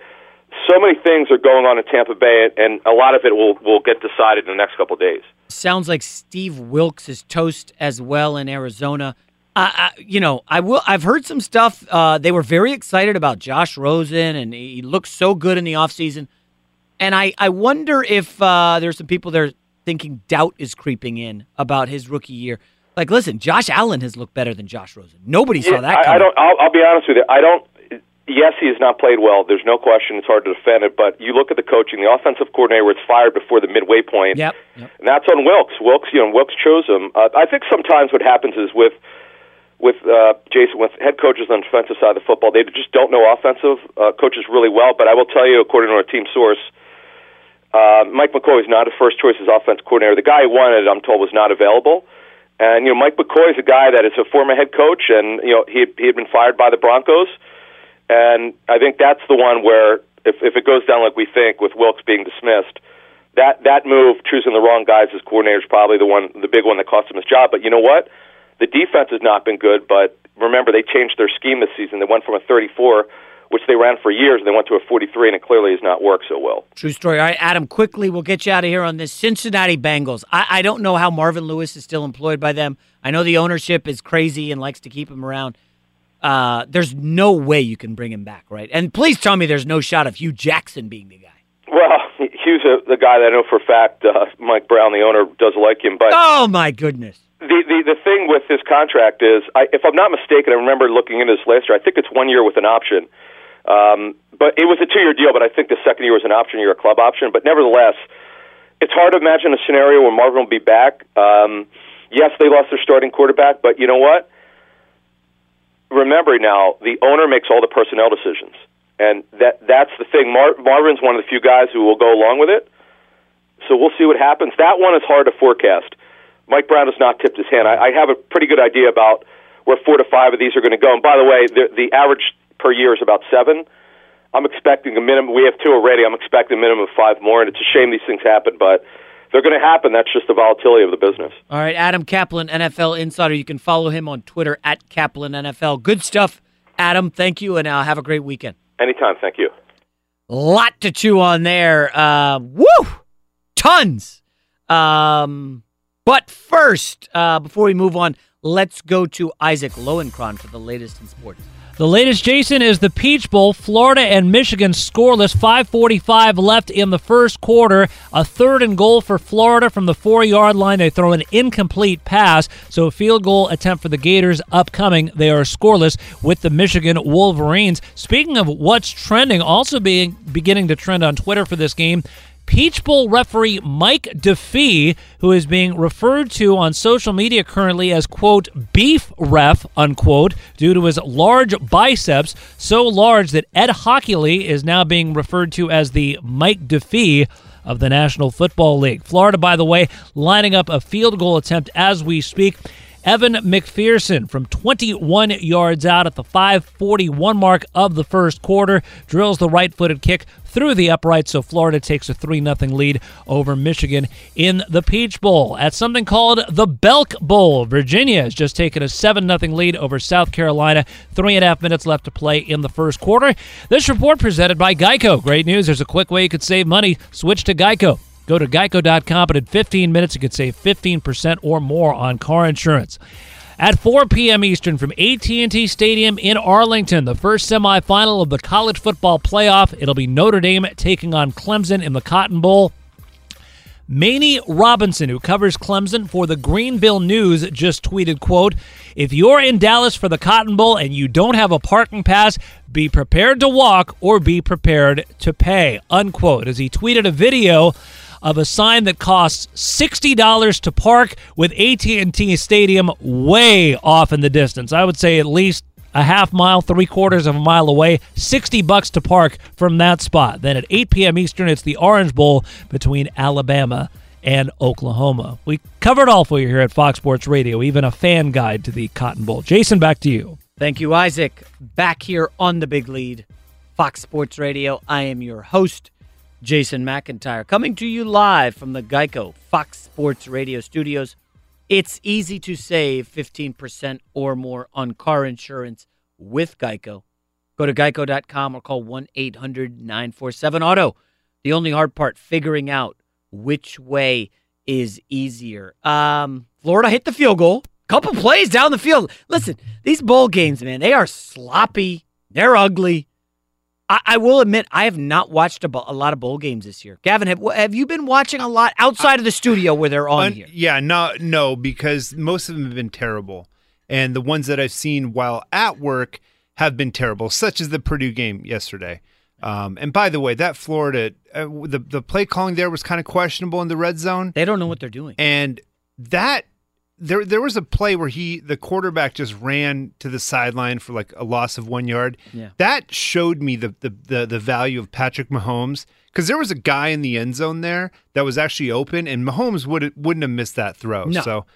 So many things are going on in Tampa Bay, and a lot of it will will get decided in the next couple of days. Sounds like Steve Wilks is toast as well in Arizona. Uh, I, you know, I will. I've heard some stuff. Uh, they were very excited about Josh Rosen, and he looked so good in the offseason. And I, I wonder if uh, there's some people there thinking doubt is creeping in about his rookie year. Like, listen, Josh Allen has looked better than Josh Rosen. Nobody saw that. I, I, don't. I'll, I'll be honest with you. I don't. Yes, he has not played well. There's no question. It's hard to defend it. But you look at the coaching. The offensive coordinator was fired before the midway point. Yep. yep. And that's on Wilks. Wilks, you know, Wilks chose him. Uh, I think sometimes what happens is with with uh, Jason, with head coaches on the defensive side of the football, they just don't know offensive uh, coaches really well. But I will tell you, according to our team source, uh, Uh, Mike McCoy is not a first choice as offense coordinator. The guy he wanted, I'm told, was not available. And you know, Mike McCoy is a guy that is a former head coach, and you know, he he had been fired by the Broncos. And I think that's the one where, if if it goes down like we think, with Wilks being dismissed, that that move, choosing the wrong guys as coordinator, is probably the one, the big one that cost him his job. But you know what? The defense has not been good, but remember they changed their scheme this season. They went from a 34, which they ran for years, and they went to a 43, and it clearly has not worked so well. True story. All right, Adam, quickly, we'll get you out of here on this. Cincinnati Bengals. I, I don't know how Marvin Lewis is still employed by them. I know the ownership is crazy and likes to keep him around. Uh, there's no way you can bring him back, right? And please tell me there's no shot of Hue Jackson being the guy. Well, [laughs] Hue's a, the guy that I know for a fact. Uh, Mike Brown, the owner, does like him, but oh my goodness the, the the thing with his contract is, I, if I'm not mistaken, I remember looking into this last year. I think it's one year with an option, um, but it was a two year deal. But I think the second year was an option year, a club option. But nevertheless, it's hard to imagine a scenario where Marvin will be back. Um, yes, they lost their starting quarterback, but you know what? Remember now, the owner makes all the personnel decisions, and that that's the thing. Mar- Marvin's one of the few guys who will go along with it. So we'll see what happens. That one is hard to forecast. Mike Brown has not tipped his hand. I, I have a pretty good idea about where four to five of these are going to go. And by the way, the, the average per year is about seven. I'm expecting a minimum. We have two already. I'm expecting a minimum of five more, and it's a shame these things happen, but they're going to happen. That's just the volatility of the business. All right, Adam Kaplan, NFL Insider. You can follow him on Twitter at Kaplan NFL. Good stuff, Adam. Thank you, and uh, have a great weekend. Anytime. Thank you. Lot to chew on there. Uh, woo! Tons. Um, but first, uh, before we move on, let's go to Isaac Lowenkron for the latest in sports. The latest, Jason, is the Peach Bowl. Florida and Michigan scoreless. 5:45 left in the first quarter. A third and goal for Florida from the four-yard line. They throw an incomplete pass, so a field goal attempt for the Gators upcoming. They are scoreless with the Michigan Wolverines. Speaking of what's trending, also being beginning to trend on Twitter for this game. Peach Bowl referee Mike DeFee, who is being referred to on social media currently as, quote, beef ref, unquote, due to his large biceps, so large that Ed Hochuli is now being referred to as the Mike DeFee of the National Football League. Florida, by the way, lining up a field goal attempt as we speak. Evan McPherson from 21 yards out at the 541 mark of the first quarter drills the right footed kick through the upright, so Florida takes a 3 0 lead over Michigan in the Peach Bowl. At something called the Belk Bowl, Virginia has just taken a 7 0 lead over South Carolina. Three and a half minutes left to play in the first quarter. This report presented by Geico. Great news. There's a quick way you could save money. Switch to Geico. Go to geico.com, and in 15 minutes, you could save 15% or more on car insurance. At 4 p.m. Eastern from AT&T Stadium in Arlington, the first semifinal of the college football playoff. It'll be Notre Dame taking on Clemson in the Cotton Bowl. Manie Robinson, who covers Clemson for the Greenville News, just tweeted, quote, If you're in Dallas for the Cotton Bowl and you don't have a parking pass, be prepared to walk or be prepared to pay, unquote. As he tweeted a video of a sign that costs $60 to park with AT&T Stadium way off in the distance. I would say at least a half mile, three quarters of a mile away, 60 bucks to park from that spot. Then at 8 p.m. Eastern, it's the Orange Bowl between Alabama and Oklahoma. We covered all for you here at Fox Sports Radio, even a fan guide to the Cotton Bowl. Jason, back to you. Thank you, Isaac. Back here on the big lead, Fox Sports Radio. I am your host, Jason McIntyre, coming to you live from the Geico Fox Sports Radio studios. It's easy to save 15% or more on car insurance with Geico. Go to geico.com or call 1 800 947 Auto. The only hard part, figuring out which way is easier. Um, Florida hit the field goal. Couple plays down the field. Listen, these bowl games, man, they are sloppy. They're ugly. I, I will admit, I have not watched a, a, lot of bowl games this year. Gavin, have, have you been watching a lot outside of the studio where they're on Un- here? Yeah, no, no, because most of them have been terrible, and the ones that I've seen while at work have been terrible, such as the Purdue game yesterday. Um, and by the way, that Florida, uh, the the play calling there was kind of questionable in the red zone. They don't know what they're doing, and that there there was a play where he the quarterback just ran to the sideline for like a loss of one yard. Yeah. That showed me the the the, the value of Patrick Mahomes because there was a guy in the end zone there that was actually open, and Mahomes would wouldn't have missed that throw. No. So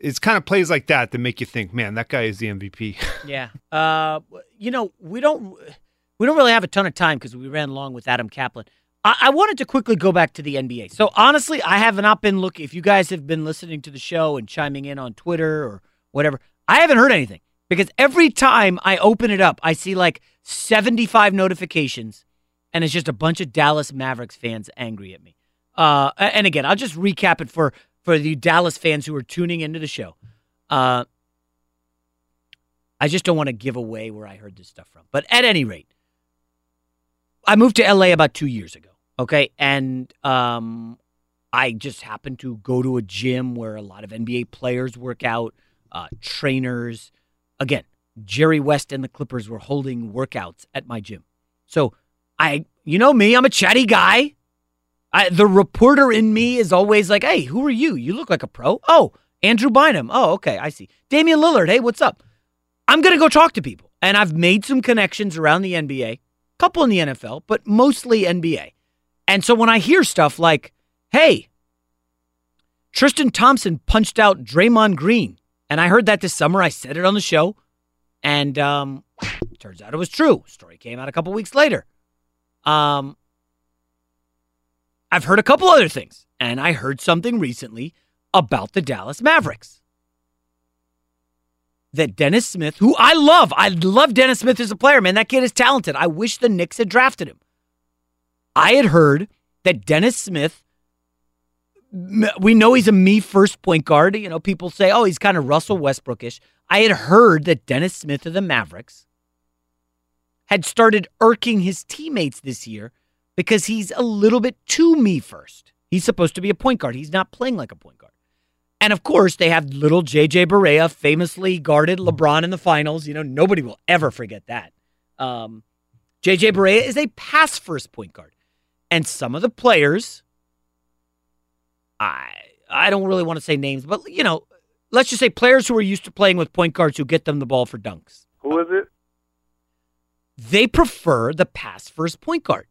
it's kind of plays like that that make you think, man, that guy is the MVP. [laughs] yeah. Uh, you know, we don't we don't really have a ton of time because we ran long with Adam Kaplan. I, I wanted to quickly go back to the NBA. So honestly, I have not been looking. If you guys have been listening to the show and chiming in on Twitter or whatever, I haven't heard anything because every time I open it up, I see like 75 notifications, and it's just a bunch of Dallas Mavericks fans angry at me. Uh, and again, I'll just recap it for for the Dallas fans who are tuning into the show. Uh, I just don't want to give away where I heard this stuff from. But at any rate, I moved to LA about two years ago. Okay. And um, I just happened to go to a gym where a lot of NBA players work out, uh, trainers. Again, Jerry West and the Clippers were holding workouts at my gym. So I, you know me, I'm a chatty guy. I, the reporter in me is always like, hey, who are you? You look like a pro. Oh, Andrew Bynum. Oh, okay, I see. Damian Lillard. Hey, what's up? I'm going to go talk to people. And I've made some connections around the NBA, couple in the NFL, but mostly NBA. And so when I hear stuff like, hey, Tristan Thompson punched out Draymond Green, and I heard that this summer, I said it on the show, and um, turns out it was true. Story came out a couple weeks later. Um, I've heard a couple other things, and I heard something recently about the Dallas Mavericks. That Dennis Smith, who I love, I love Dennis Smith as a player, man. That kid is talented. I wish the Knicks had drafted him. I had heard that Dennis Smith, we know he's a me first point guard. You know, people say, oh, he's kind of Russell Westbrookish. I had heard that Dennis Smith of the Mavericks had started irking his teammates this year because he's a little bit too me first. He's supposed to be a point guard. He's not playing like a point guard. And of course, they have little JJ Barea, famously guarded LeBron in the finals. You know, nobody will ever forget that. Um, JJ Barea is a pass first point guard. And some of the players, I I don't really want to say names, but you know, let's just say players who are used to playing with point guards who get them the ball for dunks. Who is it? They prefer the pass first point guard.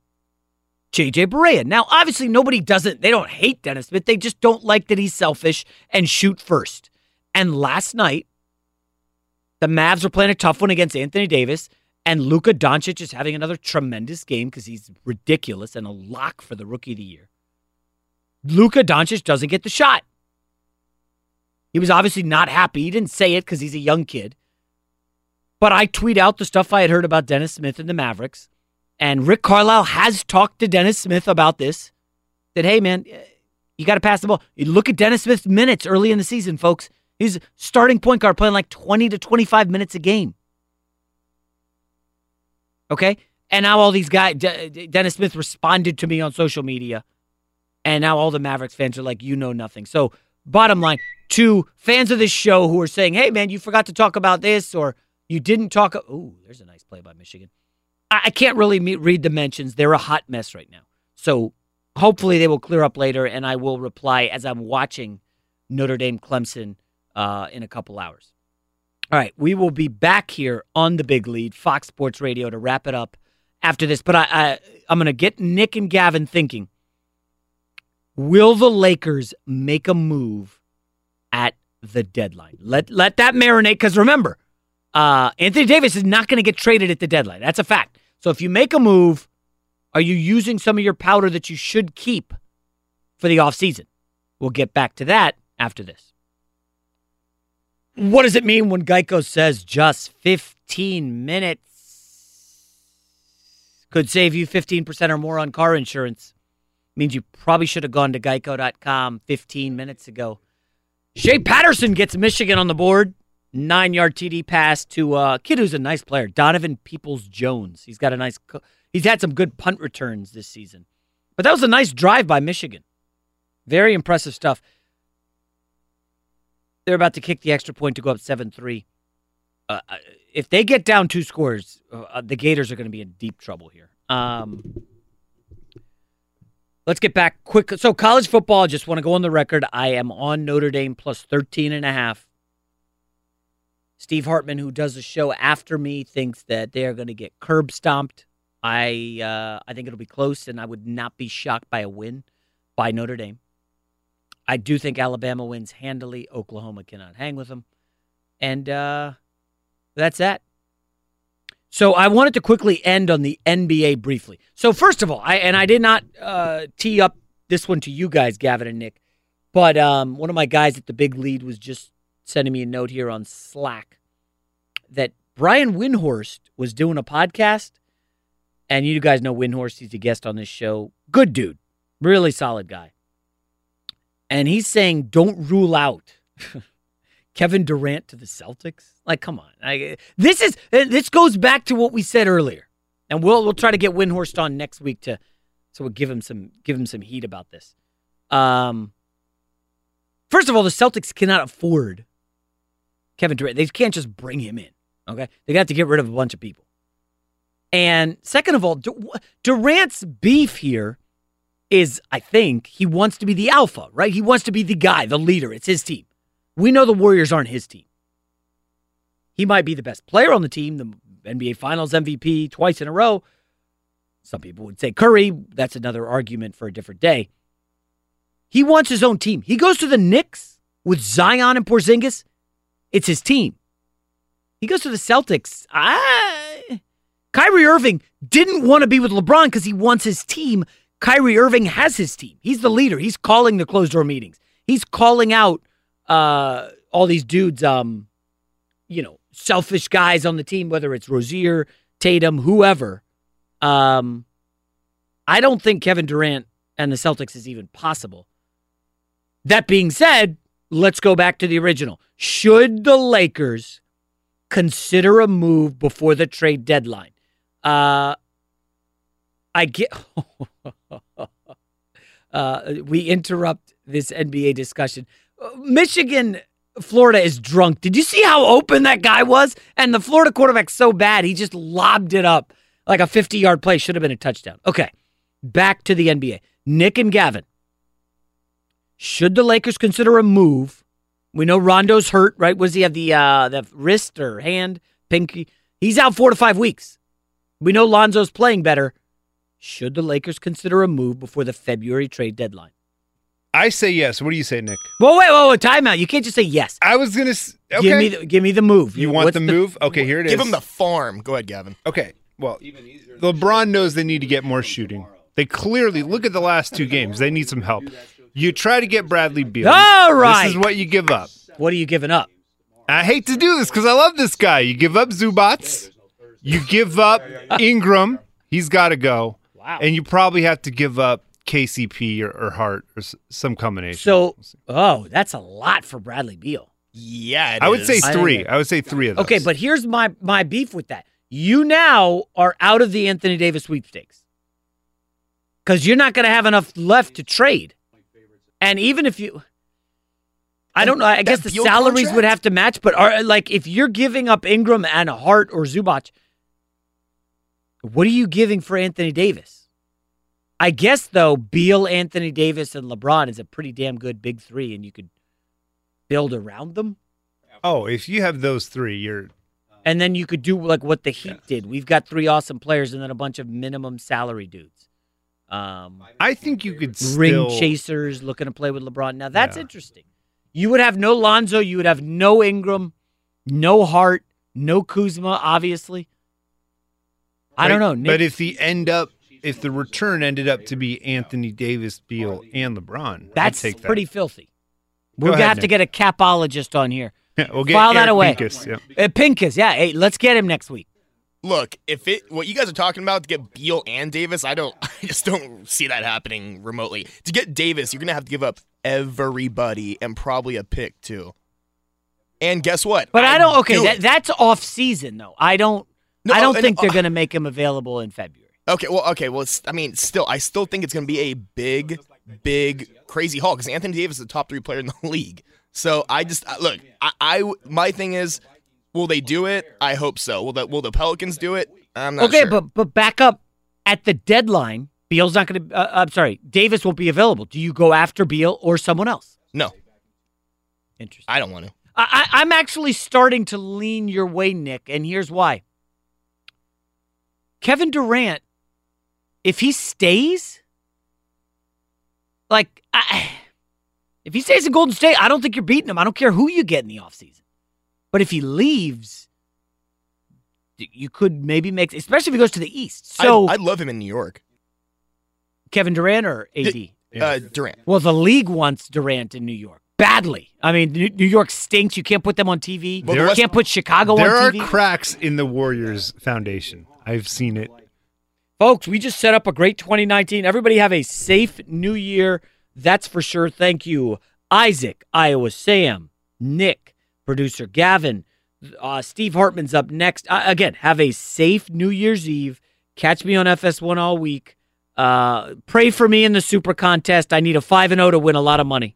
JJ Barea. Now, obviously, nobody doesn't, they don't hate Dennis Smith. They just don't like that he's selfish and shoot first. And last night, the Mavs were playing a tough one against Anthony Davis, and Luka Doncic is having another tremendous game because he's ridiculous and a lock for the rookie of the year. Luka Doncic doesn't get the shot. He was obviously not happy. He didn't say it because he's a young kid. But I tweet out the stuff I had heard about Dennis Smith and the Mavericks. And Rick Carlisle has talked to Dennis Smith about this. That, hey, man, eh, you got to pass the ball. You look at Dennis Smith's minutes early in the season, folks. He's starting point guard playing like 20 to 25 minutes a game. Okay? And now all these guys, De- Dennis Smith responded to me on social media. And now all the Mavericks fans are like, you know nothing. So, bottom line, to fans of this show who are saying, hey, man, you forgot to talk about this or you didn't talk. Oh, there's a nice play by Michigan. I can't really meet, read the mentions. They're a hot mess right now. So hopefully they will clear up later, and I will reply as I'm watching Notre Dame Clemson uh, in a couple hours. All right, we will be back here on the big lead, Fox Sports Radio, to wrap it up after this. But I, I I'm going to get Nick and Gavin thinking. Will the Lakers make a move at the deadline? Let let that marinate. Because remember, uh, Anthony Davis is not going to get traded at the deadline. That's a fact. So if you make a move, are you using some of your powder that you should keep for the offseason? We'll get back to that after this. What does it mean when Geico says just 15 minutes could save you 15% or more on car insurance? Means you probably should have gone to geico.com 15 minutes ago. Shea Patterson gets Michigan on the board nine yard TD pass to a kid who's a nice player, Donovan Peoples Jones. He's got a nice, he's had some good punt returns this season. But that was a nice drive by Michigan. Very impressive stuff. They're about to kick the extra point to go up 7 3. Uh, uh, if they get down two scores, uh, uh the Gators are going to be in deep trouble here. Um, let's get back quick. So, college football, I just want to go on the record. I am on Notre Dame plus 13 and a half. Steve Hartman, who does the show after me, thinks that they are going to get curb stomped. I uh, I think it'll be close, and I would not be shocked by a win by Notre Dame. I do think Alabama wins handily. Oklahoma cannot hang with them, and uh, that's that. So I wanted to quickly end on the NBA briefly. So first of all, I and I did not uh, tee up this one to you guys, Gavin and Nick, but um, one of my guys at the big lead was just sending me a note here on Slack that Brian Windhorst was doing a podcast. And you guys know Windhorst, he's a guest on this show. Good dude, really solid guy. And he's saying, don't rule out [laughs] Kevin Durant to the Celtics. Like, come on. I, this is this goes back to what we said earlier. And we'll we'll try to get Windhorst on next week to so we'll give him some give him some heat about this. Um First of all, the Celtics cannot afford Kevin Durant. They can't just bring him in. Okay, they got to get rid of a bunch of people. And second of all, Durant's beef here is, I think, he wants to be the alpha, right? He wants to be the guy, the leader. It's his team. We know the Warriors aren't his team. He might be the best player on the team, the NBA Finals MVP twice in a row. Some people would say Curry. That's another argument for a different day. He wants his own team. He goes to the Knicks with Zion and Porzingis. It's his team. He goes to the Celtics. I, Kyrie Irving didn't want to be with LeBron because he wants his team. Kyrie Irving has his team. He's the leader. He's calling the closed door meetings. He's calling out uh, all these dudes, um, you know, selfish guys on the team, whether it's Rozier, Tatum, whoever. Um, I don't think Kevin Durant and the Celtics is even possible. That being said, let's go back to the original. Should the Lakers consider a move before the trade deadline? Uh, I get. [laughs] [laughs] uh, we interrupt this NBA discussion. Uh, Michigan, Florida is drunk. Did you see how open that guy was? And the Florida quarterback's so bad, he just lobbed it up like a 50 yard play. Should have been a touchdown. Okay, back to the NBA. Nick and Gavin. Should the Lakers consider a move? We know Rondo's hurt, right? Was he have the uh, the wrist or hand, pinky? He's out four to five weeks. We know Lonzo's playing better. Should the Lakers consider a move before the February trade deadline? I say yes. What do you say, Nick? Well, wait, wait, wait, timeout. You can't just say yes. I was gonna. s- Okay. Give me, the, give me the move. You want What's the move? Okay, here it is. Give them the farm. Go ahead, Gavin. Okay. Well, LeBron knows they need to get more shooting. They clearly look at the last two games. They need some help. You try to get Bradley Beal. All right. This is what you give up. What are you giving up? I hate to do this because I love this guy. You give up Zubac. You give up Ingram. He's got to go. Wow. And you probably have to give up KCP or, or Hart or s- some combination. So, oh, that's a lot for Bradley Beal. Yeah, I would say I three. think- I would say three of those. Okay, but here's my my beef with that. You now are out of the Anthony Davis sweepstakes because you're not going to have enough left to trade. And even if you, I don't know. I guess the Beal salaries would contract? have to match. But are like if you're giving up Ingram and Hart or Zubac, what are you giving for Anthony Davis? I guess though, Beal, Anthony Davis, and LeBron is a pretty damn good big three, and you could build around them. Oh, if you have those three, you're And then you could do like what the Heat did. We've got three awesome players and then a bunch of minimum salary dudes. Um, I think you could ring still, chasers looking to play with LeBron. Now that's Yeah. interesting. You would have no Lonzo. You would have no Ingram, no Hart, no Kuzma. Obviously, I don't know. Nick, But if the end up, if the return ended up to be Anthony Davis, Beal, and LeBron, that's take that. pretty filthy. We're gonna ahead, have to get a capologist on here. [laughs] we'll get File that away. Pincus, yeah. Uh, Pincus, yeah. Hey, let's get him next week. Look, if it what you guys are talking about to get Beal and Davis, I don't [laughs] I just don't see that happening remotely. To get Davis, you're gonna have to give up everybody and probably a pick too. And guess what? But I, don't. Okay, do that, that's off season though. I don't. No, I don't and- think they're uh, going to make him available in February. Okay, well, okay, well, it's, I mean, still, I still think it's going to be a big, big, crazy haul because Anthony Davis is the top three player in the [laughs] league. So I just uh, look, I, I, my thing is, will they do it? I hope so. Will the Will the Pelicans do it? I'm not okay, sure. but but back up at the deadline. Beal's not going to. Uh, I'm sorry, Davis won't be available. Do you go after Beal or someone else? no, Interesting. I don't want to. I, I, I'm actually starting to lean your way, Nick, and here's why. Kevin Durant, if he stays, like, I, [sighs] if he stays in Golden State, I don't think you're beating him. I don't care who you get in the offseason. But if he leaves, you could maybe make, especially if he goes to the East. So, I, I love him in New York. Kevin Durant or AD? Uh, Durant. Well, the league wants Durant in New York badly. I mean, New New York stinks. You can't put them on TV. Well, you can't put Chicago there on are TV. cracks in the Warriors foundation. I've seen it. Folks, we just set up a great 2019. Everybody have a safe new year. That's for sure. Thank you, Isaac, Iowa Sam, Nick, producer Gavin, uh, Steve Hartman's up next. Uh, again, have a safe New Year's Eve. Catch me on FS1 all week. Uh, pray for me in the super contest. I need a 5 and 0 to win a lot of money.